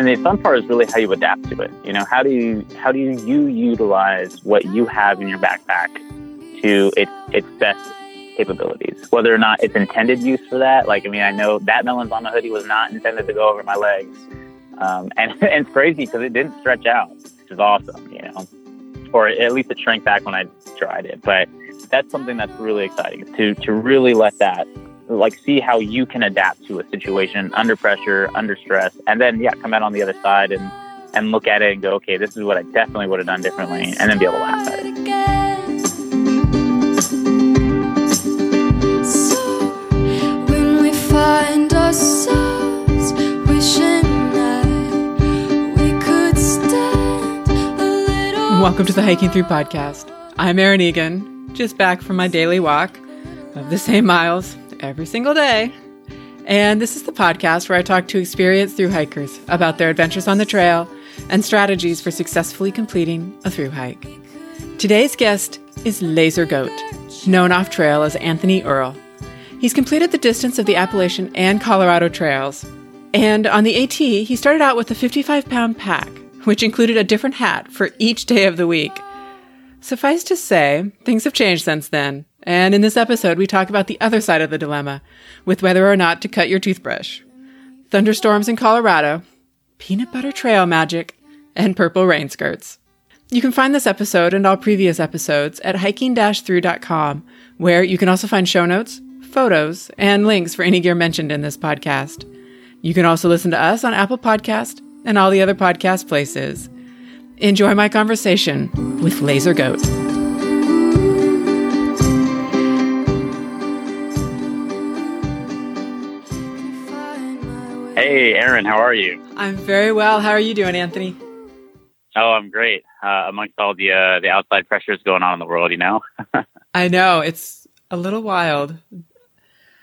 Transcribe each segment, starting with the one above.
and the fun part is really how you adapt to it. You know, how do you how do you, utilize what you have in your backpack to its its best capabilities, whether or not it's intended use for that. Like, I mean, I know that Melanzana hoodie was not intended to go over my legs, um, and, and it's crazy because it didn't stretch out, which is awesome, you know, or at least it shrank back when I tried it. But that's something that's really exciting to to really let that like see how you can adapt to a situation under pressure, under stress, and then yeah, come out on the other side and and look at it and go, okay, this is what I definitely would have done differently, and then be able to laugh at it. find ourselves wishing that we could stand a little Welcome to the Hiking Through podcast. I'm Erin Egan, just back from my daily walk of the same miles every single day. And this is the podcast where I talk to experienced through hikers about their adventures on the trail and strategies for successfully completing a through hike. Today's guest is Laser Goat, known off trail as Anthony Earl. He's completed the distance of the Appalachian and Colorado trails. And on the AT, he started out with a 55 pound pack, which included a different hat for each day of the week. Suffice to say, things have changed since then. And in this episode, we talk about the other side of the dilemma with whether or not to cut your toothbrush. Thunderstorms in Colorado, peanut butter trail magic, and purple rain skirts. You can find this episode and all previous episodes at hiking-through.com, where you can also find show notes, photos, and links for any gear mentioned in this podcast. You can also listen to us on Apple Podcast and all the other podcast places. Enjoy my conversation with Laser Goat. Hey, Erin, how are you? I'm very well. How are you doing, Anthony? Oh, I'm great. Uh, amongst all the uh, the outside pressures going on in the world, you know. I know it's a little wild.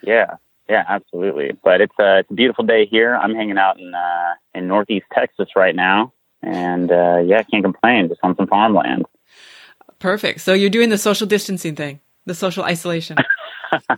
Yeah, yeah, absolutely. But it's a it's a beautiful day here. I'm hanging out in uh, in Northeast Texas right now, and uh, yeah, can't complain. Just on some farmland. Perfect. So you're doing the social distancing thing, the social isolation.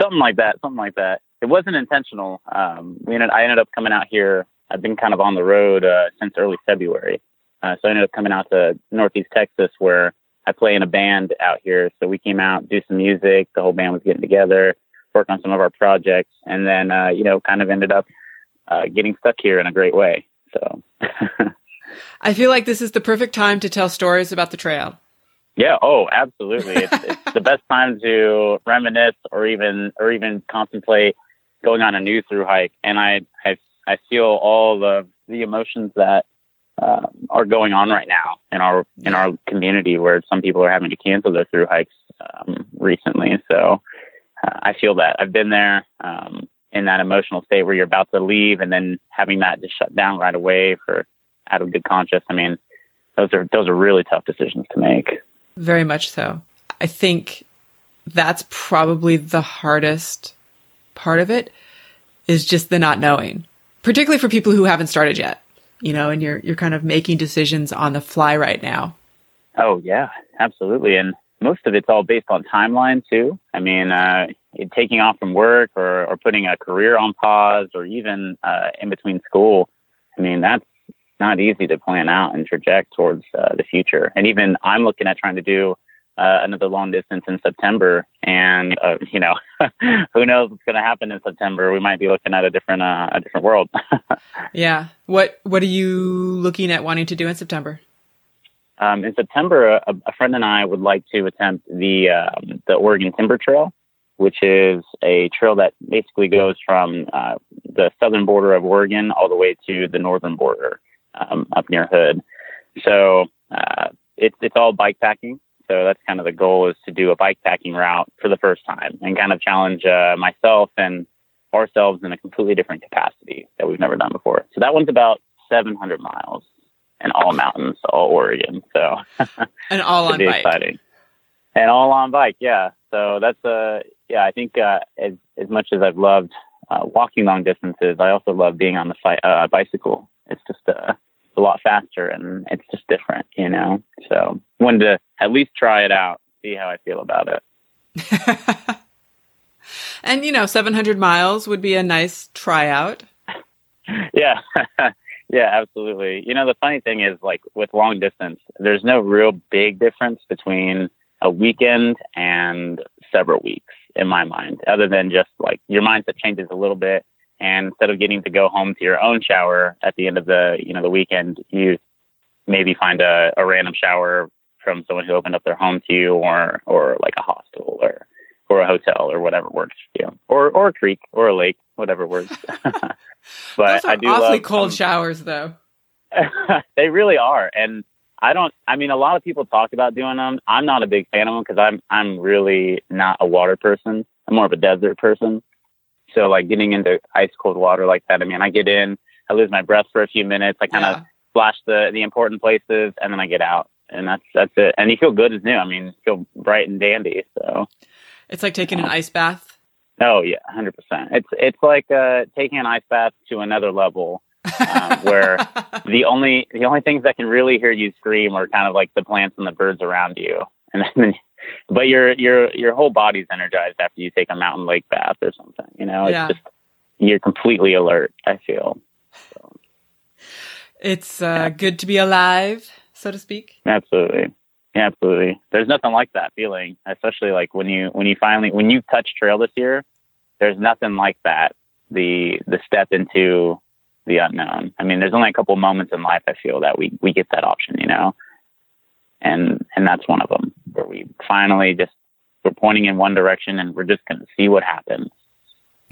something like that. Something like that. It wasn't intentional. Um, we ended, I ended up coming out here. I've been kind of on the road uh, since early February, uh, so I ended up coming out to Northeast Texas where I play in a band out here. So we came out, do some music. The whole band was getting together work on some of our projects, and then uh, you know, kind of ended up uh, getting stuck here in a great way. So, I feel like this is the perfect time to tell stories about the trail. Yeah. Oh, absolutely. It's, it's the best time to reminisce or even or even contemplate going on a new through hike. And I I, I feel all of the emotions that uh, are going on right now in our in our community, where some people are having to cancel their through hikes um, recently. So uh, I feel that I've been there um, in that emotional state where you're about to leave and then having that just shut down right away for out of good conscience. I mean, those are those are really tough decisions to make. Very much so. I think that's probably the hardest part of it is just the not knowing, particularly for people who haven't started yet. You know, and you're you're kind of making decisions on the fly right now. Oh yeah, absolutely. And most of it's all based on timeline too. I mean, uh, taking off from work or, or putting a career on pause or even uh, in between school. I mean, that's not easy to plan out and project towards uh, the future. And even I'm looking at trying to do uh, another long distance in September, and uh, you know, who knows what's going to happen in September? We might be looking at a different uh, a different world. yeah. What What are you looking at wanting to do in September? Um, in September, a, a, friend and I would like to attempt the um, the Oregon Timber Trail, which is a trail that basically goes from uh, the southern border of Oregon all the way to the northern border um, up near Hood. So uh, it's it's all bike packing. So that's kind of the goal is to do a bike packing route for the first time and kind of challenge uh, myself and ourselves in a completely different capacity that we've never done before. So that one's about 700 miles and all mountains, all Oregon. So and all on bike. Exciting. And all on bike, yeah. So that's uh yeah, I think uh, as as much as I've loved uh, walking long distances, I also love being on the fi- uh, bicycle. It's just uh, a lot faster and it's just different, you know. So wanted to at least try it out, see how I feel about it. and you know, 700 miles would be a nice tryout. yeah, Yeah, absolutely. You know, the funny thing is, like with long distance, there's no real big difference between a weekend and several weeks in my mind, other than just like your mindset changes a little bit. And instead of getting to go home to your own shower at the end of the, you know, the weekend, you maybe find a, a random shower from someone who opened up their home to you or, or like a hostel or, or a hotel or whatever works for you or, or a creek or a lake, whatever works. but Those are I do awfully love cold showers, though. they really are. And I don't, I mean, a lot of people talk about doing them. I'm not a big fan of them because I'm, I'm really not a water person. I'm more of a desert person. So like getting into ice cold water like that, I mean, I get in, I lose my breath for a few minutes. I kind of Yeah. splash the, the important places and then I get out and that's, that's it. And you feel good as new. I mean, you feel bright and dandy. So, It's like taking an ice bath. oh yeah, hundred percent. It's, it's like, uh, taking an ice bath to another level. Um, where the only the only things that can really hear you scream are kind of like the plants and the birds around you, and then, but your your your whole body's energized after you take a mountain lake bath or something. You know, it's Yeah. just you're completely alert. I feel it's uh, good to be alive, so to speak. absolutely, yeah, absolutely. There's nothing like that feeling, especially like when you when you finally when you touch trail this year. There's nothing like that. The the step into the unknown. I mean, there's only a couple moments in life I feel that we we get that option, you know, and and that's one of them where we finally just we're pointing in one direction and we're just going to see what happens.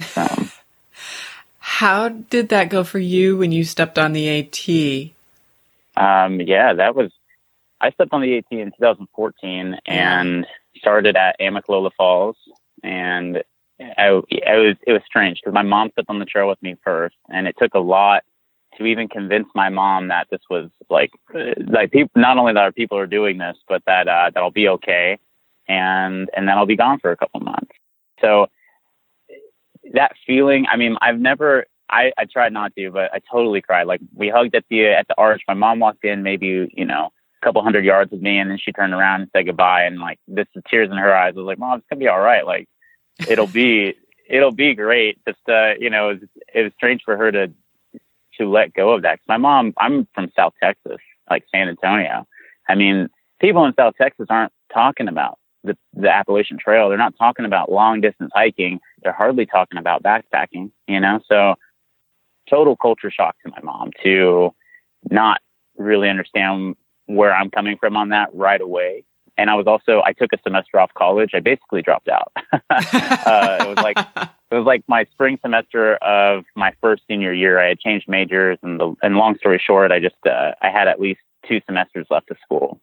So, How did that go for you when you stepped on the AT? um, yeah, that was. I stepped on the AT in 2014 and started at Amicalola Falls, and I, it was it was strange because my mom stepped on the trail with me first, and it took a lot to even convince my mom that this was like uh, like people not only that our people are doing this, but that uh, that I'll be okay, and and then I'll be gone for a couple months. So that feeling, I mean, I've never. I, I tried not to, but I totally cried. Like we hugged at the at the arch. My mom walked in, maybe you know, a couple hundred yards of me, and then she turned around and said goodbye. And like this, the tears in her eyes. I was like, "Mom, it's gonna be all right. Like it'll be it'll be great. Just uh, you know, it was, it was strange for her to to let go of that. 'Cause my mom, I'm from South Texas, like San Antonio. I mean, people in South Texas aren't talking about the the Appalachian Trail. They're not talking about long distance hiking. They're hardly talking about backpacking. You know, so total culture shock to my mom to not really understand where I'm coming from on that right away. And I was also I took a semester off college. I basically dropped out. uh, it was like it was like my spring semester of my first senior year. I had changed majors, and the and long story short, I just uh, I had at least two semesters left of school.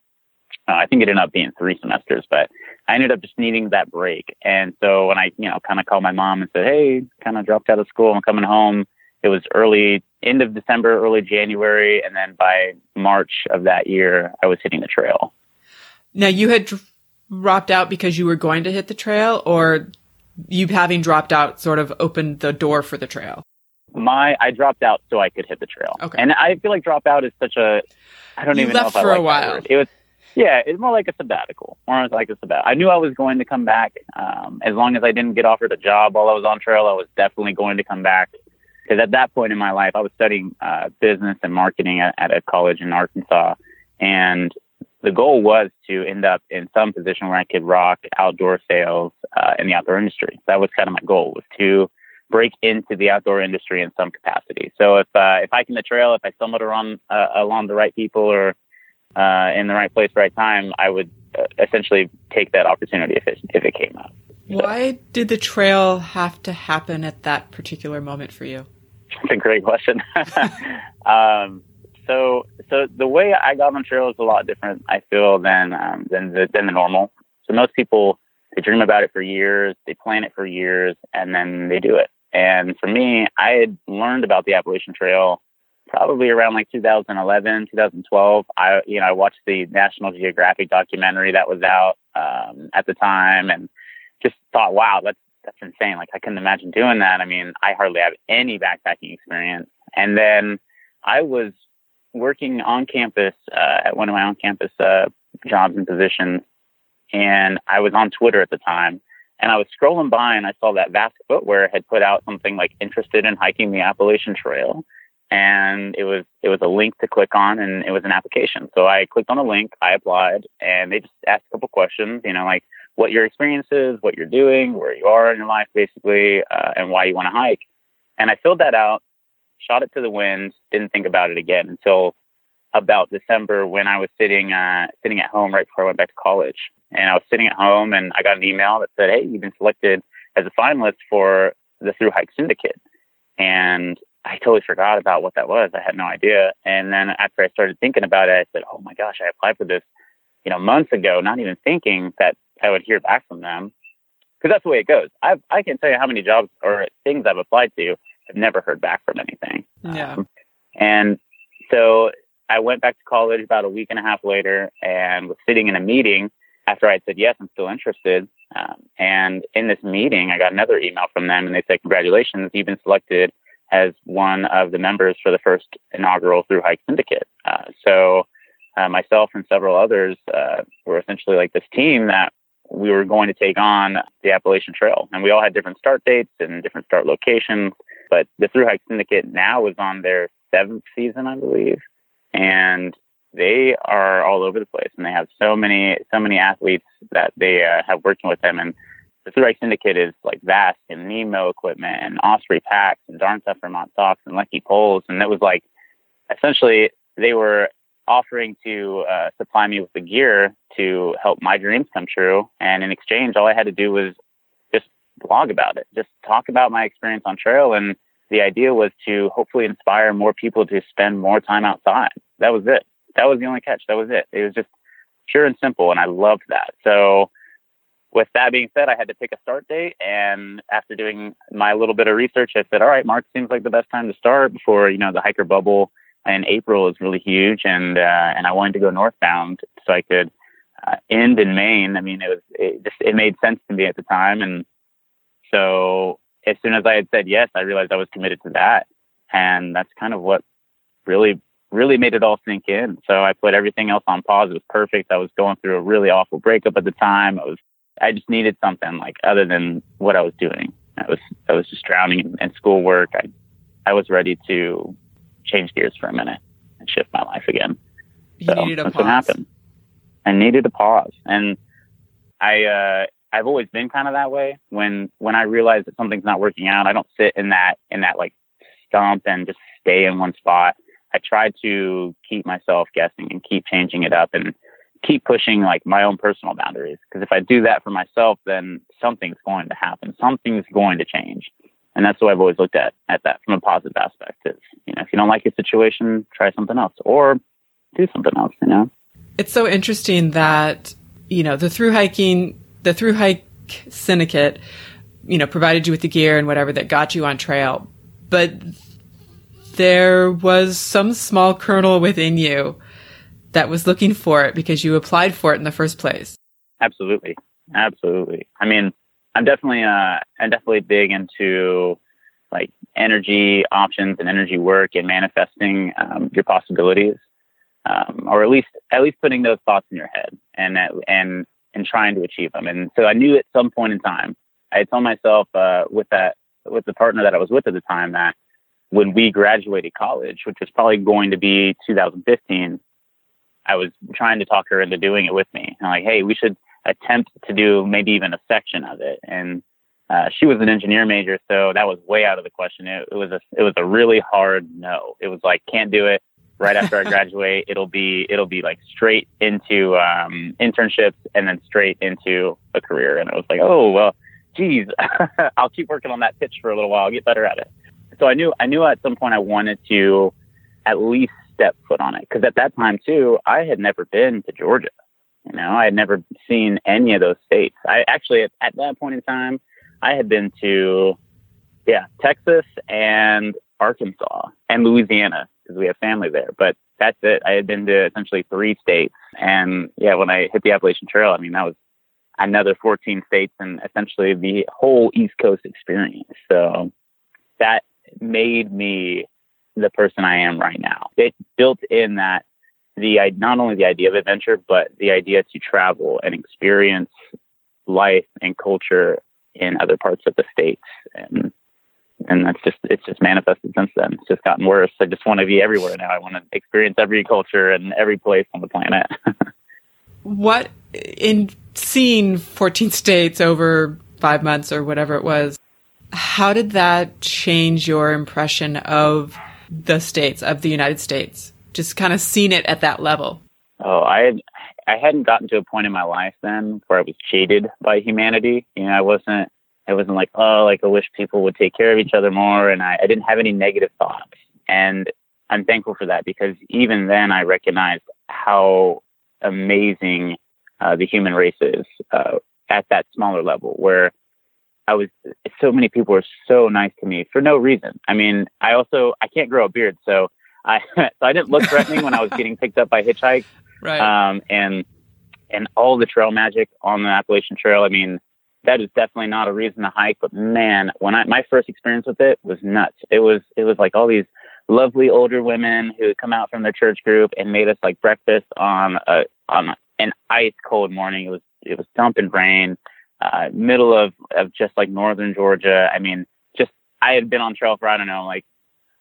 Uh, I think it ended up being three semesters, but I ended up just needing that break. And so when I you know kind of called my mom and said, "Hey, kind of dropped out of school. I'm coming home." It was early end of December, early January, and then by March of that year, I was hitting the trail. now you had dropped out because you were going to hit the trail, or you having dropped out sort of opened the door for the trail. my I dropped out so I could hit the trail. Okay. And I feel like dropout is such a I don't You even know left if I for a like that while. word. It was yeah, it's more like a sabbatical. More like a sabbatical. I knew I was going to come back. Um, as long as I didn't get offered a job while I was on trail, I was definitely going to come back. Because at that point in my life, I was studying uh, business and marketing at, at a college in Arkansas, and the goal was to end up in some position where I could rock outdoor sales uh, in the outdoor industry. That was kind of my goal was to break into the outdoor industry in some capacity. So if uh, if hiking the trail, if I stumbled around uh, along the right people or uh, in the right place, right time, I would uh, essentially take that opportunity if it if it came up. Why did the trail have to happen at that particular moment for you? That's a great question. um, so so the way I got on trail is a lot different. I feel than um, than the, than the normal. So most people they dream about it for years, they plan it for years, and then they do it. And for me, I had learned about the Appalachian Trail probably around like 2011, 2012. I you know I watched the National Geographic documentary that was out um, at the time, and just thought, wow, that's that's insane. Like I couldn't imagine doing that. I mean, I hardly have any backpacking experience. And then I was working on campus uh, at one of my on campus uh, jobs and positions, and I was on Twitter at the time. And I was scrolling by and I saw that Vasque Footwear had put out something like interested in hiking the Appalachian Trail. and it was it was a link to click on, and it was an application. So I clicked on the link, I applied, and they just asked a couple questions, you know, like what your experience is, what you're doing, where you are in your life, basically, uh, and why you want to hike. And I filled that out, shot it to the wind, didn't think about it again until about December when I was sitting uh, sitting at home right before I went back to college. And I was sitting at home and I got an email that said, "Hey, you've been selected as a finalist for the Through Hike Syndicate." And I totally forgot about what that was. I had no idea. And then after I started thinking about it, I said, "Oh my gosh, I applied for this, you know, months ago, not even thinking that I would hear back from them." Because that's the way it goes. I've, I can tell you how many jobs or things I've applied to, I've never heard back from anything. Yeah. Um, and so I went back to college about a week and a half later and was sitting in a meeting after I said, yes, I'm still interested. Um, and in this meeting, I got another email from them and they said, congratulations, you've been selected as one of the members for the first inaugural Through Hike Syndicate. Uh, so uh, myself and several others uh, were essentially like this team that we were going to take on the Appalachian Trail. And we all had different start dates and different start locations. But the Through Hike Syndicate now is on their seventh season, I believe and they are all over the place, and they have so many so many athletes that they uh, have working with them. And the Through Hike Syndicate is like Vasque and Nemo equipment and Osprey packs and Darn Tough Vermont socks and Leki poles, and it was like essentially they were offering to uh, supply me with the gear to help my dreams come true. And in exchange, all I had to do was blog about it, just talk about my experience on trail and the idea was to hopefully inspire more people to spend more time outside. That was it. That was the only catch. That was it. It was just pure and simple, and I loved that. So, with that being said, I had to pick a start date, and after doing my little bit of research, I said, "All right, March seems like the best time to start before you know the hiker bubble in April is really huge, and uh, and I wanted to go northbound so I could uh, end in Maine. I mean, it was it just it made sense to me at the time, and so as soon as I had said yes, I realized I was committed to that. And that's kind of what really, really made it all sink in. So I put everything else on pause. It was perfect. I was going through a really awful breakup at the time. I was, I just needed something like other than what I was doing. I was, I was just drowning in, in schoolwork. I, I was ready to change gears for a minute and shift my life again. You so needed a that's pause. what happened. I needed a pause. And I, uh, I've always been kind of that way. When when I realize that something's not working out, I don't sit in that in that like stump and just stay in one spot. I try to keep myself guessing and keep changing it up and keep pushing like my own personal boundaries. Because if I do that for myself, then something's going to happen. Something's going to change. And that's what I've always looked at at that from a positive aspect. Is you know if you don't like your situation, try something else or do something else. You know. It's so interesting that you know the through hiking, the through hike syndicate, you know, provided you with the gear and whatever that got you on trail, but there was some small kernel within you that was looking for it because you applied for it in the first place. Absolutely, absolutely. I mean, I'm definitely uh, I'm definitely big into like energy options and energy work and manifesting um, your possibilities, um, or at least at least putting those thoughts in your head and that, and and trying to achieve them. And so I knew at some point in time, I had told myself uh, with that with the partner that I was with at the time that when we graduated college, which was probably going to be 2015, I was trying to talk her into doing it with me. And like, hey, we should attempt to do maybe even a section of it. And uh, she was an engineer major, so that was way out of the question. It, it was a it was a really hard no. It was like can't do it. Right after I graduate, it'll be it'll be like straight into um, internships and then straight into a career. And I was like, oh well, geez, I'll keep working on that pitch for a little while, I'll get better at it. So I knew I knew at some point I wanted to at least step foot on it because at that time too, I had never been to Georgia. You know, I had never seen any of those states. I actually at, at that point in time, I had been to yeah Texas and Arkansas and Louisiana because we have family there. But that's it. I had been to essentially three states, and yeah, when I hit the Appalachian Trail, I mean that was another 14 states and essentially the whole East Coast experience. So that made me the person I am right now. It built in that the not only the idea of adventure, but the idea to travel and experience life and culture in other parts of the states. And and that's just it's just manifested since then. It's just gotten worse. I just want to be everywhere now. I want to experience every culture and every place on the planet. what in seeing 14 states over five months or whatever it was, how did that change your impression of the states of the United States? Just kind of seeing it at that level. Oh, I had I hadn't gotten to a point in my life then where I was jaded by humanity. You know, I wasn't I wasn't like, oh, like I wish people would take care of each other more and I, I didn't have any negative thoughts. And I'm thankful for that because even then I recognized how amazing uh, the human race is uh, at that smaller level where I was so many people were so nice to me for no reason. I mean, I also I can't grow a beard, so I so I didn't look threatening when I was getting picked up by hitchhikes. Right. Um, and and all the trail magic on the Appalachian Trail. I mean, that is definitely not a reason to hike. But man, when I my first experience with it was nuts. It was it was like all these lovely older women who had come out from their church group and made us like breakfast on a on an ice cold morning. It was it was dumping rain uh, middle of, of just like northern Georgia. I mean, just I had been on trail for I don't know, like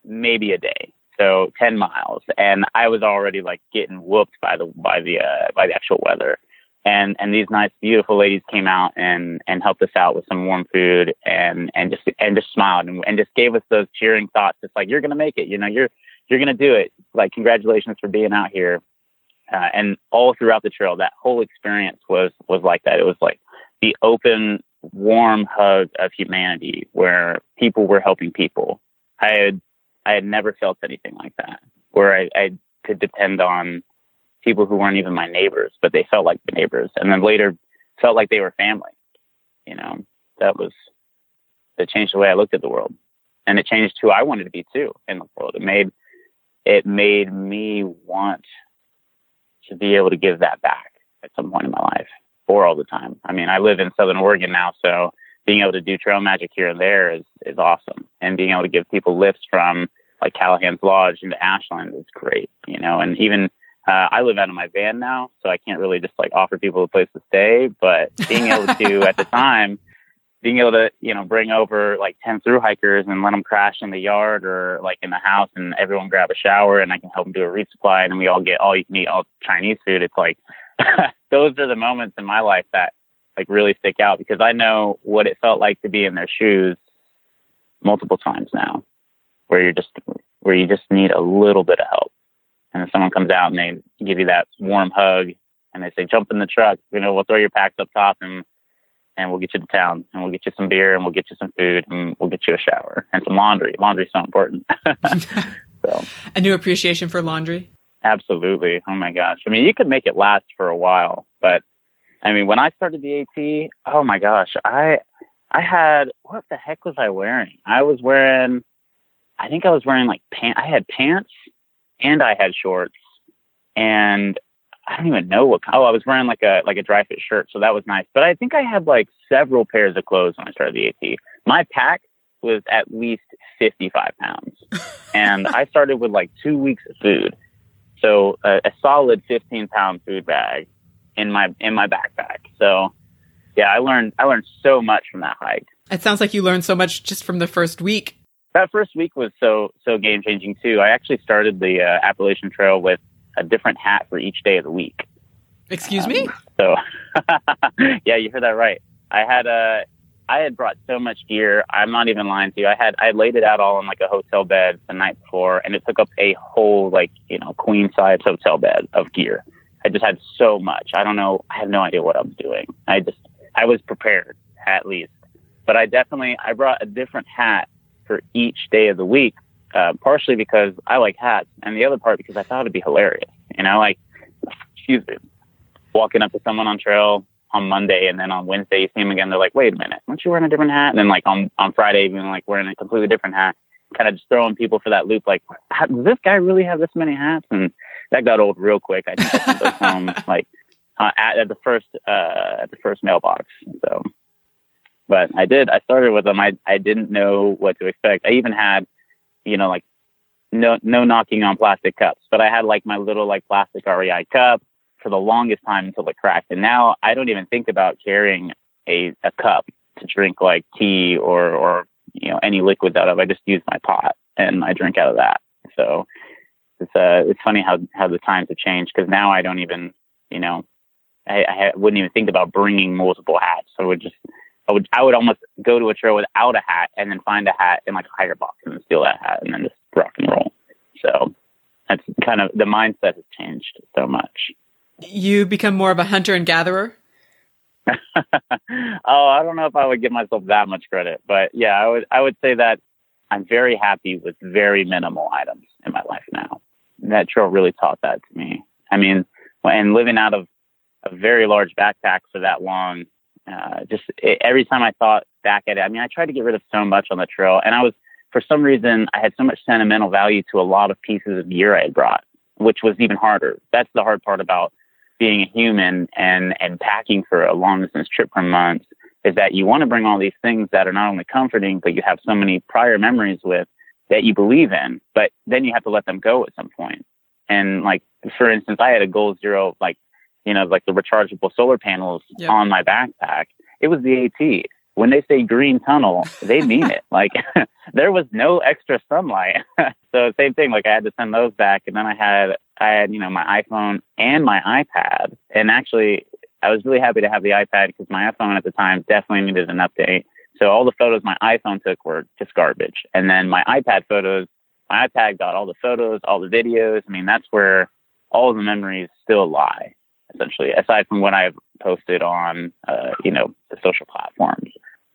maybe a day, so ten miles, and I was already like getting whooped by the by the uh, by the actual weather. And and these nice, beautiful ladies came out and and helped us out with some warm food and and just and just smiled and, and just gave us those cheering thoughts. It's like you're gonna make it, you know, you're you're gonna do it. Like congratulations for being out here. Uh, and all throughout the trail, that whole experience was was like that. It was like the open, warm hug of humanity where people were helping people. I had I had never felt anything like that, where I, I could depend on people who weren't even my neighbors, but they felt like neighbors, and then later felt like they were family. You know, that was that changed the way I looked at the world, and it changed who I wanted to be too in the world. It made it made me want to be able to give that back at some point in my life or all the time. I mean, I live in Southern Oregon now, so being able to do trail magic here and there is is awesome, and being able to give people lifts from like Callahan's Lodge into Ashland is great, you know. And even uh, I live out of my van now, so I can't really just like offer people a place to stay, but being able to at the time. Being able to, you know, bring over like 10 through hikers and let them crash in the yard or like in the house and everyone grab a shower and I can help them do a resupply and we all get all you can eat all Chinese food. It's like, those are the moments in my life that like really stick out because I know what it felt like to be in their shoes multiple times now, where you're just where you just need a little bit of help, and then someone comes out and they give you that warm hug and they say, "Jump in the truck, you know, we'll throw your packs up top and." And we'll get you to town, and we'll get you some beer, and we'll get you some food, and we'll get you a shower and some laundry. Laundry's so important. so, a new appreciation for laundry. Absolutely. Oh my gosh. I mean, you could make it last for a while, but I mean, when I started the AT, oh my gosh, I I had what the heck was I wearing? I was wearing I think I was wearing like pants. I had pants and I had shorts and I don't even know what. Oh, I was wearing like a like a dry fit shirt, so that was nice. But I think I had like several pairs of clothes when I started the AT. My pack was at least fifty five pounds, and I started with like two weeks of food. So a, a solid 15 pound food bag in my in my backpack. So yeah, I learned I learned so much from that hike. It sounds like you learned so much just from the first week. That first week was so so game changing too. I actually started the uh, Appalachian Trail with a different hat for each day of the week. Excuse um, me. So yeah, you heard that right. I had a I had brought so much gear. I'm not even lying to you. I had I laid it out all in like a hotel bed the night before, and it took up a whole like you know queen size hotel bed of gear. I just had so much. I don't know. I have no idea what I was doing. I just I was prepared at least, but I definitely I brought a different hat for each day of the week. Uh, partially because I like hats, and the other part because I thought it'd be hilarious. You know, like excuse me, walking up to someone on trail, on Monday, and then on Wednesday you see him again. They're like, "Wait a minute, aren't you wearing a different hat?" And then like on on Friday, even like wearing a completely different hat, kind of just throwing people for that loop. Like, does this guy really have this many hats? And that got old real quick. I think I sent those home like uh, at, at the first uh, at the first mailbox. So, but I did. I started with them. I I didn't know what to expect. I even had, you know, like no no knocking on plastic cups, but I had like my little like plastic REI cup for the longest time until it cracked. And now I don't even think about carrying a, a cup to drink like tea or, or you know any liquids out of. I just use my pot and I drink out of that. So it's uh it's funny how how the times have changed because now I don't even you know I, I wouldn't even think about bringing multiple hats. So I would just I would I would almost go to a trail without a hat and then find a hat in like a hiker box and steal that hat and then just rock and roll. So that's kind of the mindset has changed so much. You become more of a hunter and gatherer. oh, I don't know if I would give myself that much credit, but yeah, I would I would say that I'm very happy with very minimal items in my life now. That trail really taught that to me. I mean, and living out of a very large backpack for that long, uh, just it, every time I thought back at it, I mean, I tried to get rid of so much on the trail, and I was for some reason I had so much sentimental value to a lot of pieces of gear I had brought, which was even harder. That's the hard part about being a human and and packing for a long distance trip for months is that you want to bring all these things that are not only comforting but you have so many prior memories with that you believe in but then you have to let them go at some point. point and like for instance i had a goal zero like you know like the rechargeable solar panels Yep. on my backpack it was the at when they say green tunnel they mean it. Like there was no extra sunlight. So same thing like i had to send those back and then i had i had you know my iphone and my ipad. And actually i was really happy to have the ipad because my iphone at the time definitely needed an update. So all the photos my iphone took were just garbage. And then my ipad photos my ipad got all the photos all the videos. I mean that's where all the memories still lie essentially aside from what i've posted on uh, you know the social platforms.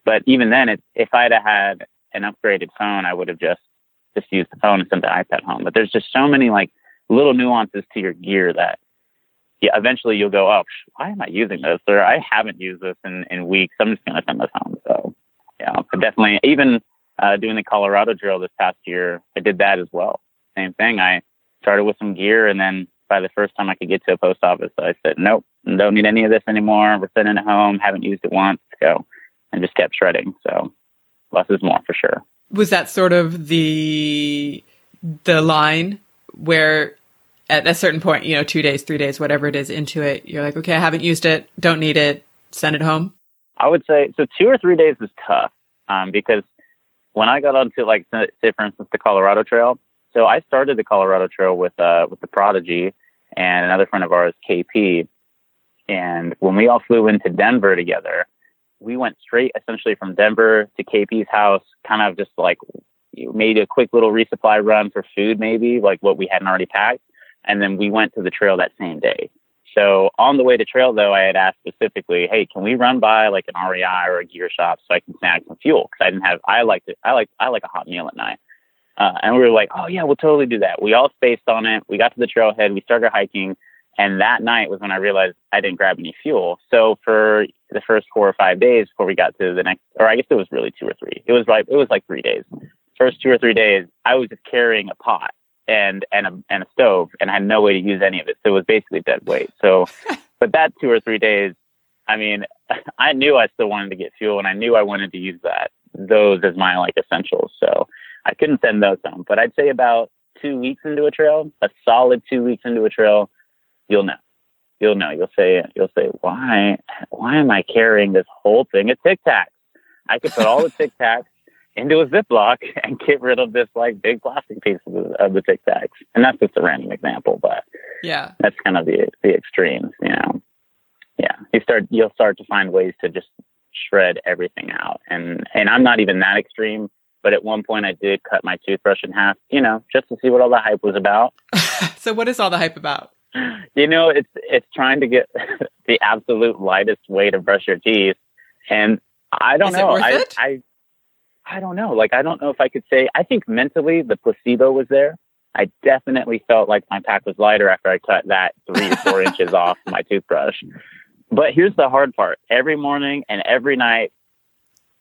But even then it, if i'd have had an upgraded phone i would have just just used the phone and sent the ipad home. But there's just so many like little nuances to your gear that yeah eventually you'll go oh why am i using this? Or i haven't used this in, in weeks. I'm just going to send this home. So yeah but definitely even uh, doing the Colorado Trail this past year i did that as well. Same thing. I started with some gear and then by the first time i could get to a post office i said nope don't need any of this anymore we're sending it home haven't used it once go and just kept shredding so less is more for sure Was that sort of the the line where at a certain point, you know, two days, three days, whatever it is into it, you're like, okay, I haven't used it, don't need it, send it home. I would say so. Two or three days is tough um, because when I got onto like say for instance the Colorado Trail. So I started the Colorado Trail with uh, with the Prodigy and another friend of ours, KP. And when we all flew into Denver together, we went straight essentially from Denver to KP's house, kind of just like made a quick little resupply run for food, maybe like what we hadn't already packed. And then we went to the trail that same day. So on the way to trail, though, I had asked specifically, "Hey, can we run by like an REI or a gear shop so I can snag some fuel?" Because I didn't have. I like to. I like. I like a hot meal at night. Uh, and we were like, "Oh yeah, we'll totally do that." We all spaced on it. We got to the trailhead. We started hiking, and that night was when I realized I didn't grab any fuel. So for the first four or five days before we got to the next, or I guess it was really two or three. It was like it was like three days. First two or three days, I was just carrying a pot and and a and a stove, and I had no way to use any of it. So it was basically dead weight. So, but that two or three days, I mean, I knew I still wanted to get fuel, and I knew I wanted to use that those as my like essentials. So I couldn't send those home. But I'd say about two weeks into a trail, a solid two weeks into a trail, you'll know. You'll know. You'll say you'll say why why am I carrying this whole thing of Tic Tacs? I could put all the Tic Tacs into a Ziploc and get rid of this like big plastic pieces of the, of the Tic Tacs. And that's just a random example, but Yeah. that's kind of the the extremes, you know. Yeah, you start you'll start to find ways to just shred everything out, and and I'm not even that extreme. But at one point, I did cut my toothbrush in half, you know, just to see what all the hype was about. so what is all the hype about? You know, it's it's trying to get the absolute lightest way to brush your teeth, and I don't Is know. I, it? I I don't know. Like I don't know if I could say. I think mentally the placebo was there. I definitely felt like my pack was lighter after I cut that three or four inches off my toothbrush. But here's the hard part: every morning and every night,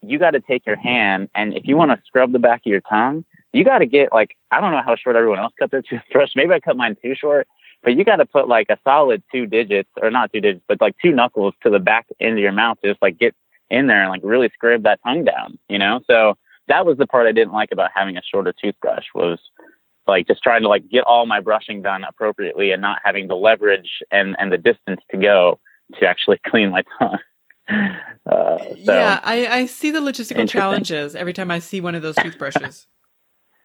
you got to take your hand, and if you want to scrub the back of your tongue, you got to get like I don't know how short everyone else cut their toothbrush. Maybe I cut mine too short, but you got to put like a solid two digits, or not two digits, but like two knuckles to the back end of your mouth to just like get in there and like really scrape that tongue down, you know? So that was the part I didn't like about having a shorter toothbrush was like just trying to like get all my brushing done appropriately and not having the leverage and, and the distance to go to actually clean my tongue. Uh, so, yeah, I, I see the logistical challenges every time I see one of those toothbrushes.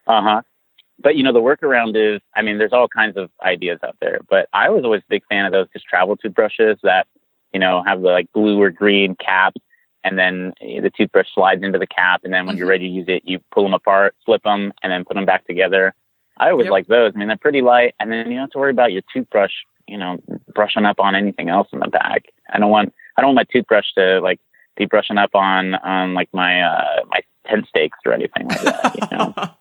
Uh huh. But you know, the workaround is, I mean, there's all kinds of ideas out there. But I was always a big fan of those just travel toothbrushes that, you know, have the like blue or green cap, and then the toothbrush slides into the cap, and then when you're Mhm. ready to use it, you pull them apart, flip them, and then put them back together. I always Yep. like those. I mean, they're pretty light, and then you don't have to worry about your toothbrush, you know, brushing up on anything else in the bag. I don't want, I don't want my toothbrush to like be brushing up on on like my uh my tent stakes or anything like that. You know.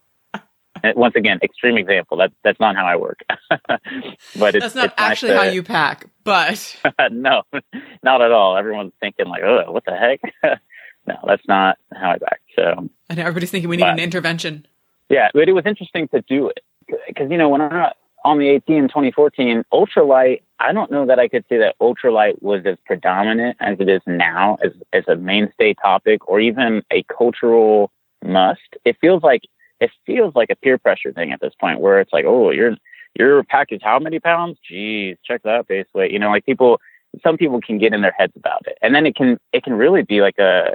And once again, extreme example. That that's not how I work. but it's That's not it's nice actually how you pack, but no, not at all. Everyone's thinking like, "Oh, what the heck?" no, that's not how I back. So know everybody's thinking we need But- an intervention. yeah, but it was interesting to do it because you know when I on the AT in 2014, ultralight. I don't know that I could say that ultralight was as predominant as it is now as as a mainstay topic or even a cultural must. It feels like it feels like a peer pressure thing at this point where it's like, oh, your your pack is how many pounds? Geez, check that base weight. You know, like people some people can get in their heads about it. And then it can it can really be like a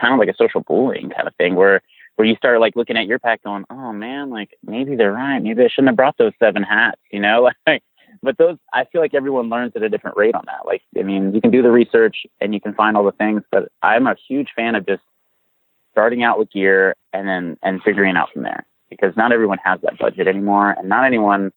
kind of like a social bullying kind of thing where where you start like looking at your pack going, oh man, like maybe they're right. Maybe I shouldn't have brought those seven hats, you know? Like, but those, I feel like everyone learns at a different rate on that. Like, I mean, you can do the research and you can find all the things, but I'm a huge fan of just starting out with gear and then, and figuring out from there because not everyone has that budget anymore and not anyone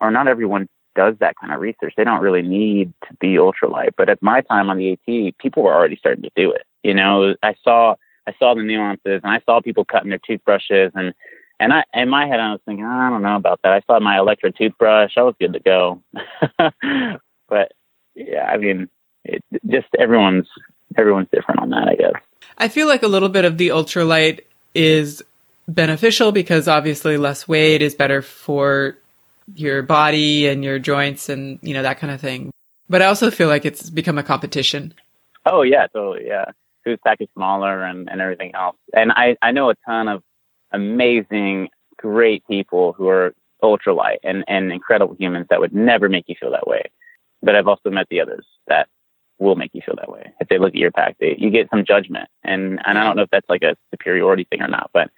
or not everyone does that kind of research. They don't really need to be ultralight. But at my time on the AT, people were already starting to do it. You know, I saw, I saw the nuances and I saw people cutting their toothbrushes and, and I, in my head, I was thinking, ah, I don't know about that. I saw my electric toothbrush. I was good to go. but yeah, I mean, it, just everyone's, everyone's different on that, I guess. I feel like a little bit of the ultralight is beneficial because obviously less weight is better for your body and your joints and you know that kind of thing. But I also feel like it's become a competition. Oh yeah, totally. Yeah. Is smaller and, and everything else. And I, I know a ton of amazing, great people who are ultralight and, and incredible humans that would never make you feel that way. But I've also met the others that will make you feel that way. If they look at your pack, they, you get some judgment. And, and I don't know if that's like a superiority thing or not, but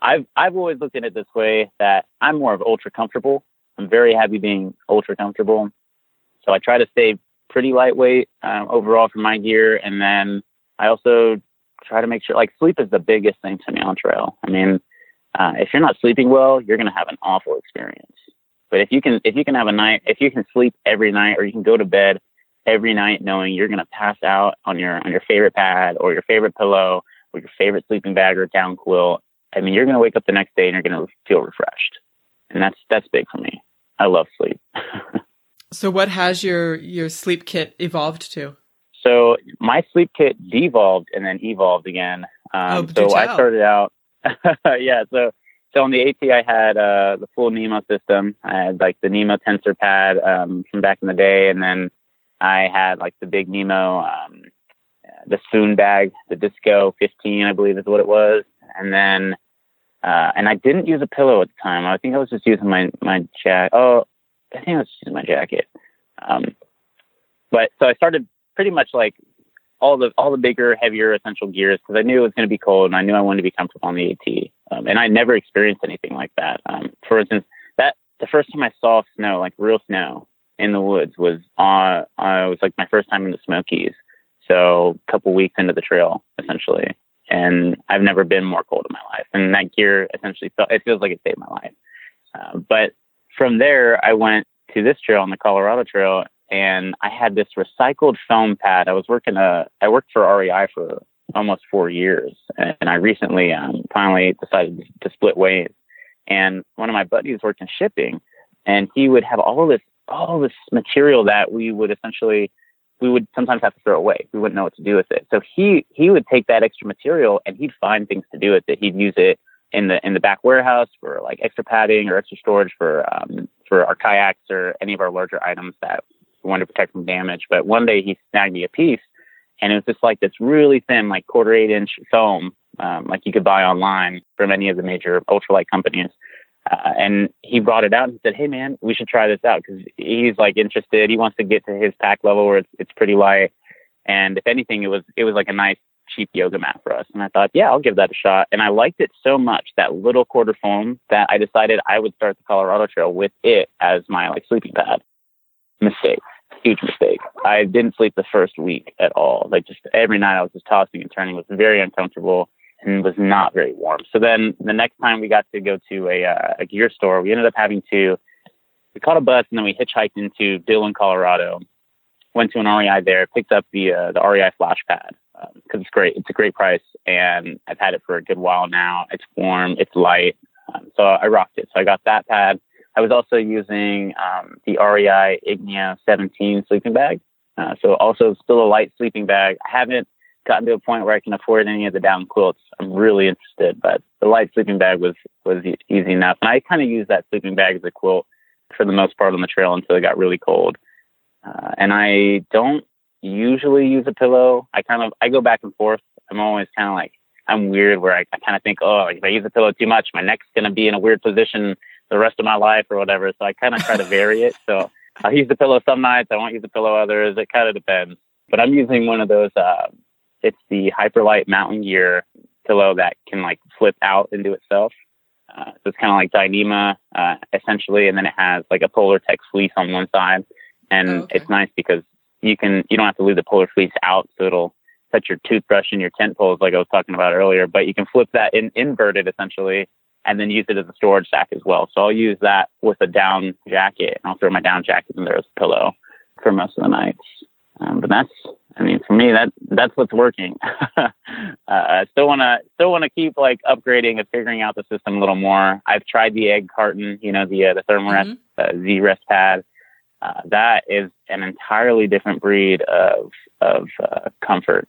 I've, I've always looked at it this way that I'm more of ultra comfortable. I'm very happy being ultra comfortable. So I try to stay pretty lightweight um, overall for my gear. And then I also try to make sure, like, sleep is the biggest thing to me on trail. I mean, uh, if you're not sleeping well, you're going to have an awful experience. But if you can, if you can have a night, if you can sleep every night, or you can go to bed every night knowing you're going to pass out on your on your favorite pad or your favorite pillow or your favorite sleeping bag or down quilt, I mean, you're going to wake up the next day and you're going to feel refreshed, and that's that's big for me. I love sleep. So what has your your sleep kit evolved to? So my sleep kit devolved and then evolved again. Um, Oh, so I started out, yeah. So so on the AT, I had uh, the full Nemo system. I had like the Nemo tensor pad um, from back in the day, and then I had like the big Nemo, um, the spoon bag, the Disco 15, I believe is what it was, and then. Uh, and I didn't use a pillow at the time. I think I was just using my my jacket. Oh, I think I was using my jacket. Um, but so I started pretty much like all the all the bigger, heavier essential gears because I knew it was going to be cold and I knew I wanted to be comfortable on the AT. Um, and I never experienced anything like that. Um, for instance, that the first time I saw snow, like real snow in the woods, was on. Uh, it was like my first time in the Smokies. So a couple weeks into the trail, essentially, and I've never been more cold in my life. And that gear essentially felt it feels like it saved my life. Uh, but from there, I went to this trail on the Colorado Trail, and I had this recycled foam pad. I was working a, I worked for REI for almost four years, and I recently um, finally decided to split ways. And one of my buddies worked in shipping, and he would have all this, all this material that we would essentially, we would sometimes have to throw away. We wouldn't know what to do with it. So he he would take that extra material and he'd find things to do with it. He'd use it in the in the back warehouse for like extra padding or extra storage for um, for our kayaks or any of our larger items that wanted to protect from damage. But one day he snagged me a piece, and it was just like this really thin, like quarter eight inch foam, um, like you could buy online from any of the major ultralight companies. Uh, and he brought it out and said, "Hey man, we should try this out because he's like interested. He wants to get to his pack level where it's it's pretty light." And if anything, it was it was like a nice cheap yoga mat for us. And I thought, yeah, I'll give that a shot. And I liked it so much that little quarter foam that I decided I would start the Colorado Trail with it as my like sleeping pad. Mistake, huge mistake. I didn't sleep the first week at all. Like just every night I was just tossing and turning. Was very uncomfortable and was not very warm. So then the next time we got to go to a, uh, a gear store, we ended up having to we caught a bus and then we hitchhiked into Dillon, Colorado. Went to an REI there, picked up the uh, the REI Flash Pad because um, it's great. It's a great price, and I've had it for a good while now. It's warm, it's light, um, so I rocked it. So I got that pad. I was also using um, the REI Igneo 17 sleeping bag. Uh, so also still a light sleeping bag. I haven't gotten to a point where I can afford any of the down quilts. I'm really interested, but the light sleeping bag was was easy enough. And I kind of use that sleeping bag as a quilt for the most part on the trail until it got really cold. Uh, and I don't usually use a pillow. I kind of I go back and forth. I'm always kind of like I'm weird where I, I kind of think, oh, if I use a pillow too much, my neck's gonna be in a weird position the rest of my life or whatever. So I kind of try to vary it. So I'll use the pillow some nights. I won't use the pillow others. It kind of depends. But I'm using one of those. Uh, it's the Hyperlite Mountain Gear pillow that can like flip out into itself. Uh, so it's kind of like Dyneema, uh, essentially, and then it has like a Polartec fleece on one side, and oh, okay. it's nice because you can you don't have to leave the polar fleece out, so it'll touch your toothbrush and your tent poles, like I was talking about earlier. But you can flip that in inverted essentially, and then use it as a storage sack as well. So I'll use that with a down jacket, and I'll throw my down jacket in there as a pillow for most of the nights. Um, but that's, I mean, for me, that that's what's working. uh, I still want to still want to keep like upgrading and figuring out the system a little more. I've tried the egg carton, you know, the uh, the Thermarest mm-hmm. uh, Z Rest pad. Uh, that is an entirely different breed of of uh, comfort.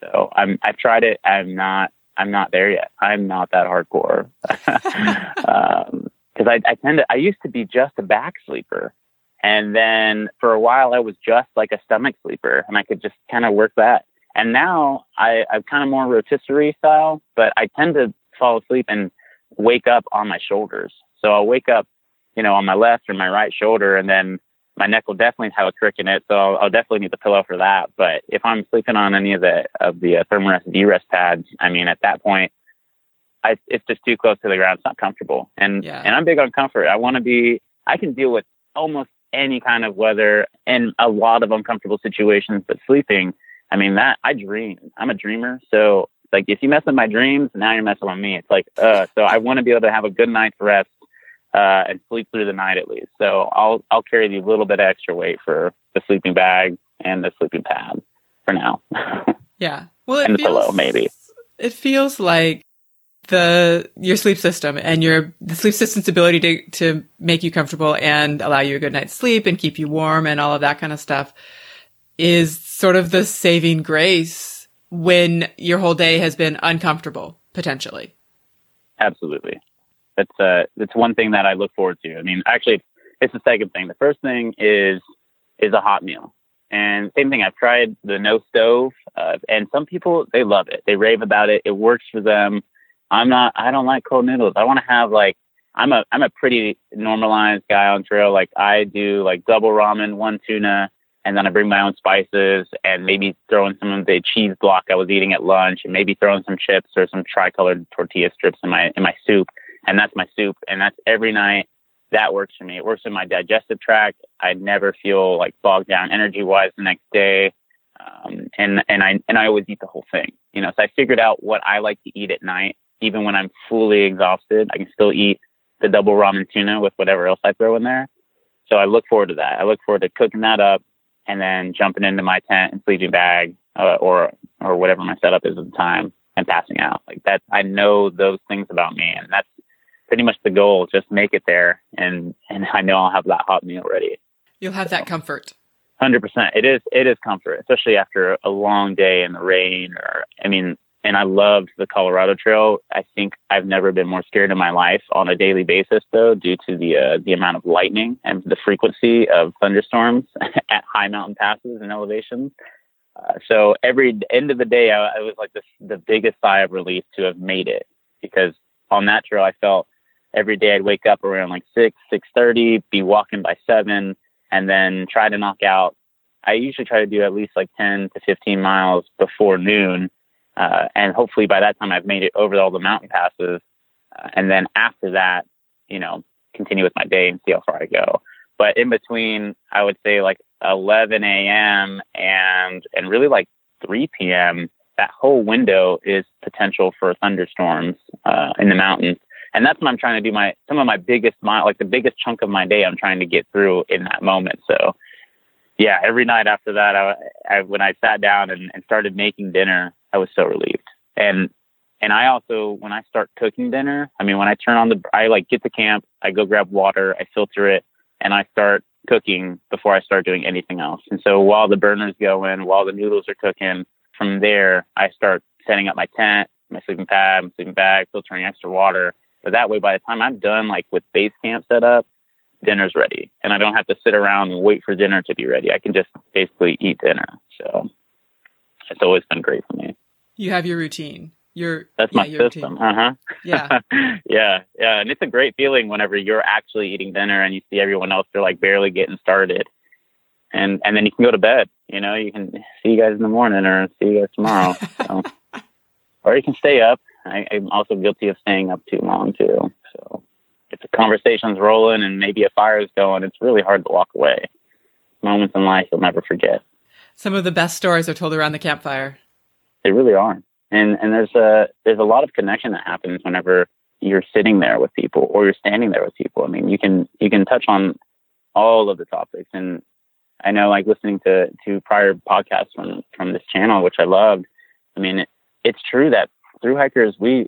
So I'm I've tried it. I'm not I'm not there yet. I'm not that hardcore because um, I, I tend to I used to be just a back sleeper. And then for a while, I was just like a stomach sleeper and I could just kind of work that. And now I, I'm kind of more rotisserie style, but I tend to fall asleep and wake up on my shoulders. So I'll wake up, you know, on my left or my right shoulder, and then my neck will definitely have a crick in it. So I'll, I'll definitely need the pillow for that. But if I'm sleeping on any of the of the uh, Thermarest Z-Rest pads, I mean, at that point, I, it's just too close to the ground. It's not comfortable. And yeah. and I'm big on comfort. I want to be. I can deal with almost any kind of weather and a lot of uncomfortable situations, but sleeping, I mean, that I dream. I'm a dreamer. So, like, if you mess with my dreams, now you're messing with me. It's like, uh, so I want to be able to have a good night's rest uh, and sleep through the night at least. So I'll I'll carry the little bit of extra weight for the sleeping bag and the sleeping pad for now. yeah. Well, and the pillow maybe. It feels like the your sleep system and your the sleep system's ability to to make you comfortable and allow you a good night's sleep and keep you warm and all of that kind of stuff is sort of the saving grace when your whole day has been uncomfortable potentially. Absolutely. That's uh that's one thing that I look forward to. I mean, actually it's the second thing. The first thing is is a hot meal. And same thing, I've tried the no stove, uh, and some people they love it. They rave about it. It works for them I'm not. I don't like cold noodles. I want to have like. I'm a I'm a pretty normalized guy on trail. Like I do like double ramen, one tuna, and then I bring my own spices and maybe throw in some of the cheese block I was eating at lunch, and maybe throw in some chips or some tricolored tortilla strips in my in my soup, and that's my soup, and that's every night. That works for me. It works in my digestive tract. I never feel like bogged down energy wise the next day, um, and and I and I always eat the whole thing. You know, so I figured out what I like to eat at night even when I'm fully exhausted, I can still eat the double ramen tuna with whatever else I throw in there. So I look forward to that. I look forward to cooking that up and then jumping into my tent and sleeping bag uh, or or whatever my setup is at the time and passing out. Like that, I know those things about me, and that's pretty much the goal. Just make it there, and and I know I'll have that hot meal ready. You'll have so, that comfort. Hundred percent. It is. It is comfort, especially after a long day in the rain. Or I mean, and I loved the Colorado Trail. I think I've never been more scared in my life on a daily basis, though, due to the uh, the amount of lightning and the frequency of thunderstorms at high mountain passes and elevations. Uh, so every end of the day, I, I was like the, the biggest sigh of relief to have made it because on that trail, I felt every day I'd wake up around like six, six thirty, be walking by seven, and then try to knock out I usually try to do at least like 10 to 15 miles before noon. Uh, and hopefully by that time I've made it over all the mountain passes. Uh, and then after that, you know, continue with my day and see how far I go. But in between, I would say like 11 a.m. and, and really like 3 p.m., that whole window is potential for thunderstorms, uh, in the mountains. And that's when I'm trying to do my, some of my biggest mile, like the biggest chunk of my day I'm trying to get through in that moment. So, yeah, every night after that, I, I when I sat down and, and started making dinner, I was so relieved. And and I also when I start cooking dinner, I mean when I turn on the I like get to camp, I go grab water, I filter it, and I start cooking before I start doing anything else. And so while the burners going, while the noodles are cooking, from there I start setting up my tent, my sleeping pad, my sleeping bag, filtering extra water. But that way by the time I'm done like with base camp set up, dinner's ready and I don't have to sit around and wait for dinner to be ready. I can just basically eat dinner. So it's always been great for me. You have your routine. Your that's yeah, my your system. Uh huh. Yeah. yeah, yeah, and it's a great feeling whenever you're actually eating dinner and you see everyone else they're like barely getting started, and and then you can go to bed. You know, you can see you guys in the morning or see you guys tomorrow. so. Or you can stay up. I, I'm also guilty of staying up too long too. So if the conversation's rolling and maybe a fire's going, it's really hard to walk away. Moments in life you'll never forget. Some of the best stories are told around the campfire. They really are. And and there's a there's a lot of connection that happens whenever you're sitting there with people or you're standing there with people. I mean, you can you can touch on all of the topics. And I know, like listening to to prior podcasts from from this channel, which I loved. I mean, it, it's true that through hikers we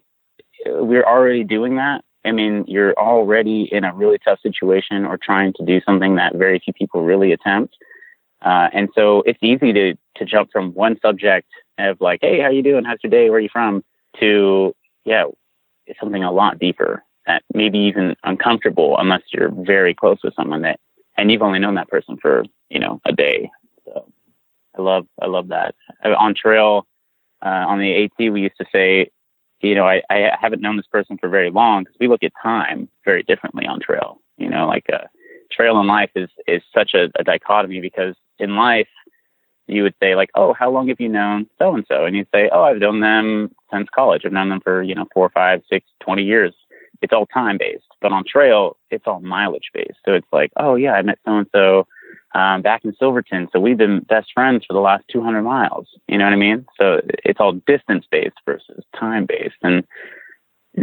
we're already doing that. I mean, you're already in a really tough situation or trying to do something that very few people really attempt. Uh, and so it's easy to to jump from one subject of like, hey, how you doing? How's your day? Where are you from? To yeah, it's something a lot deeper that maybe even uncomfortable unless you're very close with someone that and you've only known that person for you know a day. So I love I love that Uh, on trail uh, on the AT we used to say. You know, I, I haven't known this person for very long because we look at time very differently on trail. You know, like uh, trail and life is is such a, a dichotomy because in life you would say like, oh, how long have you known so and so? And you'd say, oh, I've known them since college. I've known them for you know four, five, six, twenty years. It's all time based, but on trail, it's all mileage based. So it's like, oh yeah, I met so and so back in Silverton, so we've been best friends for the last 200 miles. You know what I mean? So it's all distance based versus time based, and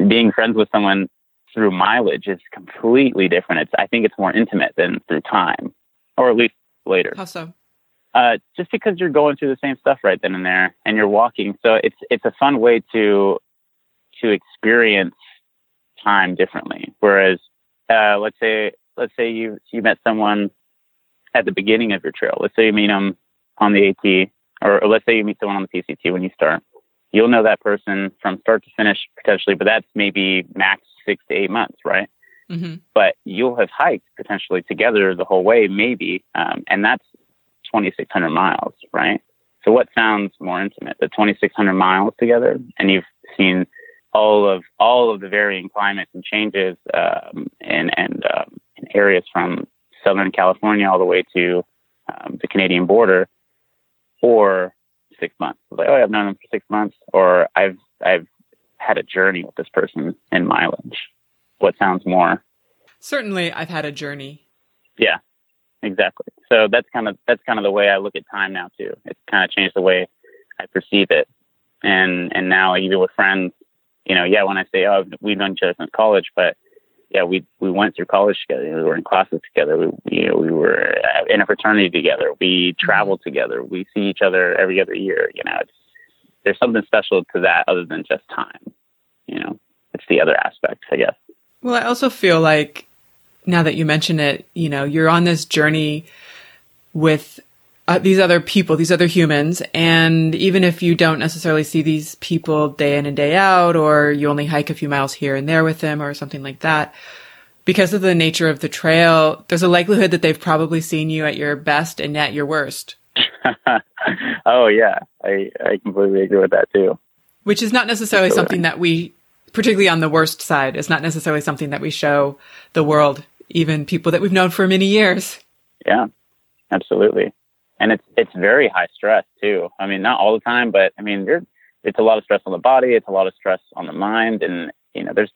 being friends with someone through mileage is completely different. It's I think it's more intimate than through time, or at least later. How so? Uh, just because you're going through the same stuff right then and there, and you're walking, so it's it's a fun way to to experience time differently. Whereas, uh, let's say let's say you you met someone at the beginning of your trail. Let's say you meet them on the AT, or, or let's say you meet someone on the PCT when you start. You'll know that person from start to finish potentially, but that's maybe max six to eight months, right? hmm But you'll have hiked potentially together the whole way, maybe, um, and that's 2,600 miles, right? So what sounds more intimate, the 2,600 miles together, and you've seen all of all of the varying climates and changes, um, and and um, in areas from Southern California all the way to um, the Canadian border, or six months. Like, oh, I've known them for six months, or I've I've had a journey with this person in mileage. What sounds more Certainly, I've had a journey. yeah, exactly. So that's kind of that's kind of the way I look at time now too. It's kind of changed the way I perceive it, and and now even with friends, you know, yeah, when I say oh we've known each other since college, but yeah, we we went through college together. We were in classes together. We you know we were in a fraternity together. We mm-hmm. traveled together. We see each other every other year. You know, it's, there's something special to that other than just time. You know, it's the other aspect, I guess. Well, I also feel like now that you mention it, you know, you're on this journey with uh, these other people, these other humans. And even if you don't necessarily see these people day in and day out, or you only hike a few miles here and there with them or something like that, because of the nature of the trail, there's a likelihood that they've probably seen you at your best and at your worst, oh yeah, I I completely agree with that too. which is not necessarily Absolutely. something that we, particularly on the worst side, is not necessarily something that we show the world, even people that we've known for many years. Yeah, absolutely. And it's it's very high stress too. I mean, not all the time, but I mean, you're, it's a lot of stress on the body, it's a lot of stress on the mind, and you know, there's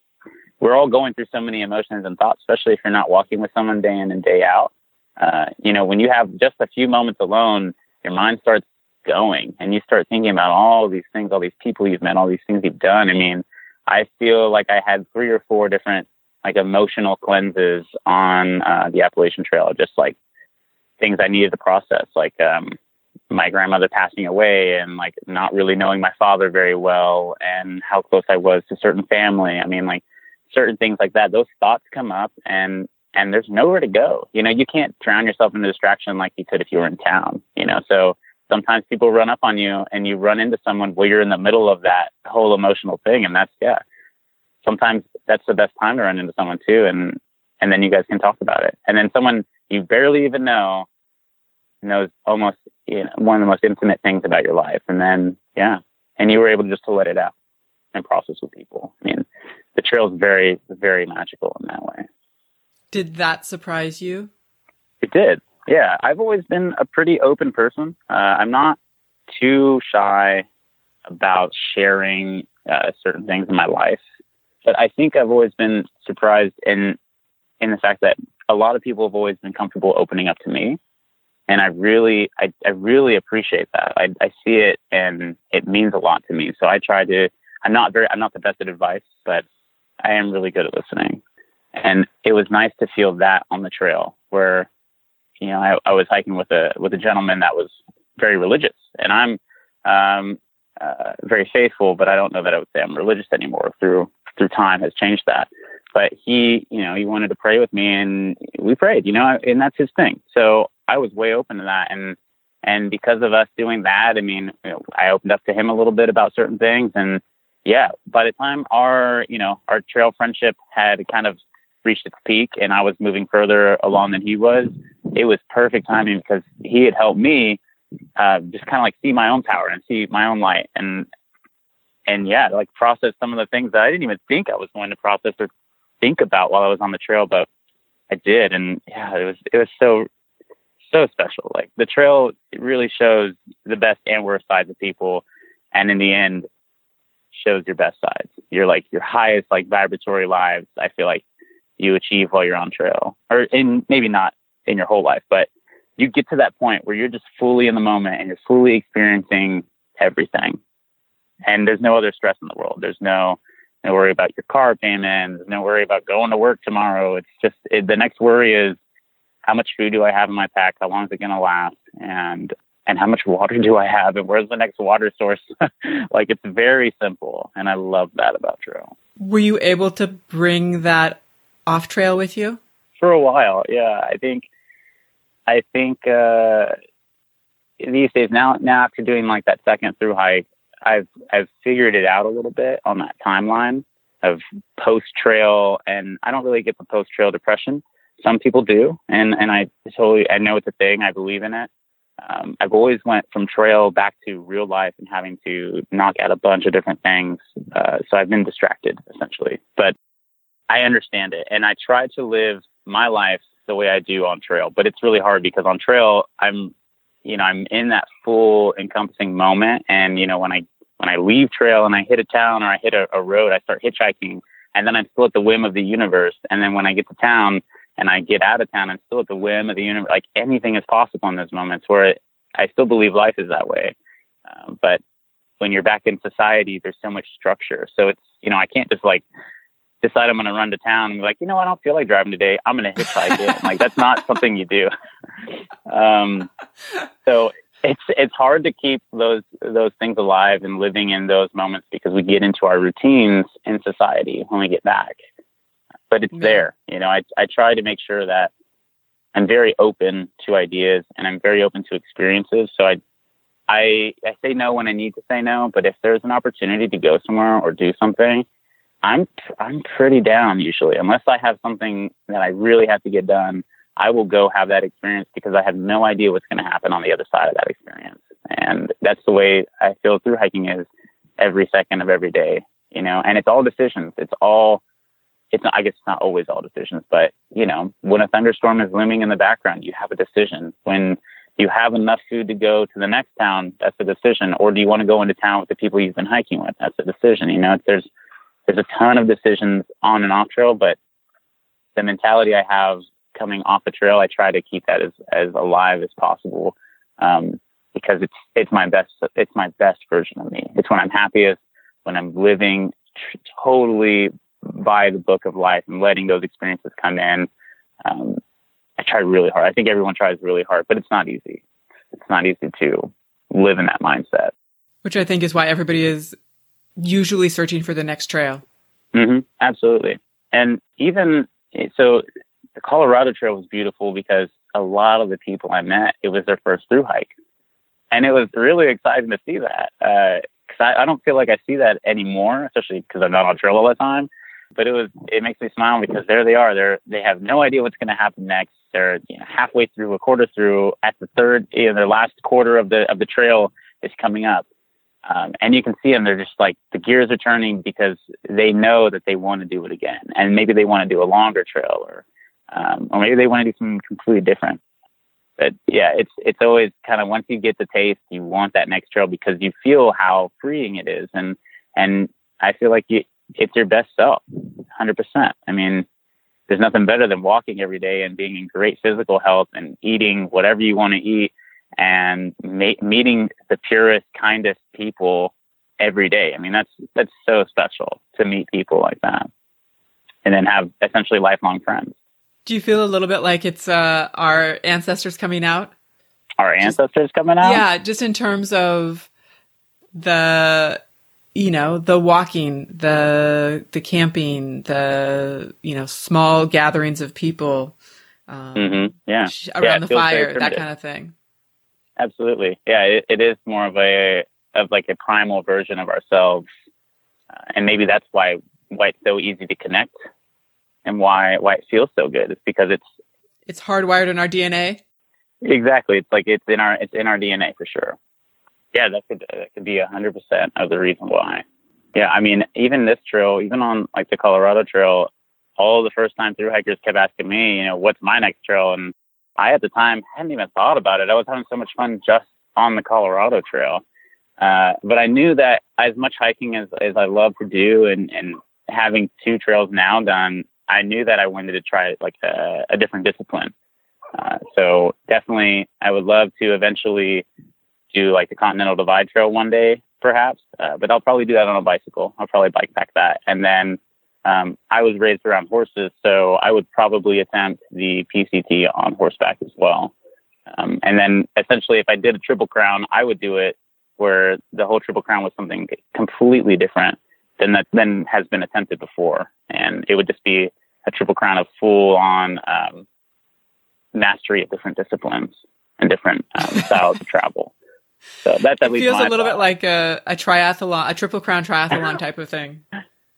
we're all going through so many emotions and thoughts, especially if you're not walking with someone day in and day out. Uh, you know, when you have just a few moments alone, your mind starts going and you start thinking about all these things, all these people you've met, all these things you've done. I mean, I feel like I had three or four different like emotional cleanses on uh, the Appalachian Trail, just like things I needed to process, like um, my grandmother passing away and like not really knowing my father very well and how close I was to certain family. I mean, like certain things like that. Those thoughts come up and and there's nowhere to go. You know, you can't drown yourself in a distraction like you could if you were in town. You know, so sometimes people run up on you and you run into someone while you're in the middle of that whole emotional thing, and that's yeah. Sometimes that's the best time to run into someone too, and and then you guys can talk about it. And then someone you barely even know knows almost you know, one of the most intimate things about your life, and then yeah, and you were able just to let it out and process with people. I mean, the trail is very very magical in that way. Did that surprise you? It did. Yeah, I've always been a pretty open person. Uh, I'm not too shy about sharing uh, certain things in my life, but I think I've always been surprised in in the fact that a lot of people have always been comfortable opening up to me, and I really, I, I really appreciate that. I, I see it, and it means a lot to me. So I try to. I'm not very. I'm not the best at advice, but I am really good at listening. And it was nice to feel that on the trail where you know, I, I was hiking with a with a gentleman that was very religious, and I'm um, uh, very faithful, but I don't know that I would say I'm religious anymore. Through through time has changed that. But he, you know, he wanted to pray with me, and we prayed. You know, and that's his thing. So I was way open to that, and and because of us doing that, I mean, you know, I opened up to him a little bit about certain things, and yeah, by the time our you know our trail friendship had kind of reached its peak and I was moving further along than he was, it was perfect timing because he had helped me uh, just kind of like see my own power and see my own light and and yeah, like process some of the things that I didn't even think I was going to process or think about while I was on the trail, but I did, and yeah, it was it was so so special. Like the trail really shows the best and worst sides of people, and in the end, shows your best sides. You're like your highest like vibratory lives. I feel like you achieve while you're on trail, or in maybe not in your whole life, but you get to that point where you're just fully in the moment and you're fully experiencing everything. And there's no other stress in the world. There's no no worry about your car payments, no worry about going to work tomorrow. It's just it, the next worry is how much food do I have in my pack? How long is it going to last? And and how much water do I have? And where's the next water source? like it's very simple, and I love that about trail. Were you able to bring that off trail with you? For a while, yeah. I think, I think uh, these days now, now after doing like that second through hike, I've I've figured it out a little bit on that timeline of post trail, and I don't really get the post trail depression. Some people do, and and I totally I know it's a thing. I believe in it. Um, I've always went from trail back to real life and having to knock out a bunch of different things. Uh, so I've been distracted essentially, but I understand it. And I try to live my life the way I do on trail, but it's really hard because on trail, I'm, you know, I'm in that full encompassing moment. And, you know, when I, when I leave trail and I hit a town or I hit a, a road, I start hitchhiking and then I'm still at the whim of the universe. And then when I get to town and I get out of town, I'm still at the whim of the universe. Like anything is possible in those moments where it, I still believe life is that way. Um, but when you're back in society, there's so much structure. So it's, you know, I can't just like decide I'm going to run to town and be like, you know, I don't feel like driving today. I'm going to hitchhike it. like that's not something you do. Um, so it's it's hard to keep those those things alive and living in those moments because we get into our routines in society when we get back. But it's yeah. there. You know, I I try to make sure that I'm very open to ideas and I'm very open to experiences. So I I I say no when I need to say no, but if there's an opportunity to go somewhere or do something, I'm I'm pretty down usually, unless I have something that I really have to get done. I will go have that experience because I have no idea what's going to happen on the other side of that experience, and that's the way I feel through hiking is every second of every day, you know. And it's all decisions. It's all. It's not, I guess it's not always all decisions, but you know, when a thunderstorm is looming in the background, you have a decision. When you have enough food to go to the next town? That's a decision. Or do you want to go into town with the people you've been hiking with? That's a decision. You know, there's there's a ton of decisions on and off trail, but the mentality I have coming off the trail, I try to keep that as as alive as possible. Um, because it's it's my best it's my best version of me. It's when I'm happiest, when I'm living t- totally by the book of life and letting those experiences come in. Um, I try really hard. I think everyone tries really hard, but it's not easy. It's not easy to live in that mindset. Which I think is why everybody is usually searching for the next trail. hmm Absolutely. And even so, the Colorado Trail was beautiful because a lot of the people I met, it was their first through hike. And it was really exciting to see that. Because I, I don't feel like I see that anymore, especially because I'm not on trail all the time. But it was it makes me smile because there they are. They're they have no idea what's going to happen next. They're you know, halfway through, a quarter through, at the third, you know, their last quarter of the of the trail is coming up, um, and you can see them. They're just like the gears are turning because they know that they want to do it again, and maybe they want to do a longer trail, or um, or maybe they want to do something completely different. But yeah, it's it's always kind of once you get the taste, you want that next trail because you feel how freeing it is, and and I feel like you it's your best self, hundred percent. I mean, there's nothing better than walking every day and being in great physical health and eating whatever you want to eat and ma- meeting the purest, kindest people every day. I mean, that's that's so special to meet people like that, and then have essentially lifelong friends. Do you feel a little bit like it's uh, our ancestors coming out? Our ancestors coming out. Yeah, just in terms of the you know the walking the the camping the you know small gatherings of people um, hmm Yeah. around Yeah, the fire that kind of thing Absolutely. Yeah, it, it is more of a of like a primal version of ourselves, uh, and maybe that's why why it's so easy to connect, and why why it feels so good. It's because it's it's hardwired in our dna exactly it's like it's in our it's in our DNA for sure. Yeah, that could that could be a hundred percent of the reason why. Yeah, I mean, even this trail, even on like the Colorado Trail, all the first time through hikers kept asking me, you know, what's my next trail, and I at the time hadn't even thought about it. I was having so much fun just on the Colorado Trail. Uh, but I knew that as much hiking as, as I love to do and, and having two trails now done, I knew that I wanted to try like a, a different discipline. Uh, so definitely I would love to eventually do like the Continental Divide Trail one day, perhaps. Uh, but I'll probably do that on a bicycle. I'll probably bike pack that. And then um, I was raised around horses, so I would probably attempt the PCT on horseback as well. Um, and then essentially, if I did a triple crown, I would do it where the whole triple crown was something completely different than that than has been attempted before, and it would just be a triple crown of full on um, mastery of different disciplines and different um, styles of travel. So that, at it feels a little thought. bit like a, a triathlon a triple crown triathlon type of thing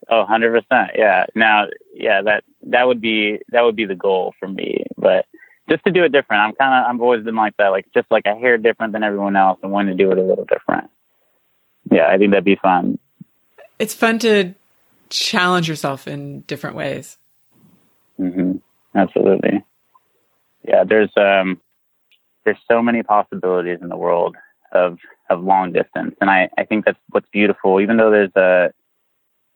Oh, 100%. Yeah. Now, yeah, that that would be that would be the goal for me, but just to do it different. I'm kind of I've always been like that, like just like I hear different than everyone else and want to do it a little different. Yeah, I think that'd be fun. It's fun to challenge yourself in different ways hmm Absolutely. Yeah, there's um there's so many possibilities in the world of of long distance, and I I think that's what's beautiful. Even though there's a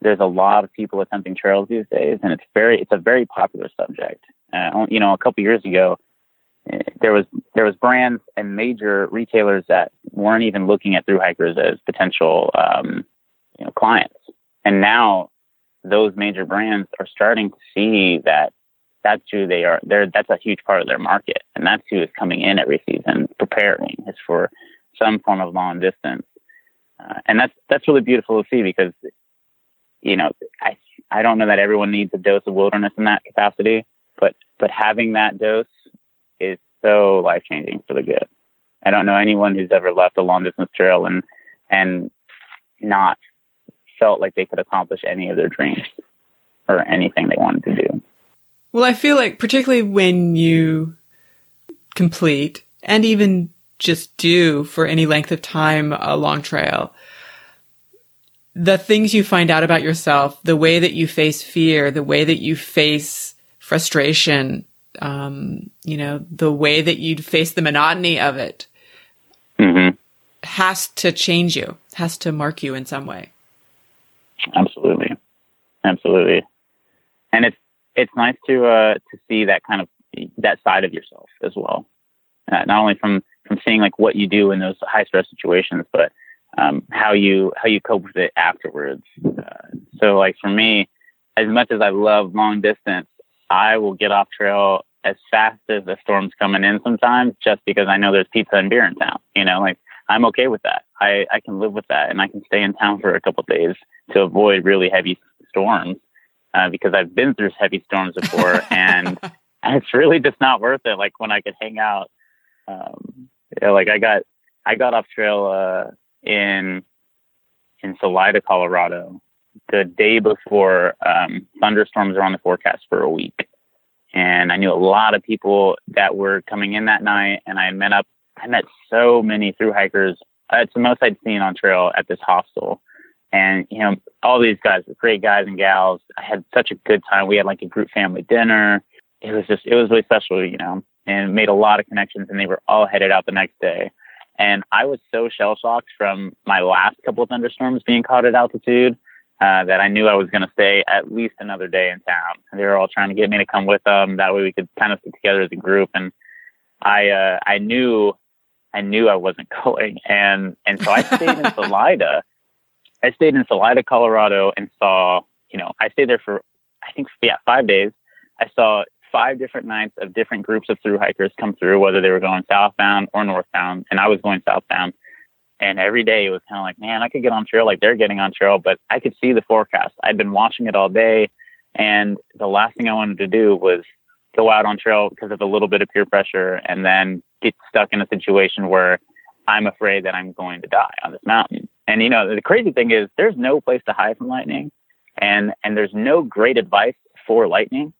there's a lot of people attempting trails these days, and it's very it's a very popular subject. Uh, you know, a couple years ago, eh, there was there was brands and major retailers that weren't even looking at through hikers as potential um, you know clients, and now those major brands are starting to see that that's who they are. They're that's a huge part of their market, and that's who is coming in every season preparing is for some form of long distance, uh, and that's that's really beautiful to see because you know I I don't know that everyone needs a dose of wilderness in that capacity, but but having that dose is so life changing for the good. I don't know anyone who's ever left a long distance trail and and not felt like they could accomplish any of their dreams or anything they wanted to do. Well, I feel like particularly when you complete and even just do for any length of time a long trail, the things you find out about yourself, the way that you face fear, the way that you face frustration, um, you know, the way that you'd face the monotony of it hmm has to change you, has to mark you in some way. Absolutely, absolutely, and it's it's nice to uh, to see that kind of that side of yourself as well. Uh, not only from from seeing like what you do in those high stress situations, but um, how you how you cope with it afterwards. Uh, so like for me, as much as I love long distance, I will get off trail as fast as the storm's coming in sometimes, just because I know there's pizza and beer in town. You know, like I'm okay with that. I I can live with that, and I can stay in town for a couple of days to avoid really heavy storms. Uh, because I've been through heavy storms before, and it's really just not worth it. Like when I could hang out, um, yeah, like I got I got off trail uh, in in Salida, Colorado, the day before um, thunderstorms are on the forecast for a week, and I knew a lot of people that were coming in that night, and I met up. I met so many through hikers. It's the most I'd seen on trail at this hostel. And, you know, all these guys were great guys and gals. I had such a good time. We had like a group family dinner. It was just, it was really special, you know, and made a lot of connections and they were all headed out the next day. And I was so shell shocked from my last couple of thunderstorms being caught at altitude uh, that I knew I was going to stay at least another day in town. They were all trying to get me to come with them. That way we could kind of stick together as a group. And I, uh, I knew, I knew I wasn't going. And, and so I stayed in Salida I stayed in Salida, Colorado, and saw, you know, I stayed there for, I think, yeah, five days. I saw five different nights of different groups of through hikers come through, whether they were going southbound or northbound, and I was going southbound. And every day it was kind of like, man, I could get on trail like they're getting on trail, but I could see the forecast. I'd been watching it all day, and the last thing I wanted to do was go out on trail because of a little bit of peer pressure and then get stuck in a situation where I'm afraid that I'm going to die on this mountain. And you know, the crazy thing is there's no place to hide from lightning and and there's no great advice for lightning.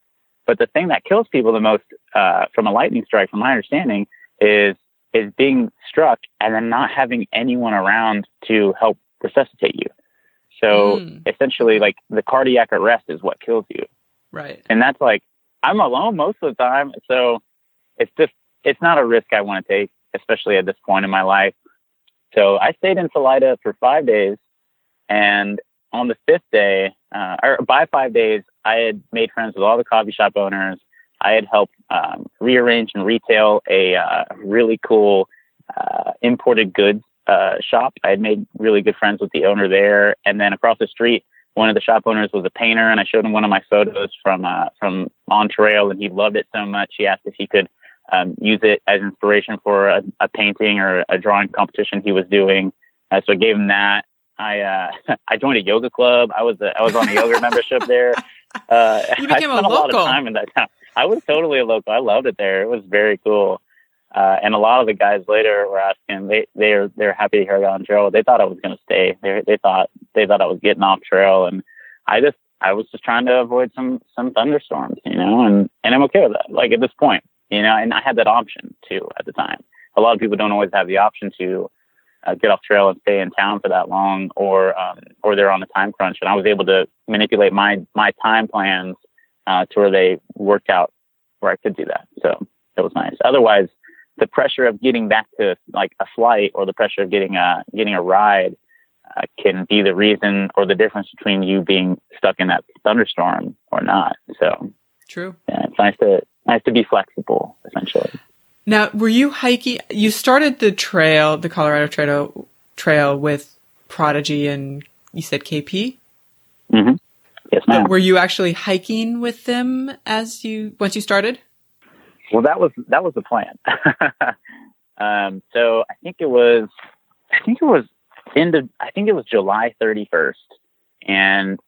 But the thing that kills people the most uh, from a lightning strike, from my understanding, is is being struck and then not having anyone around to help resuscitate you. So mm. essentially, like the cardiac arrest is what kills you. Right. And that's like I'm alone most of the time, so it's just it's not a risk I want to take, especially at this point in my life. So I stayed in Salida for five days, and on the fifth day, uh, or by five days, I had made friends with all the coffee shop owners. I had helped um, rearrange and retail a uh, really cool uh, imported goods uh, shop. I had made really good friends with the owner there, and then across the street, one of the shop owners was a painter, and I showed him one of my photos from uh, from on trail, and he loved it so much. He asked if he could um, use it as inspiration for a, a, painting or a drawing competition he was doing. Uh, so I gave him that. I uh, I joined a yoga club. I was a, I was on a yoga membership there. Uh, you became I spent a, a, lot of time in that town. I was totally a local. I loved it there. It was very cool. Uh, and a lot of the guys later were asking. They they're they're happy to hear I got on trail. They thought I was going to stay. They they thought they thought I was getting off trail, and I just I was just trying to avoid some some thunderstorms, you know. And and I'm okay with that. Like at this point, you know, and I had that option too at the time. A lot of people don't always have the option to uh, get off trail and stay in town for that long, or um, or they're on a time crunch. And I was able to manipulate my my time plans uh, to where they worked out where I could do that. So it was nice. Otherwise, the pressure of getting back to like a flight or the pressure of getting a getting a ride uh, can be the reason or the difference between you being stuck in that thunderstorm or not. So true. Yeah, it's nice to nice to be flexible, essentially. Now, were you hiking? You started the trail, the Colorado Trail, trail with Prodigy and you said KP. Mm-hmm. Yes, ma'am. But were you actually hiking with them as you once you started? Well, that was that was the plan. um, so I think it was, I think it was end of, I think it was July 31st, and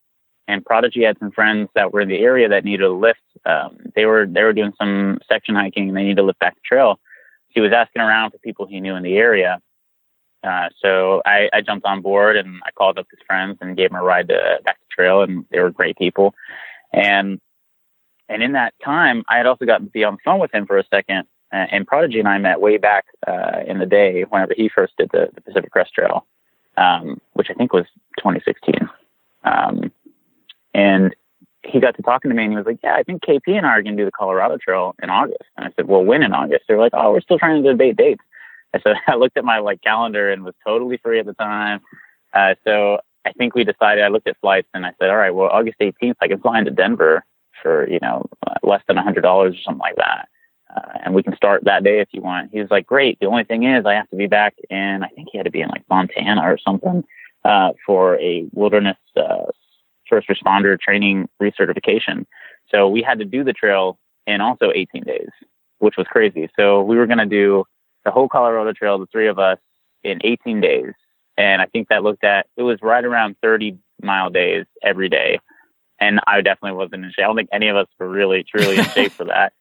and Prodigy had some friends that were in the area that needed a lift. Um, they were they were doing some section hiking and they needed to lift back the trail. He was asking around for people he knew in the area. Uh, so I, I, jumped on board and I called up his friends and gave him a ride to back the trail, and they were great people. And and in that time, I had also gotten to be on the phone with him for a second. Uh, and Prodigy and I met way back uh, in the day whenever he first did the, the Pacific Crest Trail, um, which I think was 2016. Um, and he got to talking to me and he was like, "Yeah, I think KP and I are going to do the Colorado Trail in August." And I said, "Well, when in August?" They're like, "Oh, we're still trying to debate dates." I said, I looked at my like calendar and was totally free at the time. Uh, so I think we decided. I looked at flights and I said, "All right, well, August 18th, I can fly into Denver for you know less than a hundred dollars or something like that." Uh, and we can start that day if you want. He was like, great. The only thing is I have to be back in, I think he had to be in like Montana or something, uh, for a wilderness, uh, first responder training recertification. So we had to do the trail in also 18 days, which was crazy. So we were going to do the whole Colorado Trail, the three of us, in 18 days. And I think that looked at, it was right around 30 mile days every day. And I definitely wasn't in shape. I don't think any of us were really, truly in shape for that.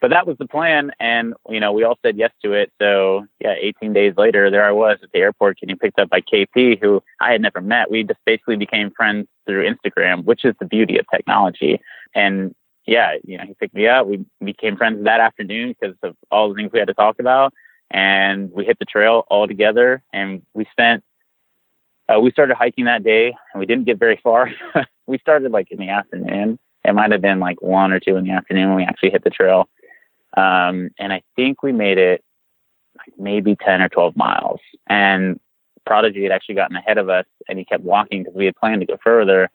But that was the plan. And, you know, we all said yes to it. So, yeah, 18 days later, there I was at the airport getting picked up by KP, who I had never met. We just basically became friends through Instagram, which is the beauty of technology. And yeah, you know, he picked me up. We became friends that afternoon because of all the things we had to talk about. And we hit the trail all together and we spent, uh, we started hiking that day and we didn't get very far. we started like in the afternoon it might have been like one or two in the afternoon when we actually hit the trail. Um, and I think we made it like maybe 10 or 12 miles. And Prodigy had actually gotten ahead of us and he kept walking because we had planned to go further.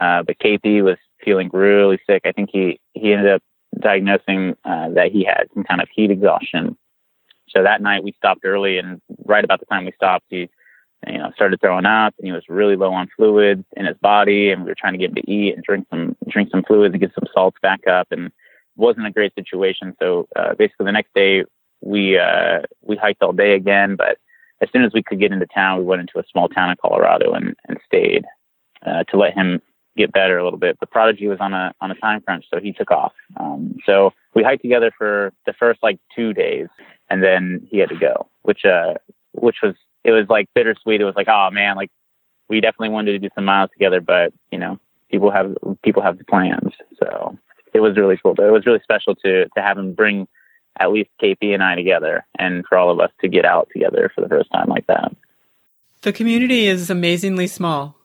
Uh, but KP was feeling really sick. I think he, he ended up diagnosing uh, that he had some kind of heat exhaustion. So that night we stopped early and right about the time we stopped, he you know, started throwing up and he was really low on fluids in his body and we were trying to get him to eat and drink some, drink some fluids and get some salts back up and wasn't a great situation. So, uh, basically the next day we, uh, we hiked all day again, but as soon as we could get into town, we went into a small town in Colorado and, and stayed, uh, to let him get better a little bit. The Prodigy was on a, on a time crunch, so he took off. Um, so we hiked together for the first like two days and then he had to go, which, uh, which was it was like bittersweet. It was like, oh man, like we definitely wanted to do some miles together, but you know, people have people have the plans. So it was really cool. But it was really special to to have him bring at least KP and I together, and for all of us to get out together for the first time like that. The community is amazingly small.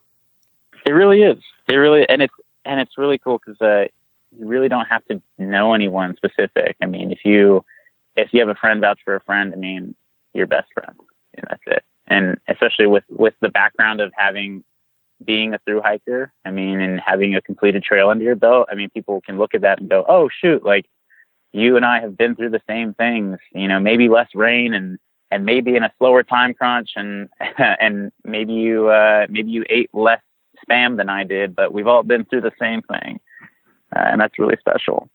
It really is. It really and it's and it's really cool because uh, you really don't have to know anyone specific. I mean, if you if you have a friend vouch for a friend, I mean, you're best friends. And that's it and especially with with the background of having being a through hiker, I mean, and having a completed trail under your belt, I mean, people can look at that and go, "Oh, shoot! Like you and I have been through the same things. You know, maybe less rain and and maybe in a slower time crunch, and and maybe you uh, maybe you ate less spam than I did, but we've all been through the same thing, uh, and that's really special.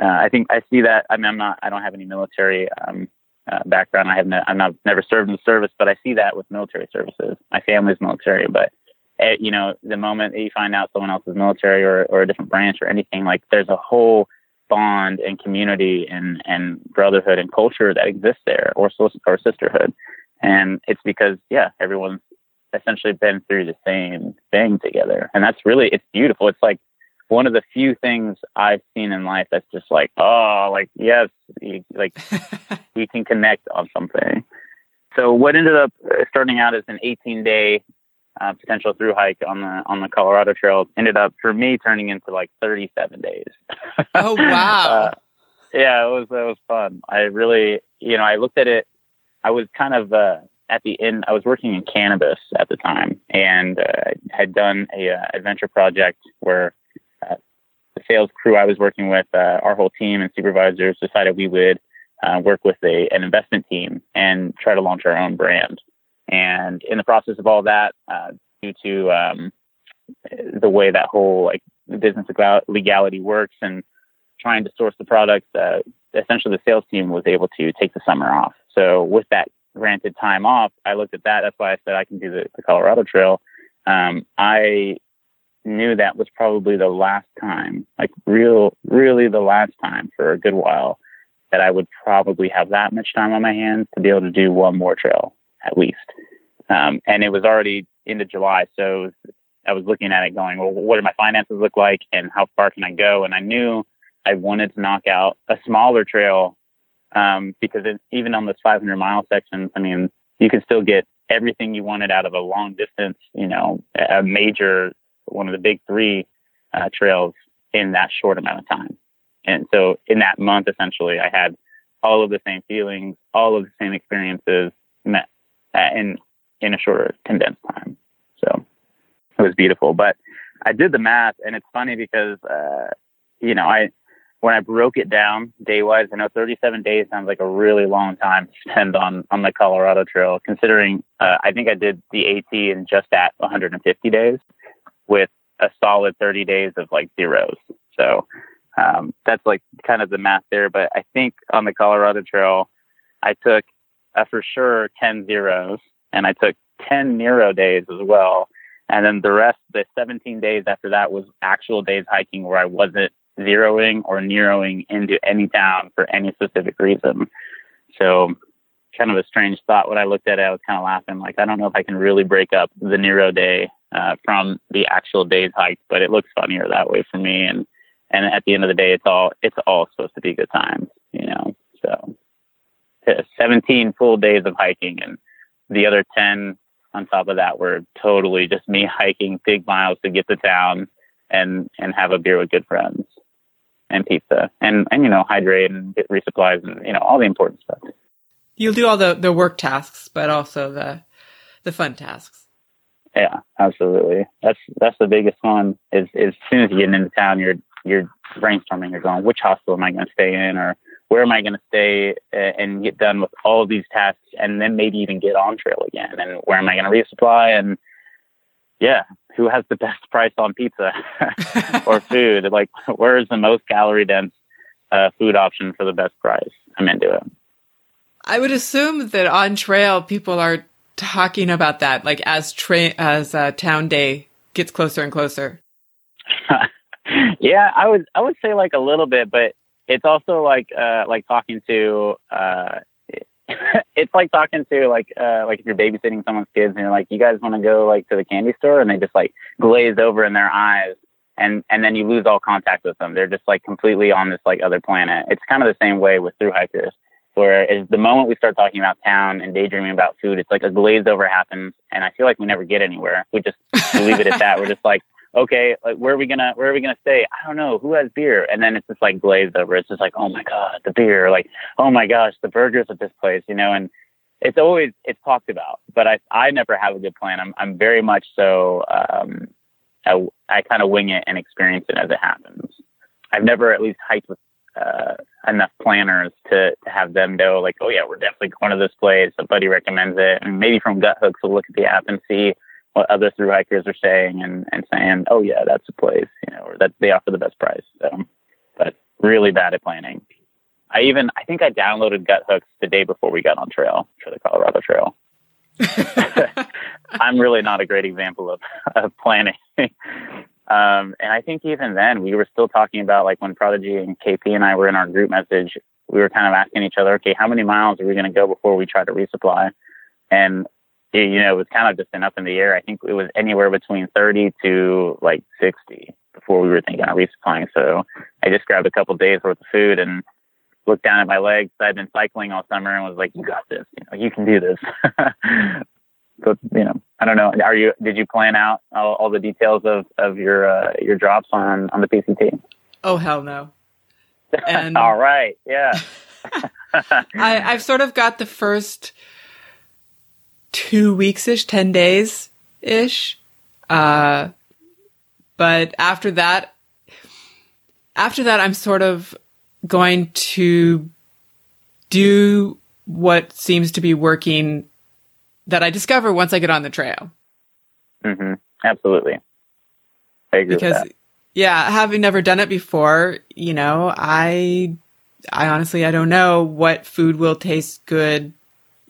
Uh, I think I see that. I mean, I'm not. I don't have any military um, uh, background. I have no, I'm not never served in the service, but I see that with military services. My family's military, but at, you know, the moment that you find out someone else is military or, or a different branch or anything, like there's a whole bond and community and, and brotherhood and culture that exists there or, or sisterhood. And it's because, yeah, everyone's essentially been through the same thing together. And that's really, it's beautiful. It's like, one of the few things I've seen in life that's just like, oh, like yes, like we can connect on something. So what ended up starting out as an 18 day uh, potential through hike on the on the Colorado Trail ended up for me turning into like 37 days. oh wow! uh, yeah, it was it was fun. I really, you know, I looked at it. I was kind of uh, at the end. I was working in cannabis at the time, and uh, had done a uh, adventure project where sales crew I was working with, uh, our whole team and supervisors decided we would uh, work with a, an investment team and try to launch our own brand. And in the process of all that, uh, due to um, the way that whole like business legality works and trying to source the products, uh, essentially the sales team was able to take the summer off. So with that granted time off, I looked at that. That's why I said I can do the, the Colorado Trail. Um, I knew that was probably the last time, like real, really the last time for a good while that I would probably have that much time on my hands to be able to do one more trail at least. Um, and it was already into July. So I was looking at it going, well, what do my finances look like and how far can I go? And I knew I wanted to knock out a smaller trail um, because it, even on those 500 mile sections, I mean, you can still get everything you wanted out of a long distance, you know, a major one of the big three uh, trails in that short amount of time. And so in that month, essentially, I had all of the same feelings, all of the same experiences met uh, in in a shorter condensed time. So it was beautiful. But I did the math, and it's funny because uh, you know I when I broke it down day wise, I know 37 days sounds like a really long time to spend on on the Colorado Trail. Considering uh, I think I did the AT in just at 150 days, with a solid 30 days of like zeros. So um, that's like kind of the math there. But I think on the Colorado Trail, I took uh, for sure 10 zeros, and I took 10 Nero days as well. And then the rest, the 17 days after that, was actual days hiking where I wasn't zeroing or neroing into any town for any specific reason. So, kind of a strange thought. When I looked at it, I was kind of laughing, like, I don't know if I can really break up the Nero day uh, from the actual day's hike, but it looks funnier that way for me. And and at the end of the day, it's all it's all supposed to be good times, you know. So, 17 full days of hiking, and the other 10 on top of that were totally just me hiking big miles to get to town and and have a beer with good friends and pizza and and you know hydrate and get resupplies and you know all the important stuff. You'll do all the the work tasks, but also the the fun tasks. Yeah, absolutely. That's that's the biggest one. Is, is as soon as you get into town, you're you're brainstorming. You're going, which hospital am I going to stay in, or where am I going to stay and get done with all of these tasks, and then maybe even get on trail again, and where am I going to resupply, and yeah, who has the best price on pizza or food? Like, where is the most calorie dense uh, food option for the best price? I'm into it. I would assume that on trail people are talking about that, like as as uh, town day gets closer and closer. yeah, I would I would say like a little bit, but it's also like uh, like talking to uh, it's like talking to like uh like if you're babysitting someone's kids and you're like, you guys want to go like to the candy store, and they just like glaze over in their eyes, and and then you lose all contact with them. They're just like completely on this like other planet. It's kind of the same way with through hikers, where is the moment we start talking about town and daydreaming about food, it's like a glaze over happens, and I feel like we never get anywhere. We just leave it at that. We're just like, okay, like where are we gonna where are we gonna stay? I don't know. Who has beer? And then it's just like glazed over. It's just like, oh my god, the beer. Like, oh my gosh, the burgers at this place. You know, and it's always it's talked about, but I I never have a good plan. I'm I'm very much so um, I I kind of wing it and experience it as it happens. I've never at least hiked with uh, enough planners to, to have them know like, oh yeah, we're definitely going to this place. A buddy recommends it, and maybe from Guthooks we'll look at the app and see what other through hikers are saying and, and saying, oh yeah, that's a place, you know, or that they offer the best price. So, but really bad at planning. I even, I think I downloaded Guthooks the day before we got on trail for the Colorado Trail. I'm really not a great example of, of planning. um, and I think even then we were still talking about like when Prodigy and KP and I were in our group message, we were kind of asking each other, okay, how many miles are we going to go before we try to resupply? And you know, it was kind of just been up in the air. I think it was anywhere between 30 to like 60 before we were thinking of resupplying. So I just grabbed a couple days worth of food and looked down at my legs. I'd been cycling all summer and was like, you got this, you know, you can do this. but, you know, I don't know. Are you, did you plan out all, all the details of, of your, uh, your drops on, on the PCT? Oh, hell no. And all right. Yeah. I, I've sort of got the first, two weeks ish, 10 days ish. Uh, but after that, after that, I'm sort of going to do what seems to be working that I discover once I get on the trail. Mm-hmm. Absolutely. I agree because, yeah, having never done it before, you know, I, I honestly, I don't know what food will taste good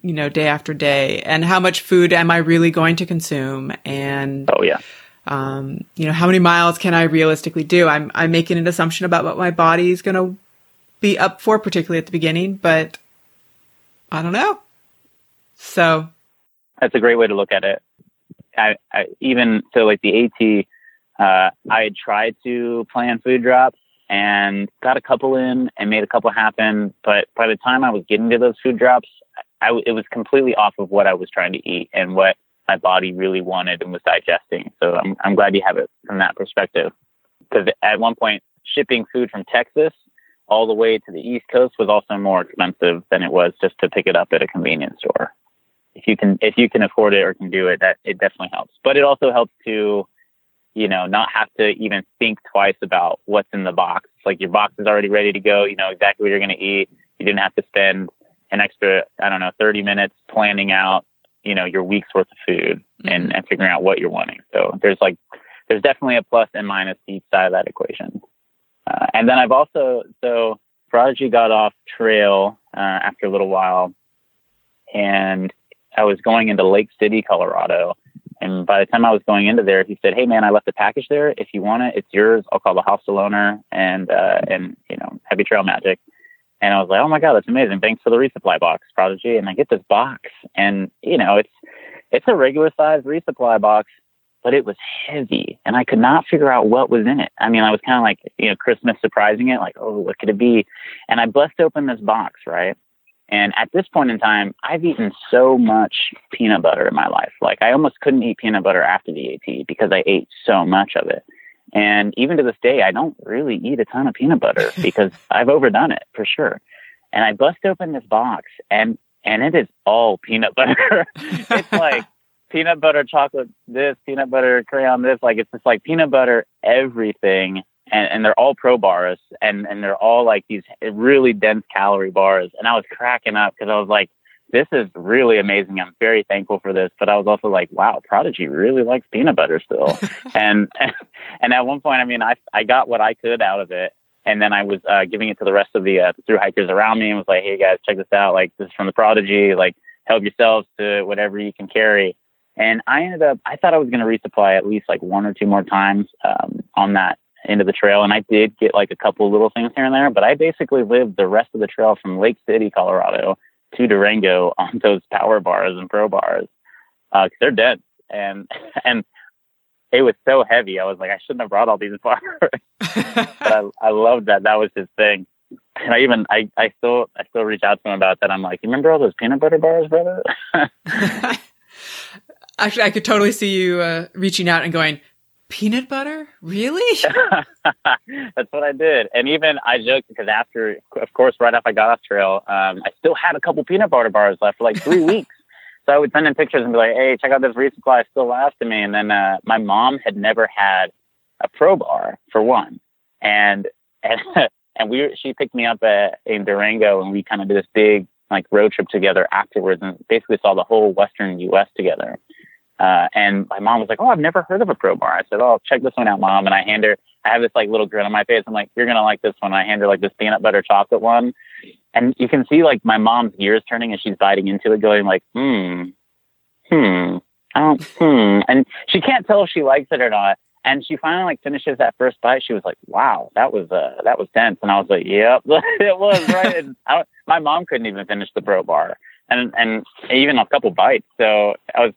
you know, day after day and how much food am I really going to consume? And, oh, yeah. Um, you know, how many miles can I realistically do? I'm, I'm making an assumption about what my body is going to be up for, particularly at the beginning, but I don't know. So that's a great way to look at it. I, I even so like the AT, uh, I had tried to plan food drops and got a couple in and made a couple happen. But by the time I was getting to those food drops, I, it was completely off of what I was trying to eat and what my body really wanted and was digesting. So I'm, I'm glad you have it from that perspective. Because at one point, shipping food from Texas all the way to the East Coast was also more expensive than it was just to pick it up at a convenience store. If you can, if you can afford it or can do it, that it definitely helps. But it also helps to, you know, not have to even think twice about what's in the box. It's Like your box is already ready to go. You know exactly what you're going to eat. You didn't have to spend an extra, I don't know, 30 minutes planning out, you know, your week's worth of food mm-hmm. and, and figuring out what you're wanting. So there's like, there's definitely a plus and minus to each side of that equation. Uh, and then I've also, so Prodigy got off trail uh, after a little while, and I was going into Lake City, Colorado. And by the time I was going into there, he said, "Hey, man, I left a package there. If you want it, it's yours. I'll call the hostel owner and uh, and you know, Heavy Trail Magic." And I was like, "Oh my god, that's amazing! Thanks for the resupply box, Prodigy." And I get this box, and you know, it's it's a regular size resupply box, but it was heavy and I could not figure out what was in it. I mean, I was kind of like, you know, Christmas surprising it, like, oh, what could it be? And I bust open this box, right? And at this point in time, I've eaten so much peanut butter in my life. Like, I almost couldn't eat peanut butter after the AT because I ate so much of it. And even to this day, I don't really eat a ton of peanut butter because I've overdone it for sure. And I bust open this box and and it is all peanut butter. it's like peanut butter chocolate this, peanut butter crayon this. Like it's just like peanut butter everything. And, and they're all pro bars and, and they're all like these really dense calorie bars. And I was cracking up because I was like, this is really amazing. I'm very thankful for this. But I was also like, wow, Prodigy really likes peanut butter still. and, and at one point, I mean, I, I got what I could out of it. And then I was uh, giving it to the rest of the uh, through hikers around me and was like, hey guys, check this out. Like this is from the Prodigy. Like help yourselves to whatever you can carry. And I ended up, I thought I was going to resupply at least like one or two more times um, on that of the trail. And I did get like a couple little things here and there, but I basically lived the rest of the trail from Lake City, Colorado to Durango on those power bars and pro bars uh, they're dense. And, and it was so heavy. I was like, I shouldn't have brought all these bars. but I, I loved that. That was his thing. And I even I, I still I still reach out to him about that. I'm like, you remember all those peanut butter bars, brother? Actually, I could totally see you uh, reaching out and going, peanut butter? Really? That's what I did. And even I joked because after, of course, right after I got off trail, um, I still had a couple peanut butter bars left for like three weeks. So I would send in pictures and be like, hey, check out this resupply it still lasting me. And then uh, my mom had never had a pro bar for one. And, and, and we, she picked me up at, in Durango and we kind of did this big like road trip together afterwards and basically saw the whole Western U.S. together. Uh, and my mom was like, "Oh, I've never heard of a Pro Bar." I said, "Oh, check this one out, mom." And I hand her, I have this like little grin on my face. I'm like, "You're gonna like this one." I hand her like this peanut butter chocolate one, and you can see like my mom's gears turning as she's biting into it, going like, "Hmm, hmm, don't, hmm," and she can't tell if she likes it or not. And she finally like finishes that first bite. She was like, "Wow, that was uh, that was dense." And I was like, "Yep, it was right." I, my mom couldn't even finish the Pro Bar, and and even a couple bites. So I was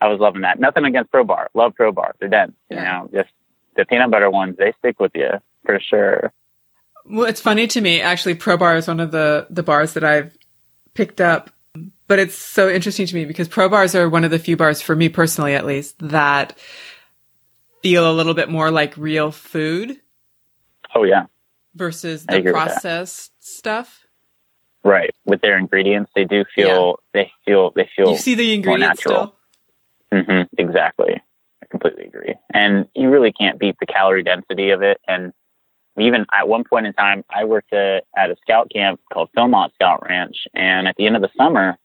I was loving that. Nothing against Pro Bar. Love Pro Bar. They're dense. You know, just the peanut butter ones, they stick with you for sure. Well, it's funny to me. Actually, Pro Bar is one of the, the bars that I've picked up. But it's so interesting to me because Pro Bars are one of the few bars, for me personally at least, that feel a little bit more like real food. Oh, yeah. Versus the processed stuff. Right. With their ingredients, they do feel, yeah. they feel, they feel. You see the ingredients still? Mm-hmm, exactly. I completely agree. And you really can't beat the calorie density of it. And even at one point in time, I worked at, at a scout camp called Philmont Scout Ranch. And at the end of the summer,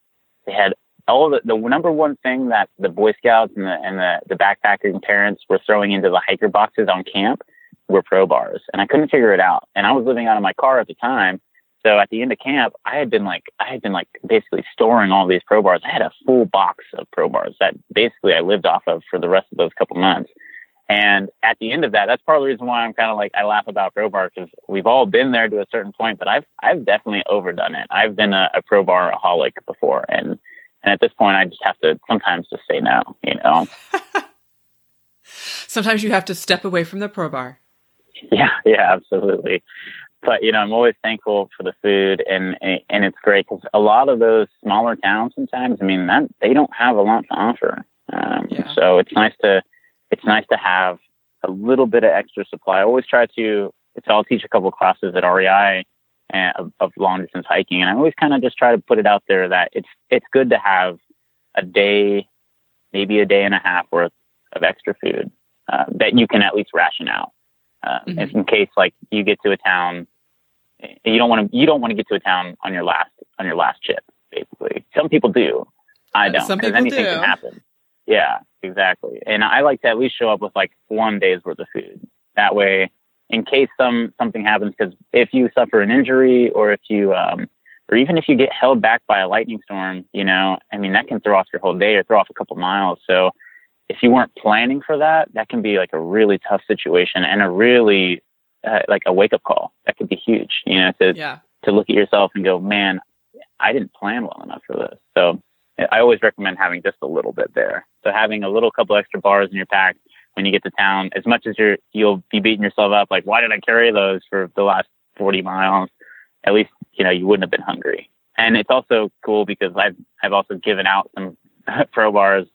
they had all the, the number one thing that the Boy Scouts and the, and the, the backpacking parents were throwing into the hiker boxes on camp were pro bars. And I couldn't figure it out. And I was living out of my car at the time. So at the end of camp, I had been like, I had been like basically storing all these pro bars. I had a full box of pro bars that basically I lived off of for the rest of those couple months. And at the end of that, that's part of the reason why I'm kind of like, I laugh about pro bar because we've all been there to a certain point, but I've, I've definitely overdone it. I've been a, a pro bar aholic before. And, and at this point, I just have to sometimes just say no, you know? sometimes you have to step away from the pro bar. Yeah, yeah, absolutely but you know, I'm always thankful for the food, and and it's great because a lot of those smaller towns sometimes, I mean, that they don't have a lot to offer. Um, yeah. So it's nice to it's nice to have a little bit of extra supply. I always try to so I'll teach a couple classes at REI and, of, of long distance hiking, and I always kind of just try to put it out there that it's it's good to have a day, maybe a day and a half worth of extra food uh, that you can at least ration out. Uh, Mhm. if in case like you get to a town, you don't want to you don't want to get to a town on your last on your last chip. Basically, some people do. I don't. some people anything do. can happen. Yeah, exactly. And I like to at least show up with like one day's worth of food. That way, in case some something happens, because if you suffer an injury or if you um, or even if you get held back by a lightning storm, you know, I mean, that can throw off your whole day or throw off a couple miles. So if you weren't planning for that, that can be like a really tough situation and a really uh, like a wake up call. That could be huge, you know, to, Yeah. to look at yourself and go, man, I didn't plan well enough for this. So I always recommend having just a little bit there. So having a little couple extra bars in your pack when you get to town, as much as you're, you'll be beating yourself up, like, why did I carry those for the last 40 miles? At least, you know, you wouldn't have been hungry. And it's also cool because I've, I've also given out some pro bars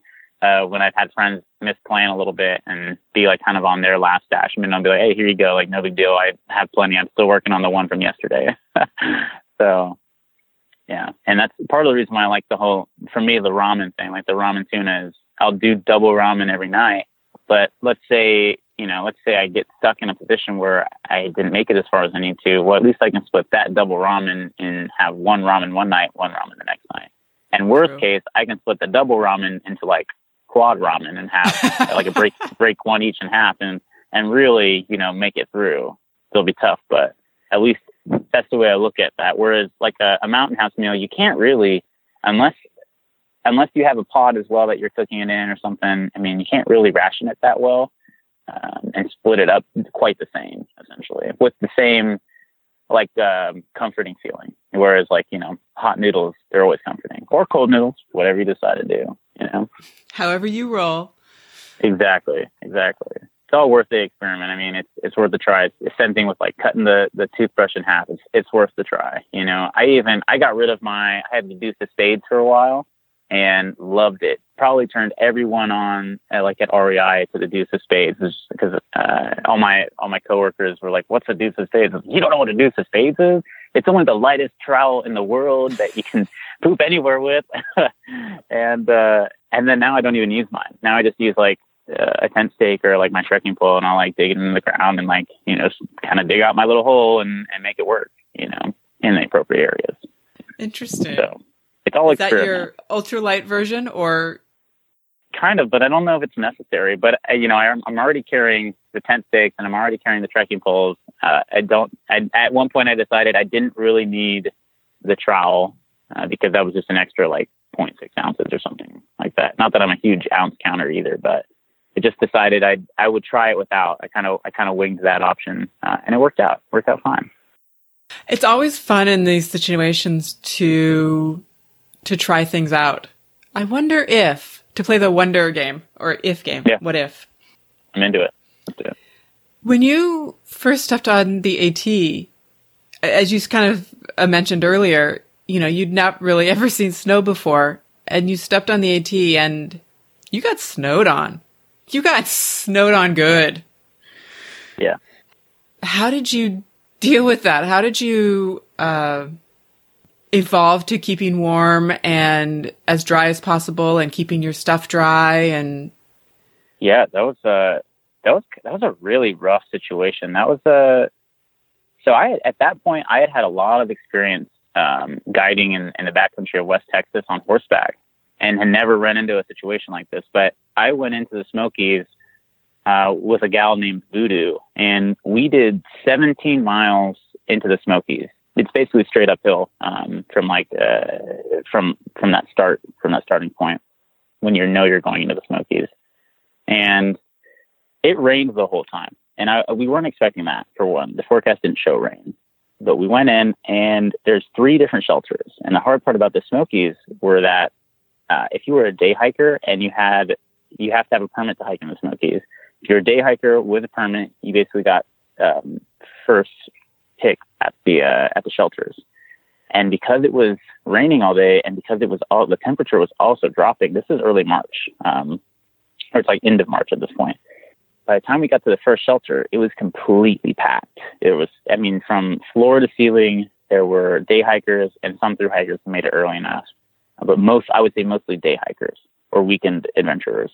uh, when I've had friends misplan a little bit and be like kind of on their last stash. I mean, I'll be like, hey, here you go. Like, no big deal. I have plenty. I'm still working on the one from yesterday. so, yeah. And that's part of the reason why I like the whole, for me, the ramen thing, like the ramen tuna is I'll do double ramen every night. But let's say, you know, let's say I get stuck in a position where I didn't make it as far as I need to. Well, at least I can split that double ramen and have one ramen one night, one ramen the next night. And worst True. case, I can split the double ramen into like quad ramen and have like a break break one each in half and and really you know make it through. It'll be tough, but at least that's the way I look at that. Whereas like a, a mountain house meal, you can't really unless unless you have a pod as well that you're cooking it in or something. I mean, you can't really ration it that well um, and split it up quite the same essentially with the same like um, comforting feeling. Whereas like you know hot noodles, they're always comforting or cold noodles, whatever you decide to do. You know. However you roll. Exactly, exactly. It's all worth the experiment. I mean, it's it's worth the try. It's the same thing with like cutting the the toothbrush in half. It's it's worth the try. You know, I even I got rid of my I had to do the spades for a while and loved it. Probably turned everyone on uh, like at REI to the Deuce of Spades because uh, all my all my coworkers were like, "What's a Deuce of Spades?" Like, you don't know what a Deuce of Spades is? It's only the lightest trowel in the world that you can poop anywhere with. and uh, and then now I don't even use mine. Now I just use like uh, a tent stake or like my trekking pole, and I'll like dig it in the ground and like you know kind of dig out my little hole and and make it work. You know, in the appropriate areas. Interesting. So it's all Is that your ultralight version or kind of, but I don't know if it's necessary. But uh, you know, I, I'm already carrying the tent stakes and I'm already carrying the trekking poles. Uh, I don't. I, at one point, I decided I didn't really need the trowel uh, because that was just an extra like 0.6 ounces or something like that. Not that I'm a huge ounce counter either, but I just decided I I would try it without. I kind of I kind of winged that option, uh, and it worked out. Worked out fine. It's always fun in these situations to to try things out. I wonder if to play the wonder game or if game. Yeah. What if? I'm into it. Do it. When you first stepped on the AT, as you kind of uh, mentioned earlier, you know, you'd not really ever seen snow before, and you stepped on the AT and you got snowed on. You got snowed on good. Yeah. How did you deal with that? How did you uh, evolve to keeping warm and as dry as possible and keeping your stuff dry and Yeah, that was a that was that was a really rough situation. That was a so I at that point I had had a lot of experience um, guiding in, in the backcountry of West Texas on horseback, and had never run into a situation like this. But I went into the Smokies uh, with a gal named Voodoo, and we did 17 miles into the Smokies. It's basically straight uphill um, from like uh, from from that start from that starting point when you know you're going into the Smokies and it rained the whole time. And I, we weren't expecting that for one. The forecast didn't show rain, but we went in and there's three different shelters. And the hard part about the Smokies were that uh, if you were a day hiker and you had, you have to have a permit to hike in the Smokies. If you're a day hiker with a permit, you basically got um, first pick at the uh, at the shelters. And because it was raining all day, and because it was all the temperature was also dropping. This is early March. Um, or it's like end of March at this point. By the time we got to the first shelter, it was completely packed. It was, I mean, from floor to ceiling, there were day hikers and some through hikers who made it early enough. But most, I would say mostly day hikers or weekend adventurers.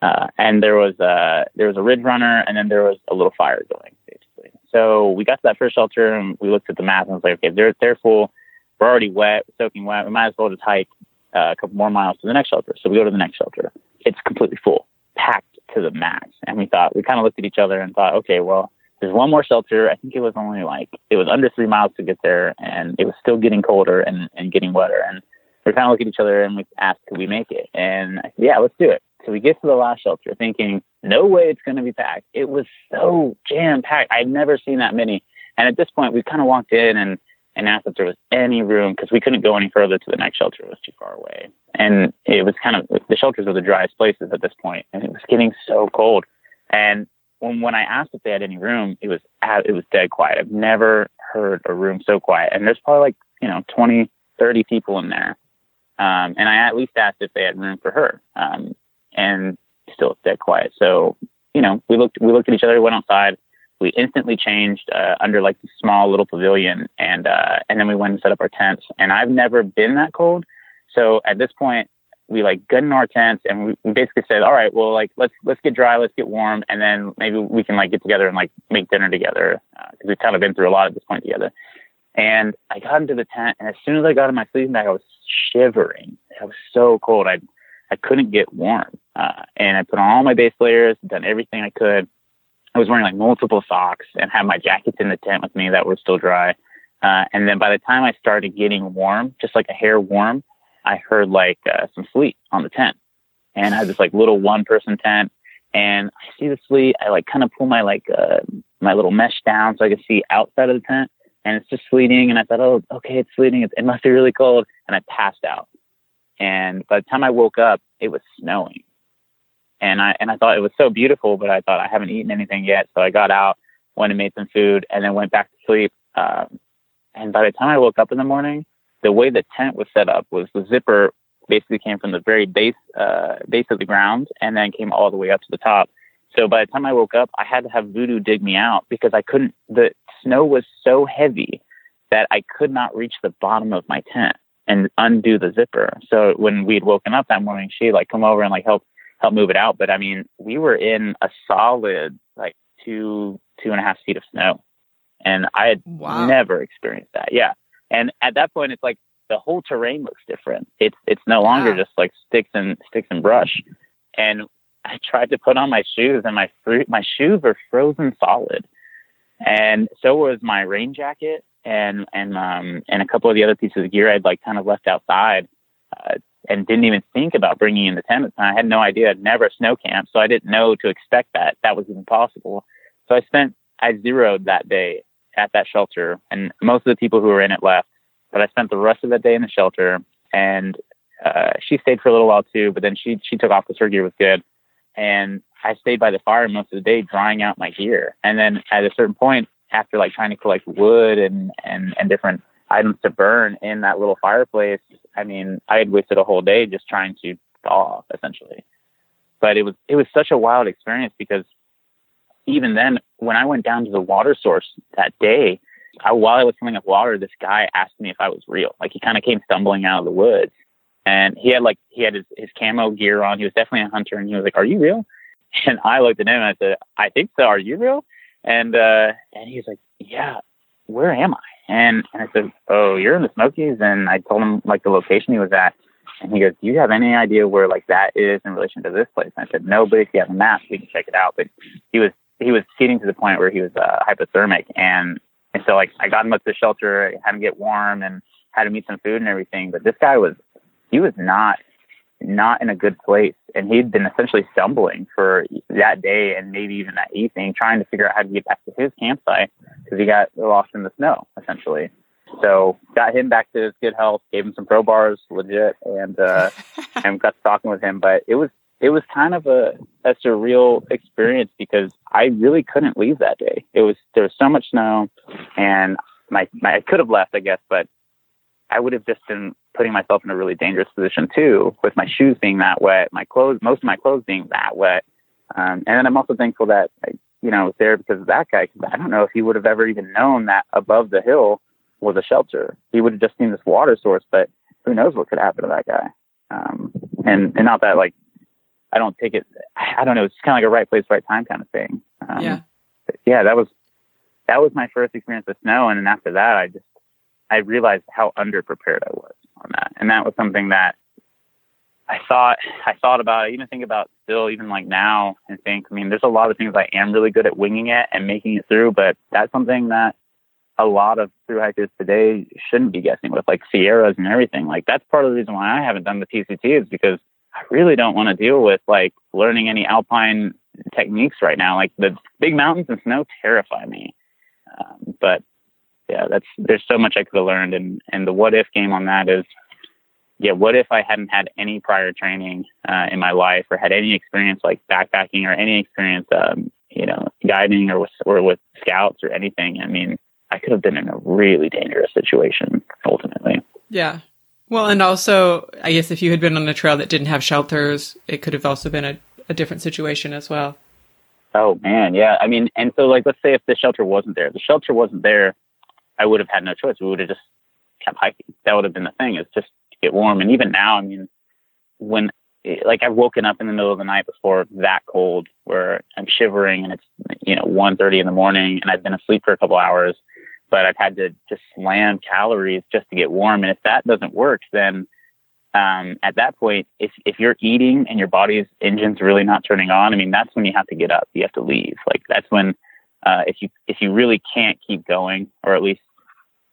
Uh, and there was a, there was a ridge runner and then there was a little fire going basically. So we got to that first shelter and we looked at the map and was like, okay, they're, they're full. We're already wet, soaking wet. We might as well just hike uh, a couple more miles to the next shelter. So we go to the next shelter. It's completely full, packed to the max. And we thought, we kind of looked at each other and thought, okay, well, there's one more shelter. I think it was only like, it was under three miles to get there and it was still getting colder and, and getting wetter. And we kind of looked at each other and we asked, could we make it? And said, yeah, let's do it. So we get to the last shelter thinking, no way it's going to be packed. It was so jam packed. I'd never seen that many. And at this point, we kind of walked in and, and asked if there was any room because we couldn't go any further to the next shelter. It was too far away. And it was kind of, the shelters were the driest places at this point, And it was getting so cold. And when, when I asked if they had any room, it was, it was dead quiet. I've never heard a room so quiet. And there's probably like, you know, 20, 30 people in there. Um, and I at least asked if they had room for her. Um, and still dead quiet. So, you know, we looked, we looked at each other, went outside. We instantly changed uh, under like the small little pavilion, and uh, and then we went and set up our tents. And I've never been that cold, so at this point, we like got in our tents, and we, we basically said, all right, well, like let's let's get dry, let's get warm, and then maybe we can like get together and like make dinner together because uh, we've kind of been through a lot at this point together. And I got into the tent, and as soon as I got in my sleeping bag, I was shivering. I was so cold. I I couldn't get warm. Uh, and I put on all my base layers, done everything I could. I was wearing like multiple socks and had my jackets in the tent with me that were still dry. Uh, and then by the time I started getting warm, just like a hair warm, I heard like uh, some sleet on the tent. And I had this like little one person tent and I see the sleet. I like kind of pull my like, uh, my little mesh down so I can see outside of the tent and it's just sleeting. And I thought, oh, okay, it's sleeting. It, it must be really cold. And I passed out. And by the time I woke up, it was snowing. And I and I thought it was so beautiful, but I thought I haven't eaten anything yet. So I got out, went and made some food, and then went back to sleep. Um, and by the time I woke up in the morning, the way the tent was set up was the zipper basically came from the very base uh, base of the ground and then came all the way up to the top. So by the time I woke up, I had to have Voodoo dig me out because I couldn't. The snow was so heavy that I could not reach the bottom of my tent and undo the zipper. So when we'd woken up that morning, she like come over and like help help move it out. But I mean, we were in a solid like two two and a half feet of snow, and I had wow. never experienced that. Yeah, and at that point, it's like the whole terrain looks different. It's it's no longer yeah. just like sticks and sticks and brush. And I tried to put on my shoes, and my fruit my shoes were frozen solid, and so was my rain jacket and and um and a couple of the other pieces of gear I'd like kind of left outside uh, and didn't even think about bringing in the tent. And I had no idea. I'd never snow camped, so I didn't know to expect that that was even possible. So I spent I zeroed that day at that shelter, and most of the people who were in it left. But I spent the rest of that day in the shelter, and uh, she stayed for a little while too. But then she she took off because her gear was good, and I stayed by the fire most of the day drying out my gear. And then at a certain point, after like trying to collect wood and and and different items to burn in that little fireplace, I mean, I had wasted a whole day just trying to thaw essentially. But it was it was such a wild experience because even then, when I went down to the water source that day, I, while I was filling up water, this guy asked me if I was real. Like he kind of came stumbling out of the woods, and he had like he had his, his camo gear on. He was definitely a hunter, and he was like, "Are you real?" And I looked at him and I said, "I think so. Are you real?" And uh, and he's like, "Yeah, where am I?" And, and I said, "Oh, you're in the Smokies." And I told him like the location he was at, and he goes, "Do you have any idea where like that is in relation to this place?" And I said, "No, but if you have a map, we can check it out." But he was he was heating to the point where he was uh, hypothermic, and and so like I got him up to the shelter, had him get warm, and had him eat some food and everything. But this guy was he was not not in a good place. And he'd been essentially stumbling for that day and maybe even that evening, trying to figure out how to get back to his campsite because he got lost in the snow, essentially. So got him back to his good health, gave him some pro bars, legit, and uh, and got talking with him. But it was it was kind of a, a surreal experience because I really couldn't leave that day. It was there was so much snow, and my, my I could have left, I guess, but I would have just been putting myself in a really dangerous position too, with my shoes being that wet, my clothes, most of my clothes being that wet. Um, and then I'm also thankful that I, you know I was there because of that guy. Because I don't know if he would have ever even known that above the hill was a shelter. He would have just seen this water source, but who knows what could happen to that guy. Um, and and not that like I don't take it. I don't know. It's kind of like a right place, right time kind of thing. Um, Yeah. yeah, that was that was my first experience with snow, and then after that, I just I realized how underprepared I was on that, and that was something that I thought I thought about. I even think about still, even like now, and think. I mean, there's a lot of things I am really good at winging it and making it through, but that's something that a lot of through hikers today shouldn't be guessing with, like Sierras and everything. Like that's part of the reason why I haven't done the PCT is because I really don't want to deal with like learning any alpine techniques right now. Like the big mountains and snow terrify me. Um, but yeah, that's there's so much I could have learned, and and the what if game on that is, yeah, what if I hadn't had any prior training uh, in my life or had any experience like backpacking or any experience, um, you know, guiding or with or with scouts or anything. I mean, I could have been in a really dangerous situation ultimately. Yeah. Well, and also, I guess if you had been on a trail that didn't have shelters, it could have also been a, a different situation as well. Oh man, yeah. I mean, and so like, let's say if the shelter wasn't there, the shelter wasn't there, I would have had no choice. We would have just kept hiking. That would have been the thing. Is just to get warm. And even now, I mean, when like I've woken up in the middle of the night before that cold, where I'm shivering and it's you know one thirty in the morning, and I've been asleep for a couple hours, but I've had to just slam calories just to get warm. And if that doesn't work, then um, at that point, if if you're eating and your body's engine's really not turning on, I mean, that's when you have to get up. You have to leave. Like that's when uh, if you if you really can't keep going, or at least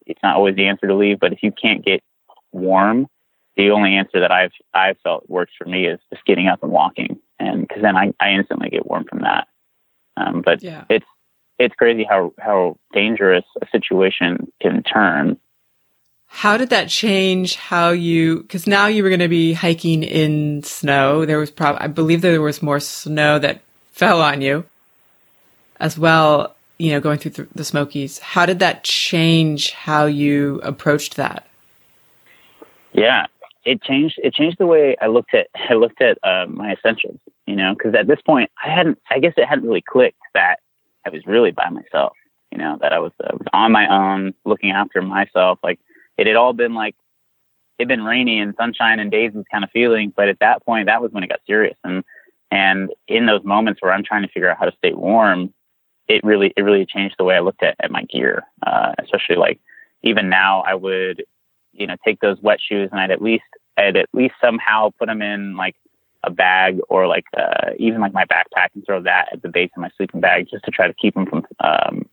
it's not always the answer to leave, but if you can't get warm, the only answer that I've I've felt works for me is just getting up and walking, and because then I, I instantly get warm from that. Um, but Yeah. it's it's crazy how how dangerous a situation can turn. How did that change how you, because now you were going to be hiking in snow. There was probably, I believe there was more snow that fell on you as well, you know, going through the, Smokies. How did that change how you approached that? Yeah, it changed. It changed the way I looked at I looked at uh, my essentials. You know, because at this point, I hadn't. I guess it hadn't really clicked that I was really by myself. You know, that I was, uh, was on my own, looking after myself. Like it had all been like it'd been rainy and sunshine and daisies kind of feeling, but at that point, that was when it got serious. And and in those moments where I'm trying to figure out how to stay warm, it really it really changed the way I looked at, at my gear. Uh, especially like even now, I would you know take those wet shoes and I'd at least I'd at least somehow put them in like a bag or like uh, even like my backpack and throw that at the base of my sleeping bag just to try to keep them from um,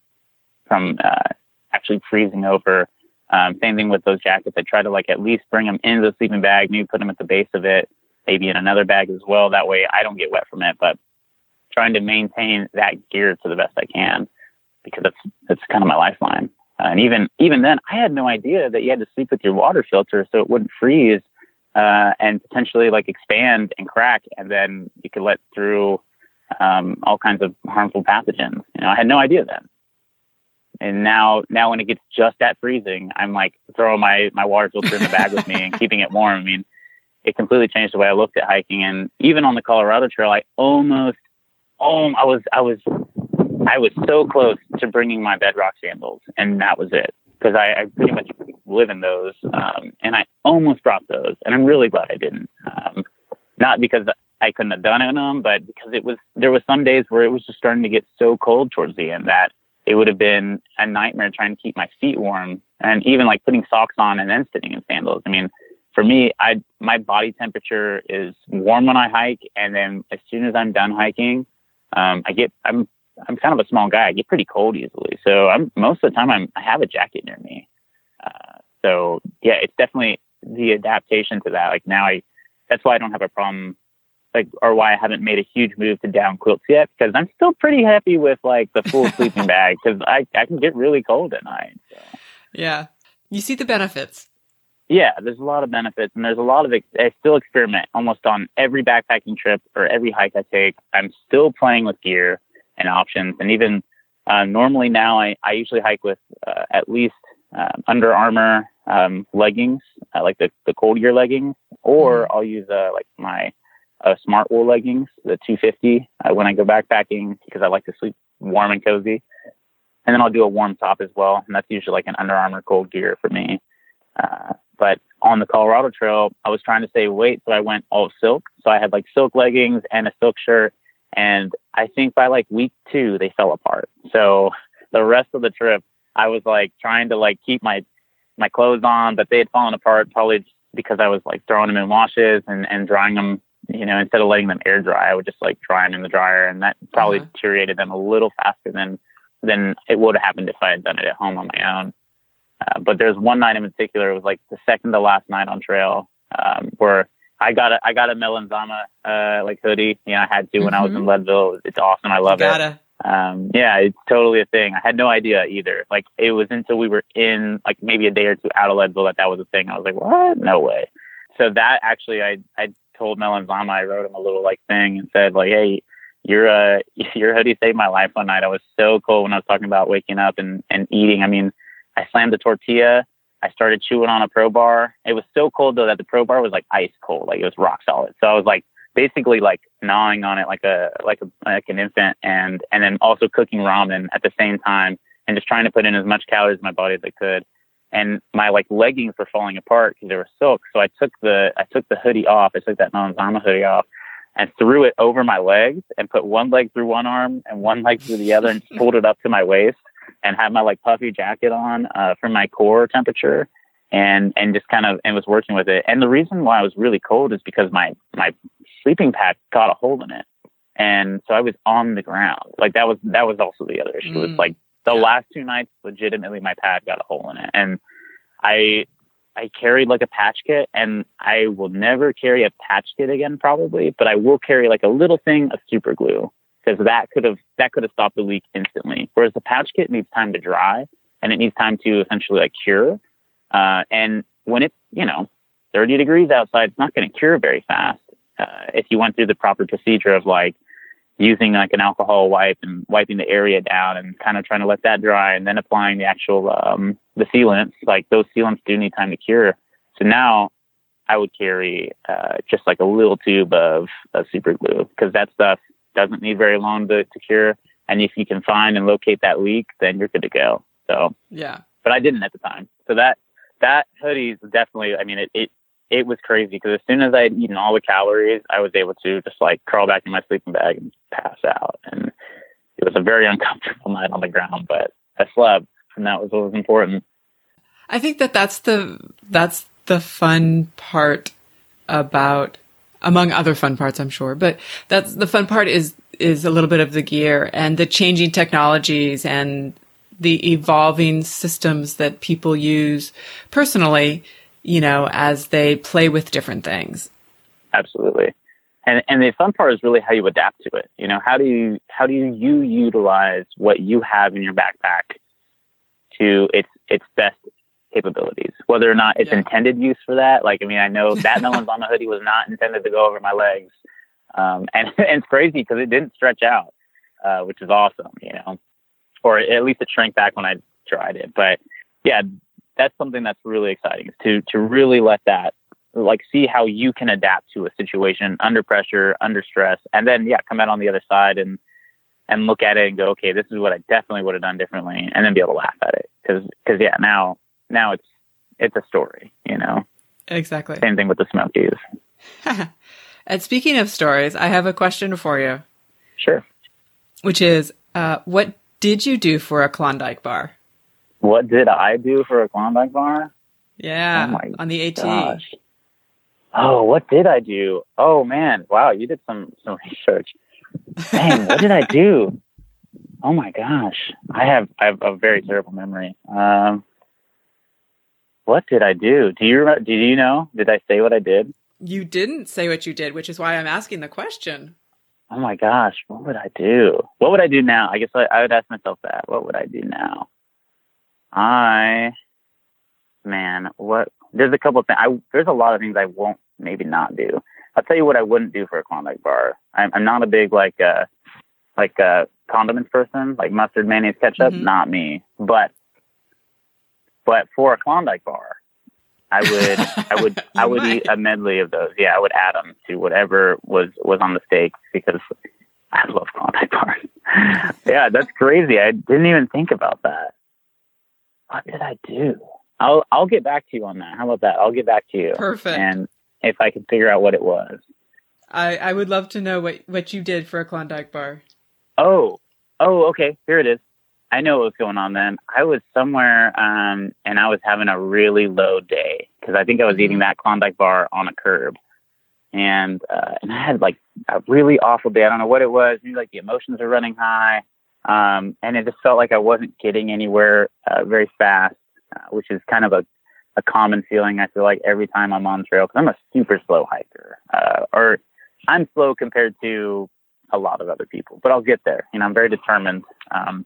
from uh, actually freezing over. Um, same thing with those jackets. I try to like at least bring them into the sleeping bag, maybe put them at the base of it, maybe in another bag as well. That way I don't get wet from it. But trying to maintain that gear to the best I can because that's that's kind of my lifeline. Uh, and even even then, I had no idea that you had to sleep with your water filter so it wouldn't freeze uh, and potentially like expand and crack, and then you could let through um, all kinds of harmful pathogens. You know, I had no idea then. And now, now when it gets just at freezing, I'm like throwing my my water filter in the bag with me and keeping it warm. I mean, it completely changed the way I looked at hiking. And even on the Colorado Trail, I almost, oh, I was, I was, I was so close to bringing my Bedrock sandals, and that was it because I, I pretty much live in those, um, and I almost brought those, and I'm really glad I didn't. Um, not because I couldn't have done it in them, but because it was there was some days where it was just starting to get so cold towards the end that it would have been a nightmare trying to keep my feet warm, and even like putting socks on and then sitting in sandals. I mean, for me, I my body temperature is warm when I hike, and then as soon as I'm done hiking, um, I get I'm I'm kind of a small guy. I get pretty cold easily, so I'm most of the time I'm I have a jacket near me. Uh, so yeah, it's definitely the adaptation to that. Like now, I that's why I don't have a problem, like or why I haven't made a huge move to down quilts yet because I'm still pretty happy with like the full sleeping bag because I I can get really cold at night. So. Yeah. You see the benefits. Yeah, there's a lot of benefits, and there's a lot of. Ex- I still experiment almost on every backpacking trip or every hike I take. I'm still playing with gear and options, and even uh, normally now I, I usually hike with uh, at least uh, Under Armour um, leggings, uh, like the the cold gear leggings, or I'll use uh, like my uh, Smartwool leggings, the 250, uh, when I go backpacking because I like to sleep warm and cozy. And then I'll do a warm top as well. And that's usually like an Under Armour cold gear for me. Uh, but on the Colorado Trail, I was trying to save weight, so I went all silk. So I had like silk leggings and a silk shirt. And I think by like week two, they fell apart. So the rest of the trip, I was like trying to like keep my my clothes on, but they had fallen apart probably because I was like throwing them in washes and and drying them. You know, instead of letting them air dry, I would just like dry them in the dryer, and that probably Uh-huh. deteriorated them a little faster than than it would have happened if I had done it at home on my own. Uh, but there's one night in particular, it was like the second to last night on trail, um, where I got a I got a Melanzana uh, like hoodie. You know, I had to when I was in Leadville. It's awesome. I love it. Gotta. um yeah it's totally a thing. I had no idea either. Like it was until we were in like maybe a day or two out of leadville that that was a thing. I was like what? No way. So that actually i i told Melanzana i wrote him a little like thing and said like hey your uh your hoodie saved my life one night. I was so cold when i was talking about waking up and and eating. I mean i slammed the tortilla i started chewing on a pro bar it was so cold though that the pro bar was like ice cold like it was rock solid so i was like basically like gnawing on it like a like a like an infant and and then also cooking ramen at the same time and just trying to put in as much calories in my body as I could. And my like leggings were falling apart because they were silk. So I took the I took the hoodie off. I took that Melanzana hoodie off and threw it over my legs and put one leg through one arm and one leg through the other and pulled it up to my waist and had my like puffy jacket on uh, for my core temperature and and just kind of and was working with it. And the reason why I was really cold is because my my sleeping pad got a hole in it, and so I was on the ground. Like that was that was also the other issue. It was Mm. like the Yeah. last two nights, legitimately, my pad got a hole in it, and I I carried like a patch kit, and I will never carry a patch kit again, probably. But I will carry like a little thing of super glue because that could have that could have stopped the leak instantly. Whereas the pouch kit needs time to dry, and it needs time to essentially like cure. Uh, and when it's you know 30 degrees outside, it's not going to cure very fast. Uh, if you went through the proper procedure of like using like an alcohol wipe and wiping the area down and kind of trying to let that dry and then applying the actual um, the sealants, like those sealants do need time to cure. So now I would carry uh, just like a little tube of, of super glue because that stuff doesn't need very long to, to cure. And if you can find and locate that leak, then you're good to go. So Yeah. but I didn't at the time. So that that hoodie is definitely. I mean, it it, it was crazy because as soon as I had eaten all the calories, I was able to just like crawl back in my sleeping bag and pass out. And it was a very uncomfortable night on the ground, but I slept, and that was what was important. I think that that's the that's the fun part about among other fun parts I'm sure but that's the fun part is is a little bit of the gear and the changing technologies and the evolving systems that people use personally you know as they play with different things Absolutely. And and the fun part is really how you adapt to it. You know, how do you how do you, you utilize what you have in your backpack to its its best capabilities, whether or not it's Yeah. intended use for that. Like, I mean, I know that Melanzana hoodie was not intended to go over my legs, um, and, and it's crazy because it didn't stretch out, uh, which is awesome, you know, or at least it shrank back when I tried it. But yeah, that's something that's really exciting to to really let that like see how you can adapt to a situation under pressure, under stress, and then yeah, come out on the other side and and look at it and go, okay, this is what I definitely would have done differently, and then be able to laugh at it because because yeah, now now it's it's a story, you know. exactly Same thing with the Smokies. and speaking of stories I have a question for you Sure. which is uh, what did you do for a Klondike bar What did I do for a Klondike bar? yeah Oh my on the AT Gosh. Oh, what did I do? Oh man, wow, you did some some research. Dang, what did I do? Oh my gosh, I have I have a very terrible memory. Um, what did I do? Do you remember, do you know? Did I say what I did? You didn't say what you did, which is why I'm asking the question. Oh my gosh, what would I do? What would I do now? I guess I, I would ask myself that. What would I do now? I, man, what? There's a couple of things. I there's a lot of things I won't maybe not do. I'll tell you what I wouldn't do for a Klondike bar. I'm, I'm not a big like uh like uh condiments person, like mustard, mayonnaise, ketchup. Mhm. Not me. But but for a Klondike bar, I would, I would, I would eat a medley of those. Yeah, I would add them to whatever was was on the steak because I love Klondike bars. yeah, that's crazy. I didn't even think about that. What did I do? I'll I'll get back to you on that. How about that? I'll get back to you. Perfect. And if I can figure out what it was. I, I would love to know what, what you did for a Klondike bar. Oh, oh, okay. Here it is. I know what was going on then. I was somewhere, um, and I was having a really low day because I think I was eating that Klondike bar on a curb, and uh, and I had like a really awful day. I don't know what it was. Maybe like the emotions are running high, um, and it just felt like I wasn't getting anywhere uh, very fast, uh, which is kind of a a common feeling. I feel like every time I'm on trail because I'm a super slow hiker, uh, or I'm slow compared to a lot of other people, but I'll get there. You know, I'm very determined. Um,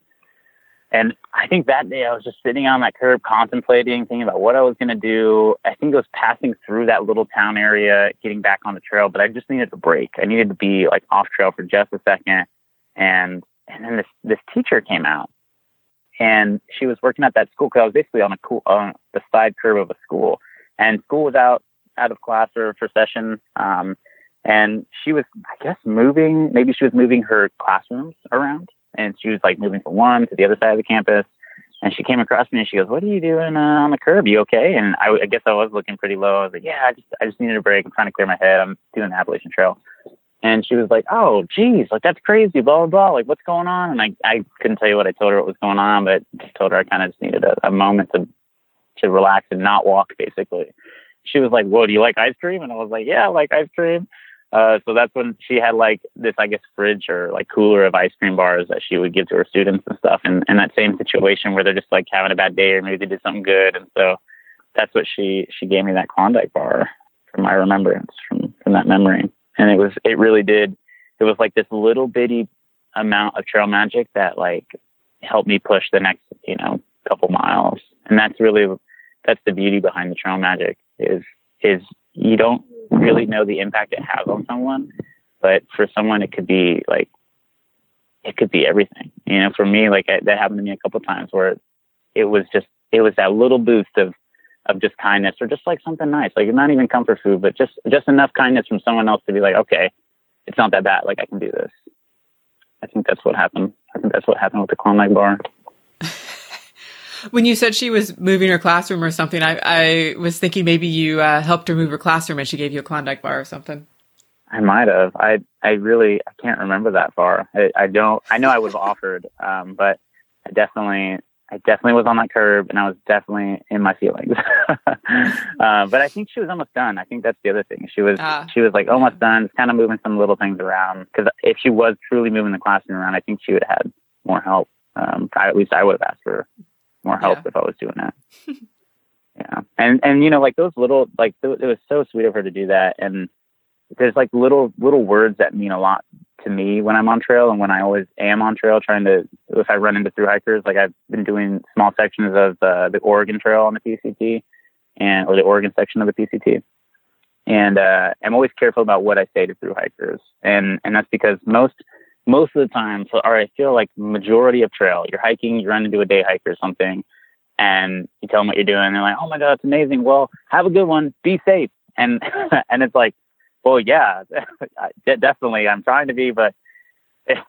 and I think that day I was just sitting on that curb contemplating, thinking about what I was going to do. I think I was passing through that little town area, getting back on the trail, but I just needed a break. I needed to be like off trail for just a second. And, and then this, this teacher came out and she was working at that school because I was basically on a cool, on the side curb of a school and school was out, out of class or for session. Um, and she was, I guess, moving, maybe she was moving her classrooms around and she was like moving from one to the other side of the campus. And she came across me and she goes, "What are you doing uh, on the curb? You okay?" And I, I guess I was looking pretty low. I was like, "Yeah, I just I just needed a break. I'm trying to clear my head. I'm doing the Appalachian Trail." And she was like, "Oh, geez, like that's crazy, blah blah blah. Like what's going on?" And I I couldn't tell you what I told her what was going on, but I told her I kind of just needed a, a moment to to relax and not walk, basically. She was like, "Whoa, do you like ice cream?" And I was like, "Yeah, I like ice cream." Uh, so that's when she had like this, I guess, fridge or like cooler of ice cream bars that she would give to her students and stuff. And in that same situation where they're just like having a bad day or maybe they did something good. And so that's what she, she gave me that Klondike bar from my remembrance from, from that memory. And it was, it really did. It was like this little bitty amount of trail magic that like helped me push the next, you know, couple miles. And that's really, that's the beauty behind the trail magic is, is you don't really know the impact it has on someone. But for someone, it could be like, it could be everything. You know, for me, like I, that happened to me a couple times where it was just, it was that little boost of, of just kindness or just like something nice, like not even comfort food, but just, just enough kindness from someone else to be like, okay, it's not that bad. Like I can do this. I think that's what happened. I think that's what happened with the Klondike bar. When you said she was moving her classroom or something, I, I was thinking maybe you uh, helped her move her classroom and she gave you a Klondike bar or something. I might have. I I really I can't remember that far. I, I don't. I know I would have offered, um, but I definitely I definitely was on that curb and I was definitely in my feelings. uh, but I think she was almost done. I think that's the other thing. She was Ah. she was like almost done, just kind of moving some little things around. Because if she was truly moving the classroom around, I think she would have had more help. Um, I, at least I would have asked for more help Yeah. if I was doing that. yeah, and and you know like those little like th- it was so sweet of her to do that. And there's like little little words that mean a lot to me when I'm on trail and when I always am on trail trying to if I run into through hikers like I've been doing small sections of uh, the Oregon Trail on the PCT and or the Oregon section of the PCT and uh, I'm always careful about what I say to through hikers and and that's because most most of the time so or I feel like majority of trail you're hiking you run into a day hike or something and you tell them what you're doing and they're like oh my god it's amazing well have a good one be safe and and it's like well, yeah, definitely. I'm trying to be, but it's,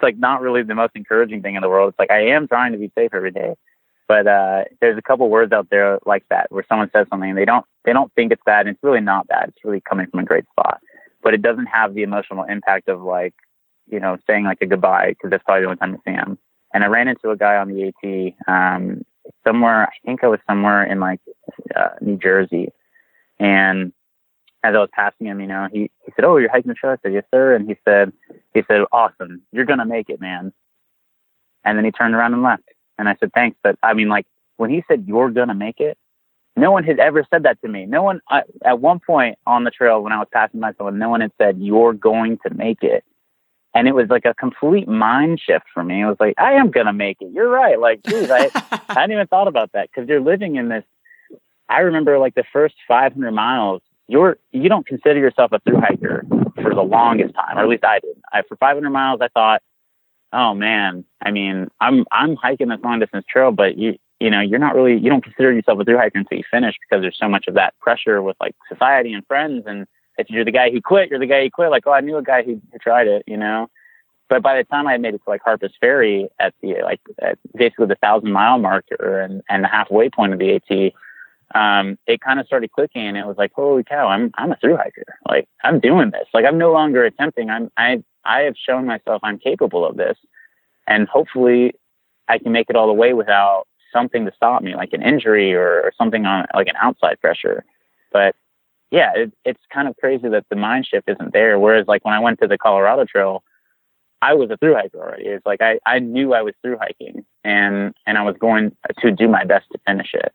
like not really the most encouraging thing in the world. It's like I am trying to be safe every day, but uh, there's a couple words out there like that where someone says something and they don't they don't think it's bad, and it's really not bad. It's really coming from a great spot, but it doesn't have the emotional impact of like you know saying like a goodbye because that's probably the only time you see him. And I ran into a guy on the AT um, somewhere. I think I was somewhere in like uh, New Jersey, and as I was passing him, you know, he, he said, Oh, you're hiking the trail? I said, Yes, sir. And he said, he said, Awesome. You're to make it, man. And then he turned around and left. And I said, Thanks. But I mean, like when he said, You're to make it, no one had ever said that to me. No one, I, at one point on the trail when I was passing by someone, no one had said, You're going to make it. And it was like a complete mind shift for me. It was like, I am going to make it. You're right. Like, geez, I, I hadn't even thought about that because you're living in this. I remember like the first 500 miles, you're you don't consider yourself a through hiker for the longest time, or at least I didn't. I, for 500 miles, I thought, oh man, I mean, I'm I'm hiking this long distance trail, but you you know, you're not really, you don't consider yourself a through hiker until you finish because there's so much of that pressure with like society and friends. And you're the guy who quit, you're the guy who quit. Like, oh, I knew a guy who, who tried it, you know. But by the time I made it to like Harpers Ferry at the like at basically the thousand mile marker and and the halfway point of the AT, um, it kind of started clicking and it was like, holy cow, I'm I'm a through hiker. Like I'm doing this. Like I'm no longer attempting. I'm I I have shown myself I'm capable of this, and hopefully I can make it all the way without something to stop me, like an injury or, or something on like an outside pressure. But yeah, it, it's kind of crazy that the mind shift isn't there. Whereas like when I went to the Colorado Trail, I was a through hiker already. It's like I, I knew I was through hiking and and I was going to do my best to finish it.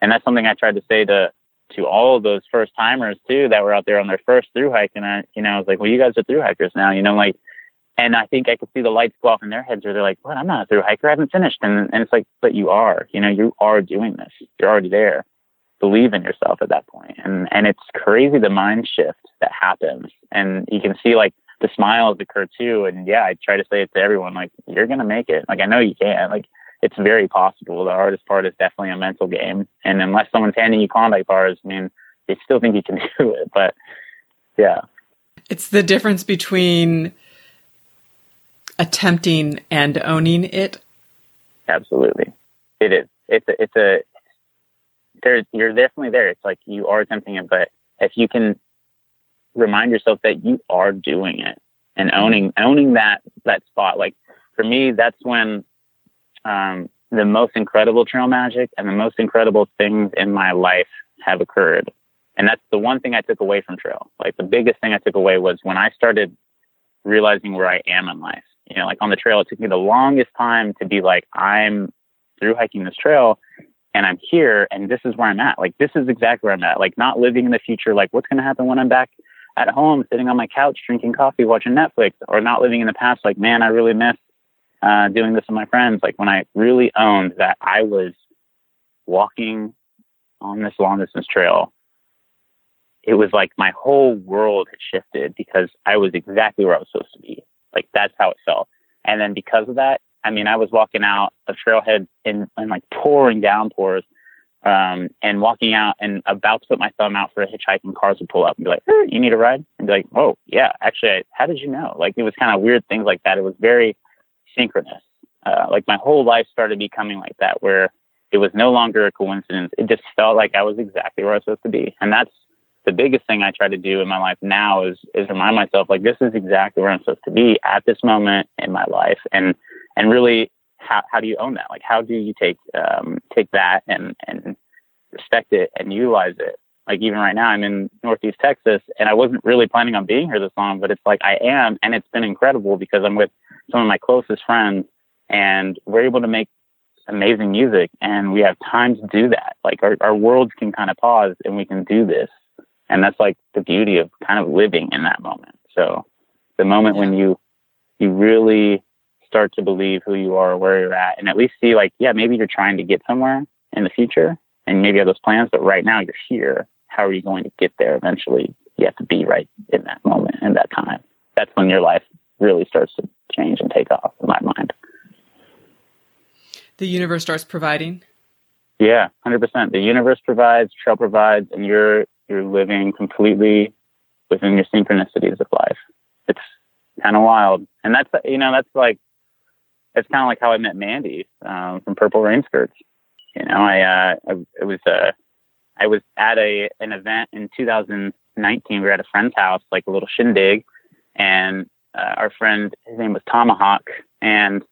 And that's something I tried to say to to all of those first timers too that were out there on their first through hike. And I, you know, I was like, well, you guys are through hikers now. You know, like and I think I could see the lights go off in their heads where they're like, "What? I'm not a through hiker. I haven't finished." And and it's like, "But you are. You know, you are doing this. You're already there. Believe in yourself at that point." And and it's crazy the mind shift that happens. And you can see like the smiles occur too. And yeah, I try to say it to everyone like, "You're gonna make it. Like I know you can. Like it's very possible. The hardest part is definitely a mental game. And unless someone's handing you Klondike bars, I mean, they still think you can do it. But yeah, it's the difference between attempting and owning it? Absolutely, it is. It's a, it's a there's you're definitely there. It's like you are attempting it, but if you can remind yourself that you are doing it and owning owning that that spot, like for me, that's when um, the most incredible trail magic and the most incredible things in my life have occurred. And that's the one thing I took away from trail. Like the biggest thing I took away was when I started realizing where I am in life you know, like on the trail, it took me the longest time to be like, I'm through hiking this trail and I'm here and this is where I'm at. Like, this is exactly where I'm at. Like, not living in the future, like, what's going to happen when I'm back at home, sitting on my couch, drinking coffee, watching Netflix, or not living in the past, like, man, I really miss uh, doing this with my friends. Like, when I really owned that I was walking on this long distance trail, it was like my whole world had shifted because I was exactly where I was supposed to be. Like that's how it felt. And then because of that, I mean, I was walking out a trailhead in, in like pouring downpours, um, and walking out and about to put my thumb out for a hitchhike and cars would pull up and be like, hey, you need a ride? And be like, oh yeah, actually, I, how did you know? Like it was kind of weird things like that. It was very synchronous. Uh, like my whole life started becoming like that where it was no longer a coincidence. It just felt like I was exactly where I was supposed to be. And that's the biggest thing I try to do in my life now is is remind myself like this is exactly where I'm supposed to be at this moment in my life, and and really how how do you own that? Like how do you take um, take that and and respect it and utilize it? Like even right now, I'm in Northeast Texas, and I wasn't really planning on being here this long, but it's like I am, and it's been incredible because I'm with some of my closest friends, and we're able to make amazing music and we have time to do that. Like our, our worlds can kind of pause and we can do this and that's like the beauty of kind of living in that moment so the moment when you you really start to believe who you are where you're at and at least see like yeah maybe you're trying to get somewhere in the future and maybe you have those plans but right now you're here. How are you going to get there eventually? You have to be right in that moment and that time. That's when your life really starts to change and take off in my mind. The universe starts providing? Yeah 100% the universe provides trail provides and you're you're living completely within your synchronicities of life. It's kind of wild. And that's, you know, that's like, it's kind of like how I met Mandy um, from Purple Rain Skirts. You know, I, uh, I, it was, uh, I was at a, an event in 2019. We were at a friend's house, like a little shindig. And uh, our friend, his name was Tomahawk. And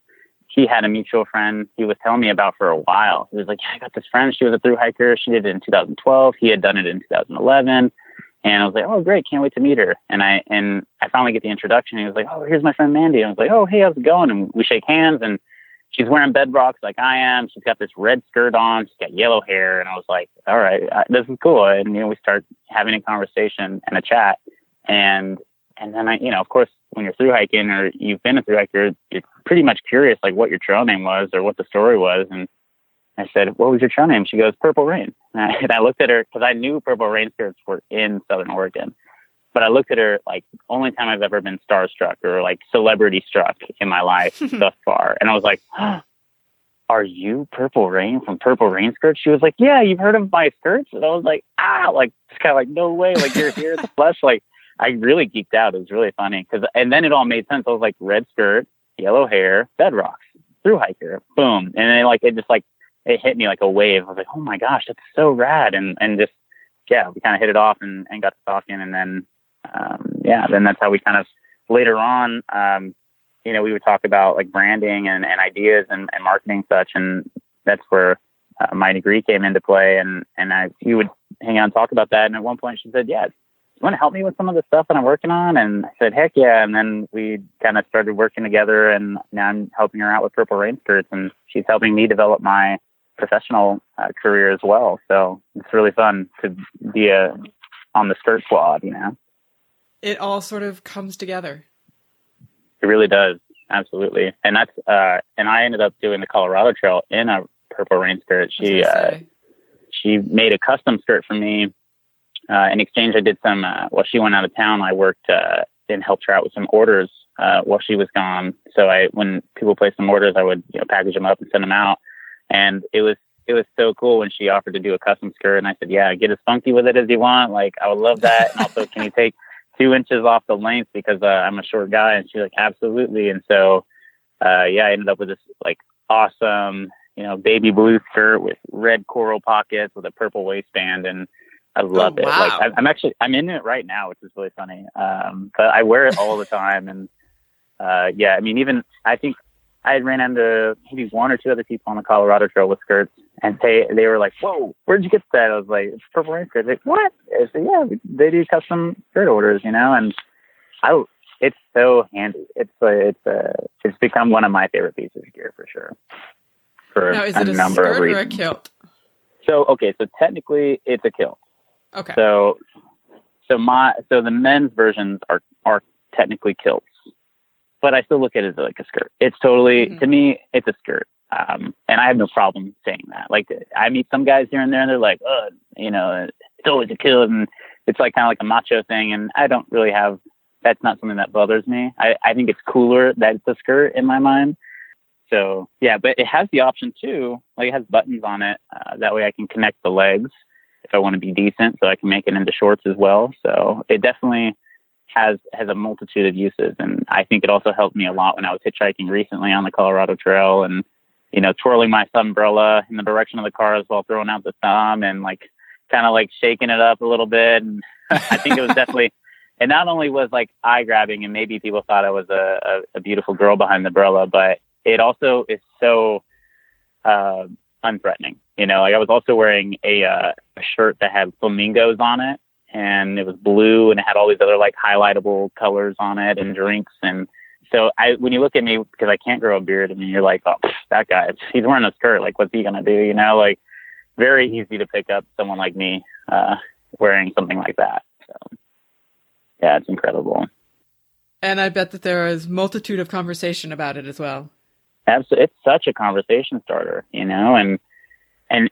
he had a mutual friend he was telling me about for a while. He was like, yeah, I got this friend. She was a through hiker. She did it in 2012. He had done it in 2011. And I was like, oh, great. Can't wait to meet her. And I, and I finally get the introduction. He was like, oh, here's my friend Mandy. And I was like, oh, hey, how's it going? And we shake hands and she's wearing bedrocks like I am. She's got this red skirt on. She's got yellow hair. And I was like, all right, this is cool. And, you know, we start having a conversation and a chat. And, and then I, you know, of course, when you're through hiking or you've been a through hiker, you're pretty much curious like what your trail name was or what the story was. And I said, "What was your trail name?" She goes, "Purple Rain." And I, and I looked at her because I knew Purple Rain skirts were in Southern Oregon, but I looked at her like only time I've ever been starstruck or like celebrity struck in my life thus far, and I was like, oh, are you Purple Rain from Purple Rain Skirts? She was like, yeah, you've heard of my skirts? And I was like, ah, like, it's kind of like, no way. Like, you're here in the flesh. Like, I really geeked out. It was really funny. Cause, and then it all made sense. I was like, red skirt, yellow hair, bedrocks, through hiker, boom. And then like, it just like, it hit me like a wave. I was like, oh my gosh, that's so rad. And, and just, yeah, we kind of hit it off and, and got to talking. And then, um, yeah, then that's how we kind of later on, um, you know, we would talk about like branding and, and ideas and, and marketing such. And that's where uh, my degree came into play. And, and I, we would hang out and talk about that. And at one point she said, yeah, you want to help me with some of the stuff that I'm working on? And I said, heck yeah. And then we kind of started working together and now I'm helping her out with Purple Rain Skirts and she's helping me develop my professional uh, career as well. So it's really fun to be a, on the skirt squad, you know? It all sort of comes together. It really does. Absolutely. And that's, uh, and I ended up doing the Colorado Trail in a Purple Rain skirt. She, uh, she made a custom skirt for me. Uh, in exchange, I did some, uh, while she went out of town, I worked, uh, and helped her out with some orders, uh, while she was gone. So I, when people placed some orders, I would, you know, package them up and send them out. And it was, it was so cool when she offered to do a custom skirt. And I said, yeah, get as funky with it as you want. Like, I would love that. And also, can you take, two inches off the length because uh, I'm a short guy. And she's like, absolutely. And so, uh, yeah, I ended up with this like awesome, you know, baby blue skirt with red coral pockets with a purple waistband. And I love Oh, it. wow. Like I'm actually, I'm in it right now, which is really funny. Um, but I wear it all the time. And, uh, yeah, I mean, even I think I had ran into maybe one or two other people on the Colorado Trail with skirts, and they they were like, "Whoa, where'd you get that?" I was like, "It's Purple Rain skirts." Like, what? I said, "Yeah, they do custom skirt orders, you know." And I, it's so handy. It's a, it's a, it's become one of my favorite pieces of gear for sure. For Now, is a it a number skirt of or a reasons. kilt? So okay, so technically it's a kilt. Okay. So, so my so the men's versions are are technically kilts, but I still look at it as like a skirt. It's totally Mhm. to me, it's a skirt, um, and I have no problem saying that. Like I meet some guys here and there, and they're like, "Oh, you know, it's always a kilt," and it's like kind of like a macho thing, and I don't really have. That's not something that bothers me. I, I think it's cooler that it's a skirt in my mind. So yeah, but it has the option too. Like it has buttons on it. Uh, that way I can connect the legs if I want to be decent, so I can make it into shorts as well. So it definitely has has a multitude of uses, and I think it also helped me a lot when I was hitchhiking recently on the Colorado Trail, and you know, twirling my umbrella in the direction of the cars while throwing out the thumb and like kind of like shaking it up a little bit. And I think it was definitely. It not only was like eye grabbing, and maybe people thought I was a, a, a beautiful girl behind the umbrella, but it also is so uh, unthreatening. You know, like I was also wearing a, uh, a shirt that had flamingos on it, and it was blue, and it had all these other like highlightable colors on it and drinks. And so, I when you look at me because I can't grow a beard, I mean, you're like, oh, that guy, he's wearing a skirt. Like, what's he gonna do? You know, like very easy to pick up someone like me uh, wearing something like that. So, yeah, it's incredible. And I bet that there is multitude of conversation about it as well. absolutely it's such a conversation starter you know and and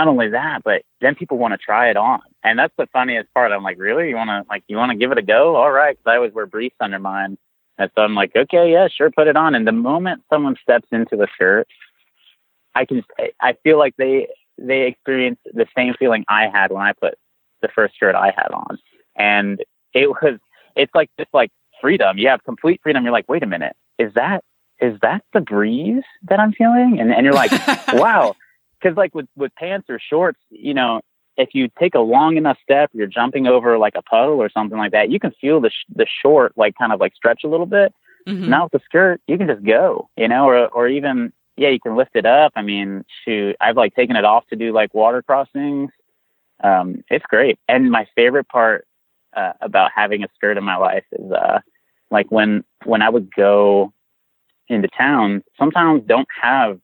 not only that but then people want to try it on. And that's the funniest part. I'm like really? You want to like you want to give it a go? All right because i always wear briefs under mine. And so i'm like okay yeah sure put it on. And the moment someone steps into a shirt i can i feel like they they experience the same feeling i had when i put the first shirt i had on. And it was it's like just like freedom. You have complete freedom. You're like wait a minute. Is that is that the breeze that I'm feeling? And and you're like, wow, because like with with pants or shorts, you know, if you take a long enough step, you're jumping over like a puddle or something like that. You can feel the sh- the short like kind of like stretch a little bit. Mhm. Now with the skirt, you can just go, you know, or or even yeah, you can lift it up. I mean, shoot, I've like taken it off to do like water crossings. Um, it's great. And my favorite part uh, about having a skirt in my life is uh, like when when I would go into town, some towns don't have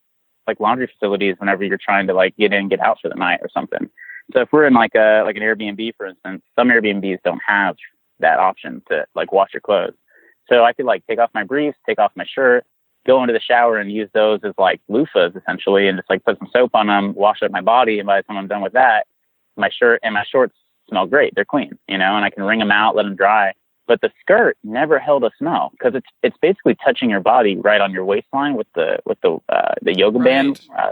like laundry facilities whenever you're trying to like get in and get out for the night or something. So if we're in like a like an Airbnb, for instance, some Airbnbs don't have that option to like wash your clothes. So I could like take off my briefs, take off my shirt, go into the shower and use those as like loofahs essentially, and just like put some soap on them, wash up my body, and by the time I'm done with that, my shirt and my shorts smell great. They're clean, you know, and I can wring them out, let them dry. But the skirt never held a smell because it's it's basically touching your body right on your waistline with the with the uh, the yoga band. Uh,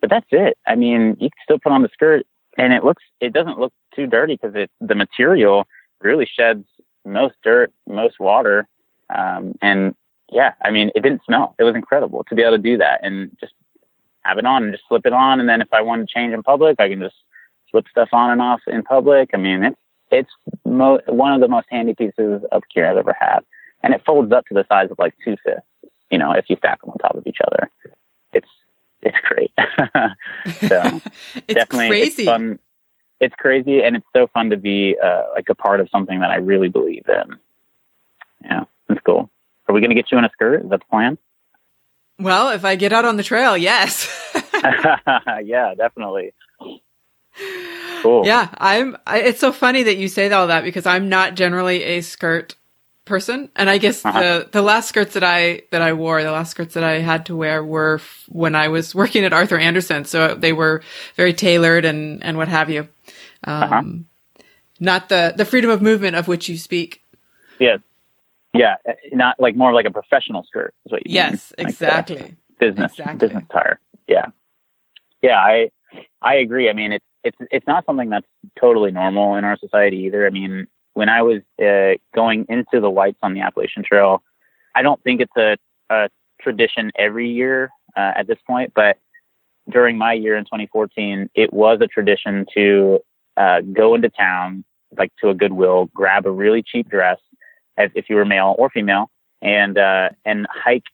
but that's it. I mean, you can still put on the skirt, and it looks it doesn't look too dirty because it the material really sheds most dirt, most water, um, and yeah, I mean, it didn't smell. It was incredible to be able to do that and just have it on and just slip it on. And then if I want to change in public, I can just slip stuff on and off in public. I mean, it's it's mo- one of the most handy pieces of gear I've ever had, and it folds up to the size of like two fifths. You know, if you stack them on top of each other, it's it's great. so it's definitely crazy. it's fun. It's crazy, and it's so fun to be uh, like a part of something that I really believe in. Yeah, it's cool. Are we going to get you in a skirt? Is that the plan? Well, if I get out on the trail, yes. yeah, definitely. Cool. Yeah, I'm. I, it's so funny that you say all that because I'm not generally a skirt person, and I guess Uh-huh. the the last skirts that I that I wore, the last skirts that I had to wear were f- when I was working at Arthur Andersen, so they were very tailored and and what have you. Um, Uh-huh. Not the the freedom of movement of which you speak. Yes. Yeah, uh, not like more like a professional skirt is what you Yes, mean. Like, exactly. business Exactly. business attire. Yeah. Yeah, I I agree. I mean, it's it's it's not something that's totally normal in our society either. I mean, when I was uh, going into the whites on the Appalachian Trail, I don't think it's a, a tradition every year uh, at this point, but during my year in 2014, it was a tradition to uh, go into town, like to a Goodwill, grab a really cheap dress, as if you were male or female, and uh, and hike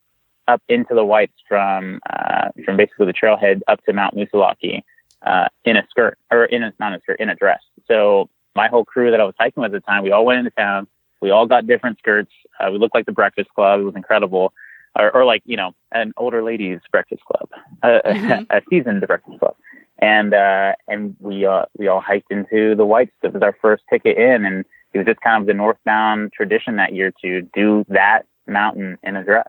up into the whites from uh, from basically the trailhead up to Mount Moosilauke uh, in a skirt or in a not a skirt in a dress. So my whole crew that I was hiking with at the time, we all went into town. We all got different skirts. Uh, we looked like the Breakfast Club. It was incredible, or, or like you know an older ladies Breakfast Club, uh, Mhm. a seasoned Breakfast Club. And uh, and we uh, we all hiked into the whites. It was our first ticket in, and it was just kind of the northbound tradition that year to do that mountain in a dress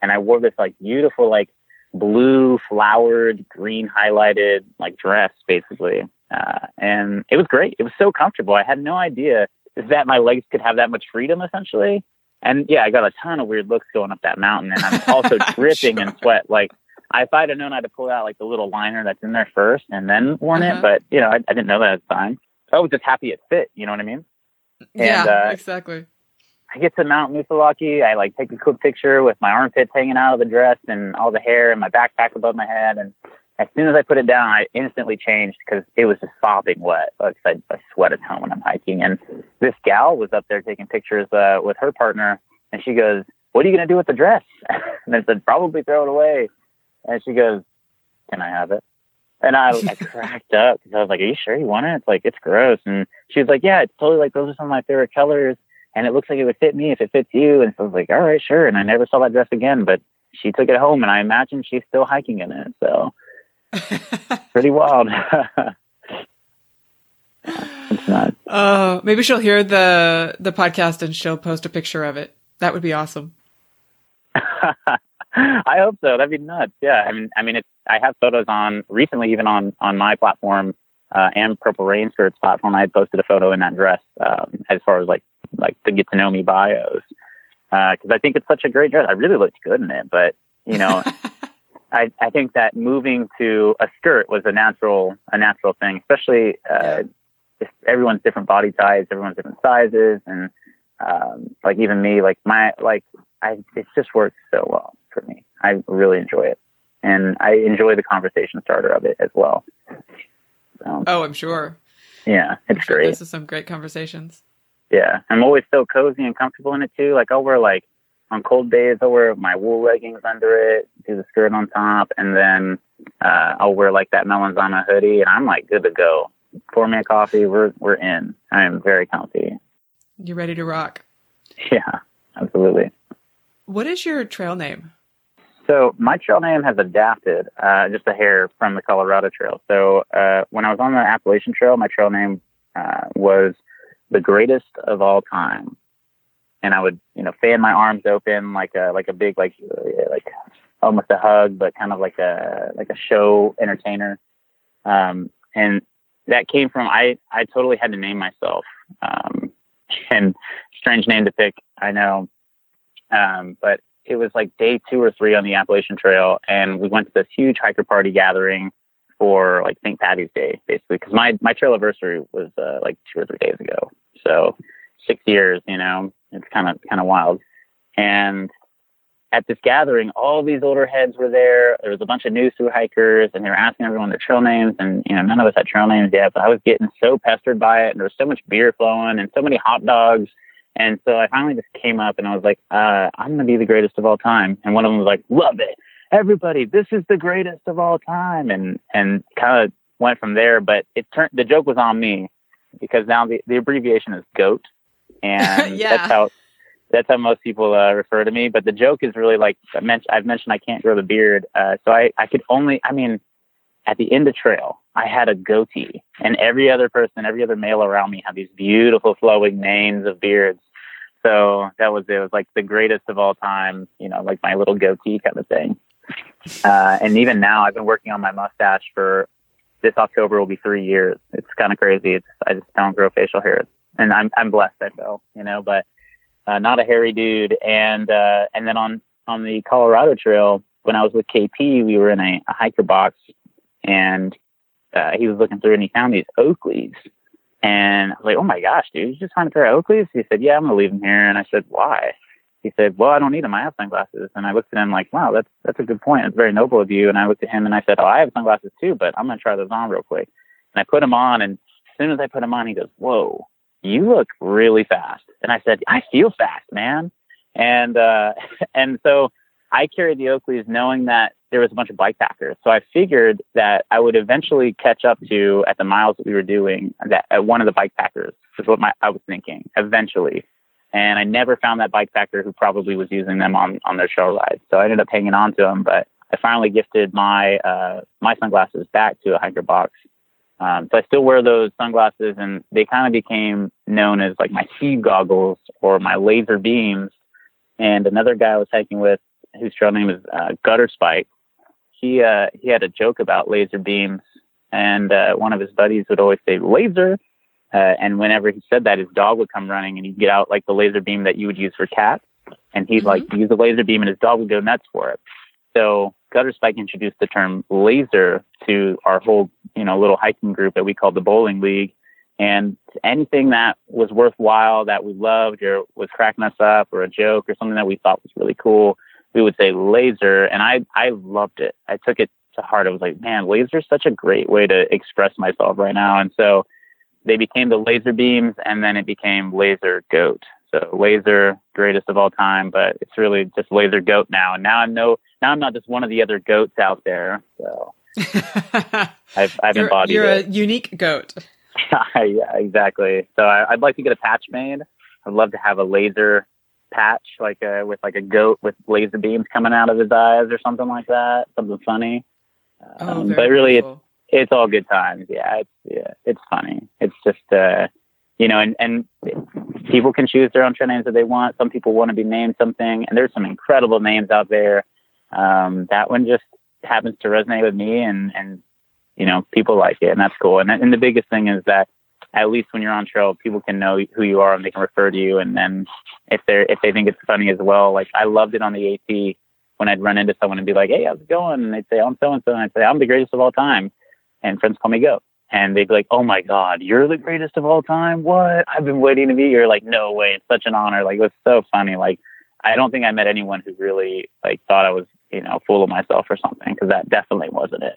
and I wore this like beautiful like blue flowered green highlighted like dress basically. Uh, and it was great. It was so comfortable. I had no idea that my legs could have that much freedom essentially. And yeah I got a ton of weird looks going up that mountain and I'm also dripping in sweat. Like I, if I'd have known I'd have pulled out like the little liner that's in there first and then worn Uh-huh. it but you know I, I didn't know that at the time. I was just happy it fit you know what I mean? Yeah, uh, exactly. I get to Mount Moosilauke. I like take a quick picture with my armpits hanging out of the dress and all the hair and my backpack above my head. And as soon as I put it down, I instantly changed because it was just sopping wet. Like I, I sweat a ton when I'm hiking. And this gal was up there taking pictures uh, with her partner, and she goes, "What are you gonna do with the dress?" and I said, "Probably throw it away." And she goes, "Can I have it?" And I, I cracked up because I was like, "Are you sure you want it?" It's like it's gross. And she was like, "Yeah, it's totally like those are some of my favorite colors." And it looks like it would fit me if it fits you. And so I was like, all right, sure. And I never saw that dress again, but she took it home and I imagine she's still hiking in it. So pretty wild. it's not. Oh, maybe she'll hear the the podcast and she'll post a picture of it. That would be awesome. I hope so. That'd be nuts. Yeah. I mean, I mean, it's, I have photos on recently, even on, on my platform, uh, and Purple Rain Skirts platform. I had posted a photo in that dress, um, as far as like, like the get to know me bios. Uh, cause I think it's such a great dress. I really looked good in it, but you know, I, I think that moving to a skirt was a natural, a natural thing, especially, uh, just everyone's different body types, everyone's different sizes. And, um, like even me, like my, like I, it just works so well for me. I really enjoy it. And I enjoy the conversation starter of it as well. Oh, I'm sure. yeah, it's great. This is some great conversations. Yeah. I'm always so cozy and comfortable in it too. Like I'll wear like on cold days, I'll wear my wool leggings under it, do the skirt on top, and then uh, I'll wear like that Melanzana hoodie, and I'm like good to go. Pour me a coffee, we're we're in. I am very comfy. You ready to rock? Yeah, absolutely. What is your trail name? So my trail name has adapted uh, just a hair from the Colorado Trail. So uh, when I was on the Appalachian Trail, my trail name uh, was the greatest of all time, and I would you know fan my arms open like a like a big like uh, like almost a hug, but kind of like a like a show entertainer. Um, and that came from I I totally had to name myself. Um, and strange name to pick, I know. Um, but it was like day two or three on the Appalachian Trail, and we went to this huge hiker party gathering for like St. Patty's Day, basically, because my my trail anniversary was uh, like two or three days ago. So six years, you know, it's kind of kind of wild. And at this gathering, all these older heads were there. There was a bunch of new through hikers, and they were asking everyone their trail names. And you know, none of us had trail names yet, but I was getting so pestered by it, and there was so much beer flowing, and so many hot dogs. And so I finally just came up, and I was like, uh, "I'm going to be the greatest of all time." And one of them was like, "Love it, everybody! This is the greatest of all time!" And and kind of went from there. But it turned the joke was on me because now the the abbreviation is GOAT, and Yeah. that's how that's how most people uh, refer to me. But the joke is really like I mentioned. I've mentioned I can't grow the beard, uh, so I I could only. I mean, at the end of trail, I had a goatee, and every other person, every other male around me had these beautiful flowing manes of beards. So that was it. It was like the greatest of all time. You know, like my little goatee kind of thing. Uh, and even now, I've been working on my mustache for this October will be three years. It's kind of crazy. It's I just don't grow facial hairs, and I'm I'm blessed. I feel you know, but uh, not a hairy dude. And uh, and then on on the Colorado Trail, when I was with KP, we were in a, a hiker box, and uh, he was looking through and he found these Oakleys. And I was like, "Oh my gosh, dude, you just find a pair of Oakleys?" He said, "Yeah, I'm gonna leave them here." And I said, "Why?" He said, "Well, I don't need them. I have sunglasses." And I looked at him like, "Wow, that's that's a good point. It's very noble of you." And I looked at him and I said, "Oh, I have sunglasses too, but I'm gonna try those on real quick." And I put them on, and as soon as I put them on, he goes, "Whoa, you look really fast." And I said, "I feel fast, man." And uh, and so I carried the Oakleys knowing that there was a bunch of bike packers. So I figured that I would eventually catch up to at the miles that we were doing that at one of the bike packers is what my I was thinking eventually. And I never found that bike packer who probably was using them on, on their trail rides. So I ended up hanging on to them, but I finally gifted my uh, my sunglasses back to a hiker box. Um, so I still wear those sunglasses, and they kind of became known as like my speed goggles or my laser beams. And another guy I was hiking with, whose trail name is uh, Gutter Spike, he uh, he had a joke about laser beams, and uh, one of his buddies would always say laser, uh, and whenever he said that, his dog would come running, and he'd get out like the laser beam that you would use for cats, and he'd like use the laser beam, and his dog would go nuts for it. So Gutter Spike introduced the term laser to our whole you know little hiking group that we called the Bowling League, and anything that was worthwhile that we loved or was cracking us up or a joke or something that we thought was really cool, we would say laser. And I, I loved it. I took it to heart. I was like, man, laser is such a great way to express myself right now. And so they became the laser beams and then it became laser goat. So laser greatest of all time, but it's really just laser goat now. And now I'm no, now I'm not just one of the other goats out there. So I've, I've you're, embodied you're it. a unique goat. yeah, exactly. So I, I'd like to get a patch made. I'd love to have a laser patch, like a, with like a goat with laser beams coming out of his eyes or something like that. Something funny. Oh, Um, very but really, it's cool. It's all good times. Yeah, it's yeah, it's funny. It's just uh, you know, and and people can choose their own trail names that they want. Some people want to be named something, and there's some incredible names out there. Um, that one just happens to resonate with me, and and you know, people like it, and that's cool. And and the biggest thing is that at least when you're on trail, people can know who you are and they can refer to you. And then if they're if they think it's funny as well, like I loved it on the AT when I'd run into someone and be like, "Hey, how's it going?" And they'd say, "I'm so and so," and I'd say, "I'm the greatest of all time," and friends call me Goat. And they'd be like, "Oh my God, you're the greatest of all time! What? I've been waiting to be here." Like, no way! It's such an honor. Like, it was so funny. Like, I don't think I met anyone who really like thought I was, you know, full of myself or something, because that definitely wasn't it.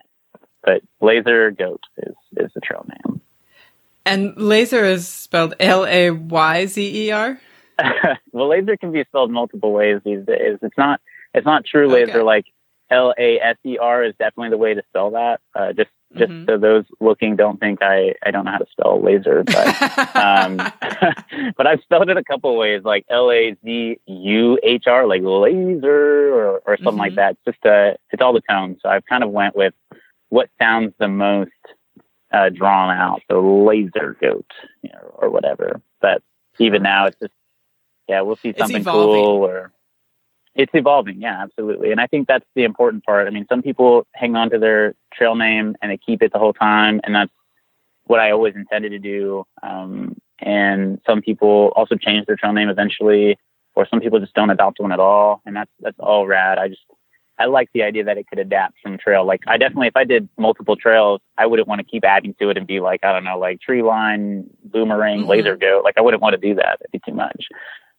But Laser Goat is is the trail name. And laser is spelled L A Y Z E R. well, laser can be spelled multiple ways these days. It's not it's not true laser Okay. like L A S E R is definitely the way to spell that. Uh, just just Mhm. so those looking don't think I I don't know how to spell laser, but um, but I've spelled it a couple ways, like L A Z U H R, like laser or, or something like Mhm. that. It's just uh, it's all the tones. So I've kind of went with what sounds the most uh, drawn out, so laser goat, you know, or whatever. But even now, it's just yeah, we'll see something cool or it's evolving. Yeah, absolutely. And I think that's the important part. I mean, some people hang on to their trail name and they keep it the whole time, and that's what I always intended to do. Um, and some people also change their trail name eventually, or some people just don't adopt one at all, and that's that's all rad. I just I like the idea that it could adapt from trail. Like I definitely, if I did multiple trails, I wouldn't want to keep adding to it and be like, I don't know, like tree line, boomerang, Mhm. laser goat. Like I wouldn't want to do that. It'd be too much.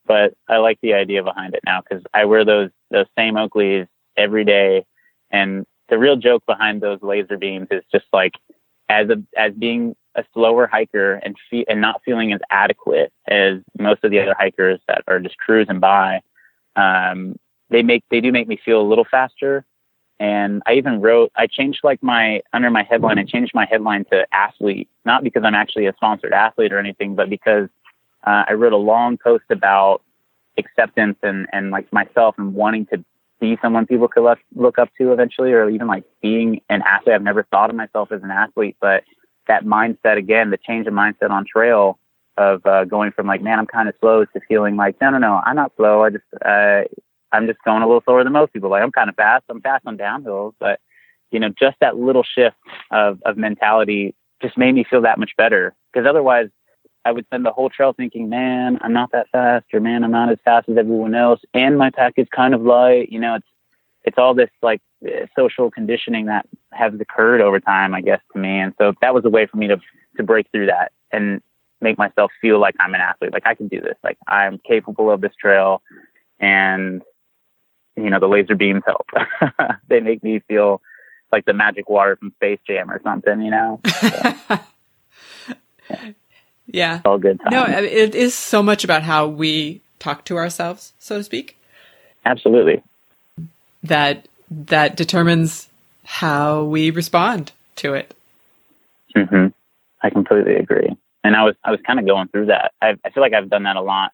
But I like the idea behind it now because I wear those those same Oakleys every day, and the real joke behind those laser beams is just like as a as being a slower hiker and fe- and not feeling as adequate as most of the other hikers that are just cruising by. Um, they make they do make me feel a little faster. And I even wrote I changed like my under my headline I changed my headline to athlete, not because I'm actually a sponsored athlete or anything, but because uh, I wrote a long post about acceptance and and like myself and wanting to be someone people could look look up to eventually, or even like being an athlete. I've never thought of myself as an athlete, but that mindset again, the change of mindset on trail of uh, going from like, man, I'm kind of slow to feeling like, no, no, no, I'm not slow. I just, uh, I'm just going a little slower than most people. Like I'm kind of fast. I'm fast on downhills, but you know, just that little shift of, of mentality just made me feel that much better. Because otherwise, I would spend the whole trail thinking, man, I'm not that fast, or man, I'm not as fast as everyone else, and my pack is kind of light. You know, it's it's all this like uh, social conditioning that has occurred over time, I guess, to me. And so that was a way for me to to break through that and make myself feel like I'm an athlete. Like I can do this. Like I'm capable of this trail, and you know, the laser beams help. they make me feel like the magic water from Space Jam or something. You know, yeah. It's all good time. No, it is so much about how we talk to ourselves, so to speak, Absolutely. that that determines how we respond to it. hmm I completely agree. And I was I was kind of going through that. I, I feel like I've done that a lot.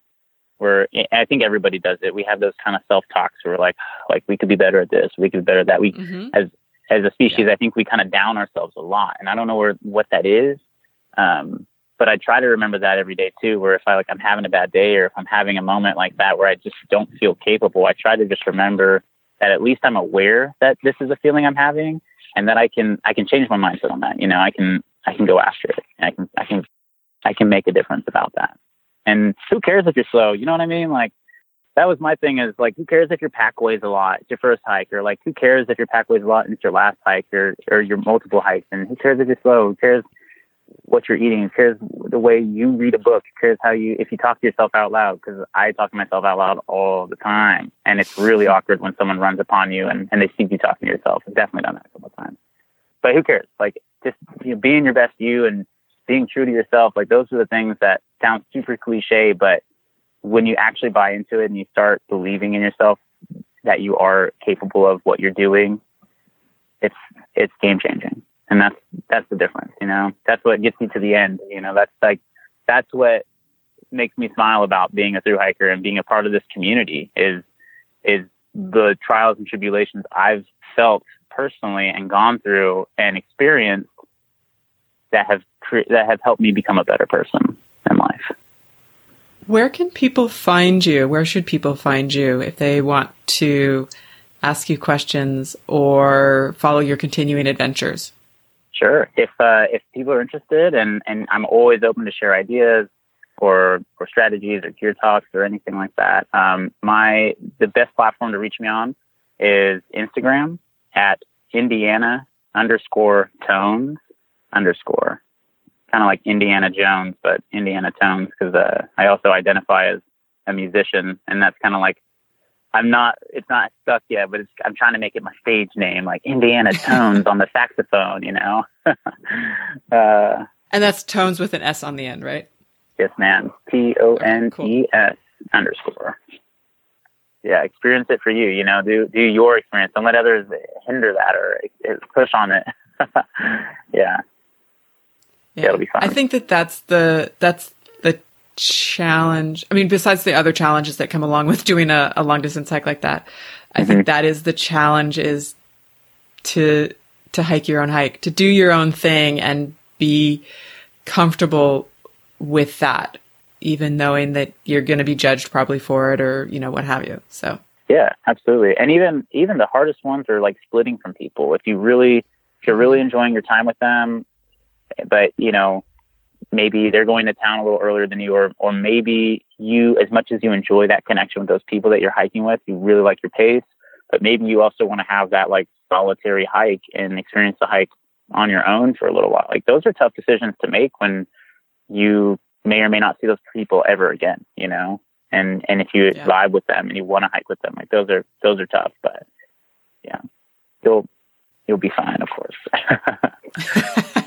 Where I think everybody does it. We have those kind of self talks where we're like, like we could be better at this, we could be better at that. We hmm as as a species, I think we kind of down ourselves a lot, and I don't know where what that is. Um, but I try to remember that every day too. Where if I like I'm having a bad day, or if I'm having a moment like that where I just don't feel capable, I try to just remember that at least I'm aware that this is a feeling I'm having, and that I can I can change my mindset on that. You know, I can I can go after it. I can I can I can make a difference about that. And who cares if you're slow? You know what I mean? Like that was my thing is like who cares if your pack weighs a lot? It's your first hike, or like who cares if your pack weighs a lot and it's your last hike or or your multiple hikes? And who cares if you're slow? Who cares what you're eating? Who cares the way you read a book? Who cares how you if you talk to yourself out loud? Because I talk to myself out loud all the time, and it's really awkward when someone runs upon you and and they see you talking to yourself. I've definitely done that a couple of times. But who cares? Like just you know, being your best you and being true to yourself. Like those are the things that sound super cliche, but when you actually buy into it and you start believing in yourself that you are capable of what you're doing, it's it's game changing. And that's that's the difference, you know. That's what gets you to the end. You know, that's like that's what makes me smile about being a through hiker and being a part of this community is is the trials and tribulations I've felt personally and gone through and experienced that have cre- that have helped me become a better person in life. Where can people find you? Where should people find you if they want to ask you questions or follow your continuing adventures? Sure. If uh, if people are interested, and and I'm always open to share ideas or or strategies or gear talks or anything like that. Um, my the best platform to reach me on is Instagram at Indiana underscore tones underscore kind of like Indiana Jones, but Indiana Tones because uh, I also identify as a musician, and that's kind of like I'm not. It's not stuck yet, but it's, I'm trying to make it my stage name, like Indiana Tones on the saxophone. You know. uh, And that's tones with an S on the end, right? yes, man. T O N E S underscore. Yeah, experience it for you. You know, do do your experience. Don't let others hinder that or uh, push on it. yeah. Yeah, it'll be fun. I think that that's the that's the challenge. I mean, besides the other challenges that come along with doing a, a long distance hike like that, I think mm-hmm. that is the challenge is to to hike your own hike, to do your own thing, and be comfortable with that, even knowing that you're going to be judged probably for it, or you know what have you. So Yeah, absolutely. And even even the hardest ones are like splitting from people. If you really if you're really enjoying your time with them, but you know maybe they're going to town a little earlier than you, or or maybe you, as much as you enjoy that connection with those people that you're hiking with, you really like your pace, but maybe you also want to have that like solitary hike and experience the hike on your own for a little while. Like those are tough decisions to make when you may or may not see those people ever again, you know? And and if you Yeah. vibe with them and you want to hike with them, like those are those are tough, but yeah. You'll you'll be fine, of course.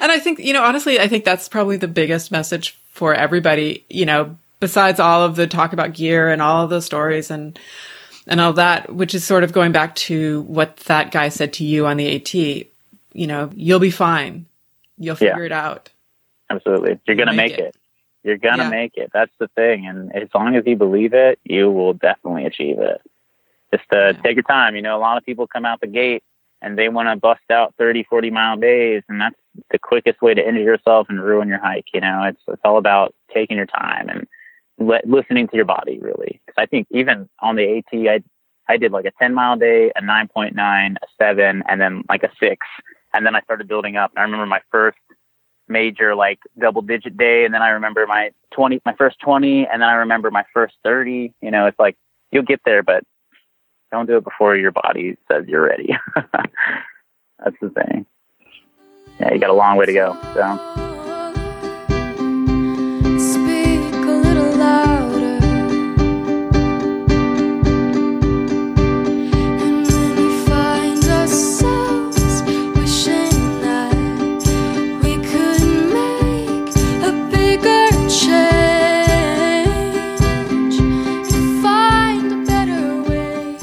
and I think, you know, honestly, I think that's probably the biggest message for everybody, you know, besides all of the talk about gear and all of the stories and, and all that, which is sort of going back to what that guy said to you on the AT, you know, you'll be fine. You'll Yeah. figure it out. Absolutely. You're gonna Make make, it. it. You're gonna Yeah. make it. That's the thing. And as long as you believe it, you will definitely achieve it. Just uh, Yeah. take your time. You know, a lot of people come out the gate and they want to bust out 30, 40 mile days, and that's the quickest way to injure yourself and ruin your hike. You know, it's it's all about taking your time and let, listening to your body, really. Because I think even on the AT, I I did like a 10 mile day, a 9.9, a seven, and then like a six, and then I started building up. And I remember my first major like double digit day and then I remember my 20 my first 20 and then I remember my first 30 you know it's like you'll get there but don't do it before your body says you're ready that's the thing yeah you got a long way to go so Speak a little louder. And when we find ourselves wishing that we could make a bigger change and find a better way.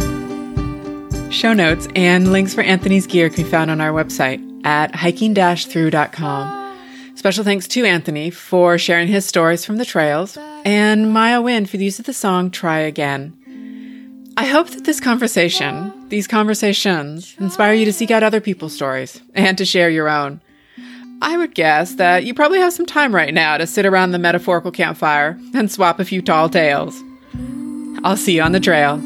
Show notes and links for Anthony's gear can be found on our website at hiking-through.com. Special thanks to Anthony for sharing his stories from the trails and Maya Wynn for the use of the song Try Again. I hope that this conversation, these conversations, inspire you to seek out other people's stories and to share your own. I would guess that you probably have some time right now to sit around the metaphorical campfire and swap a few tall tales. I'll see you on the trail.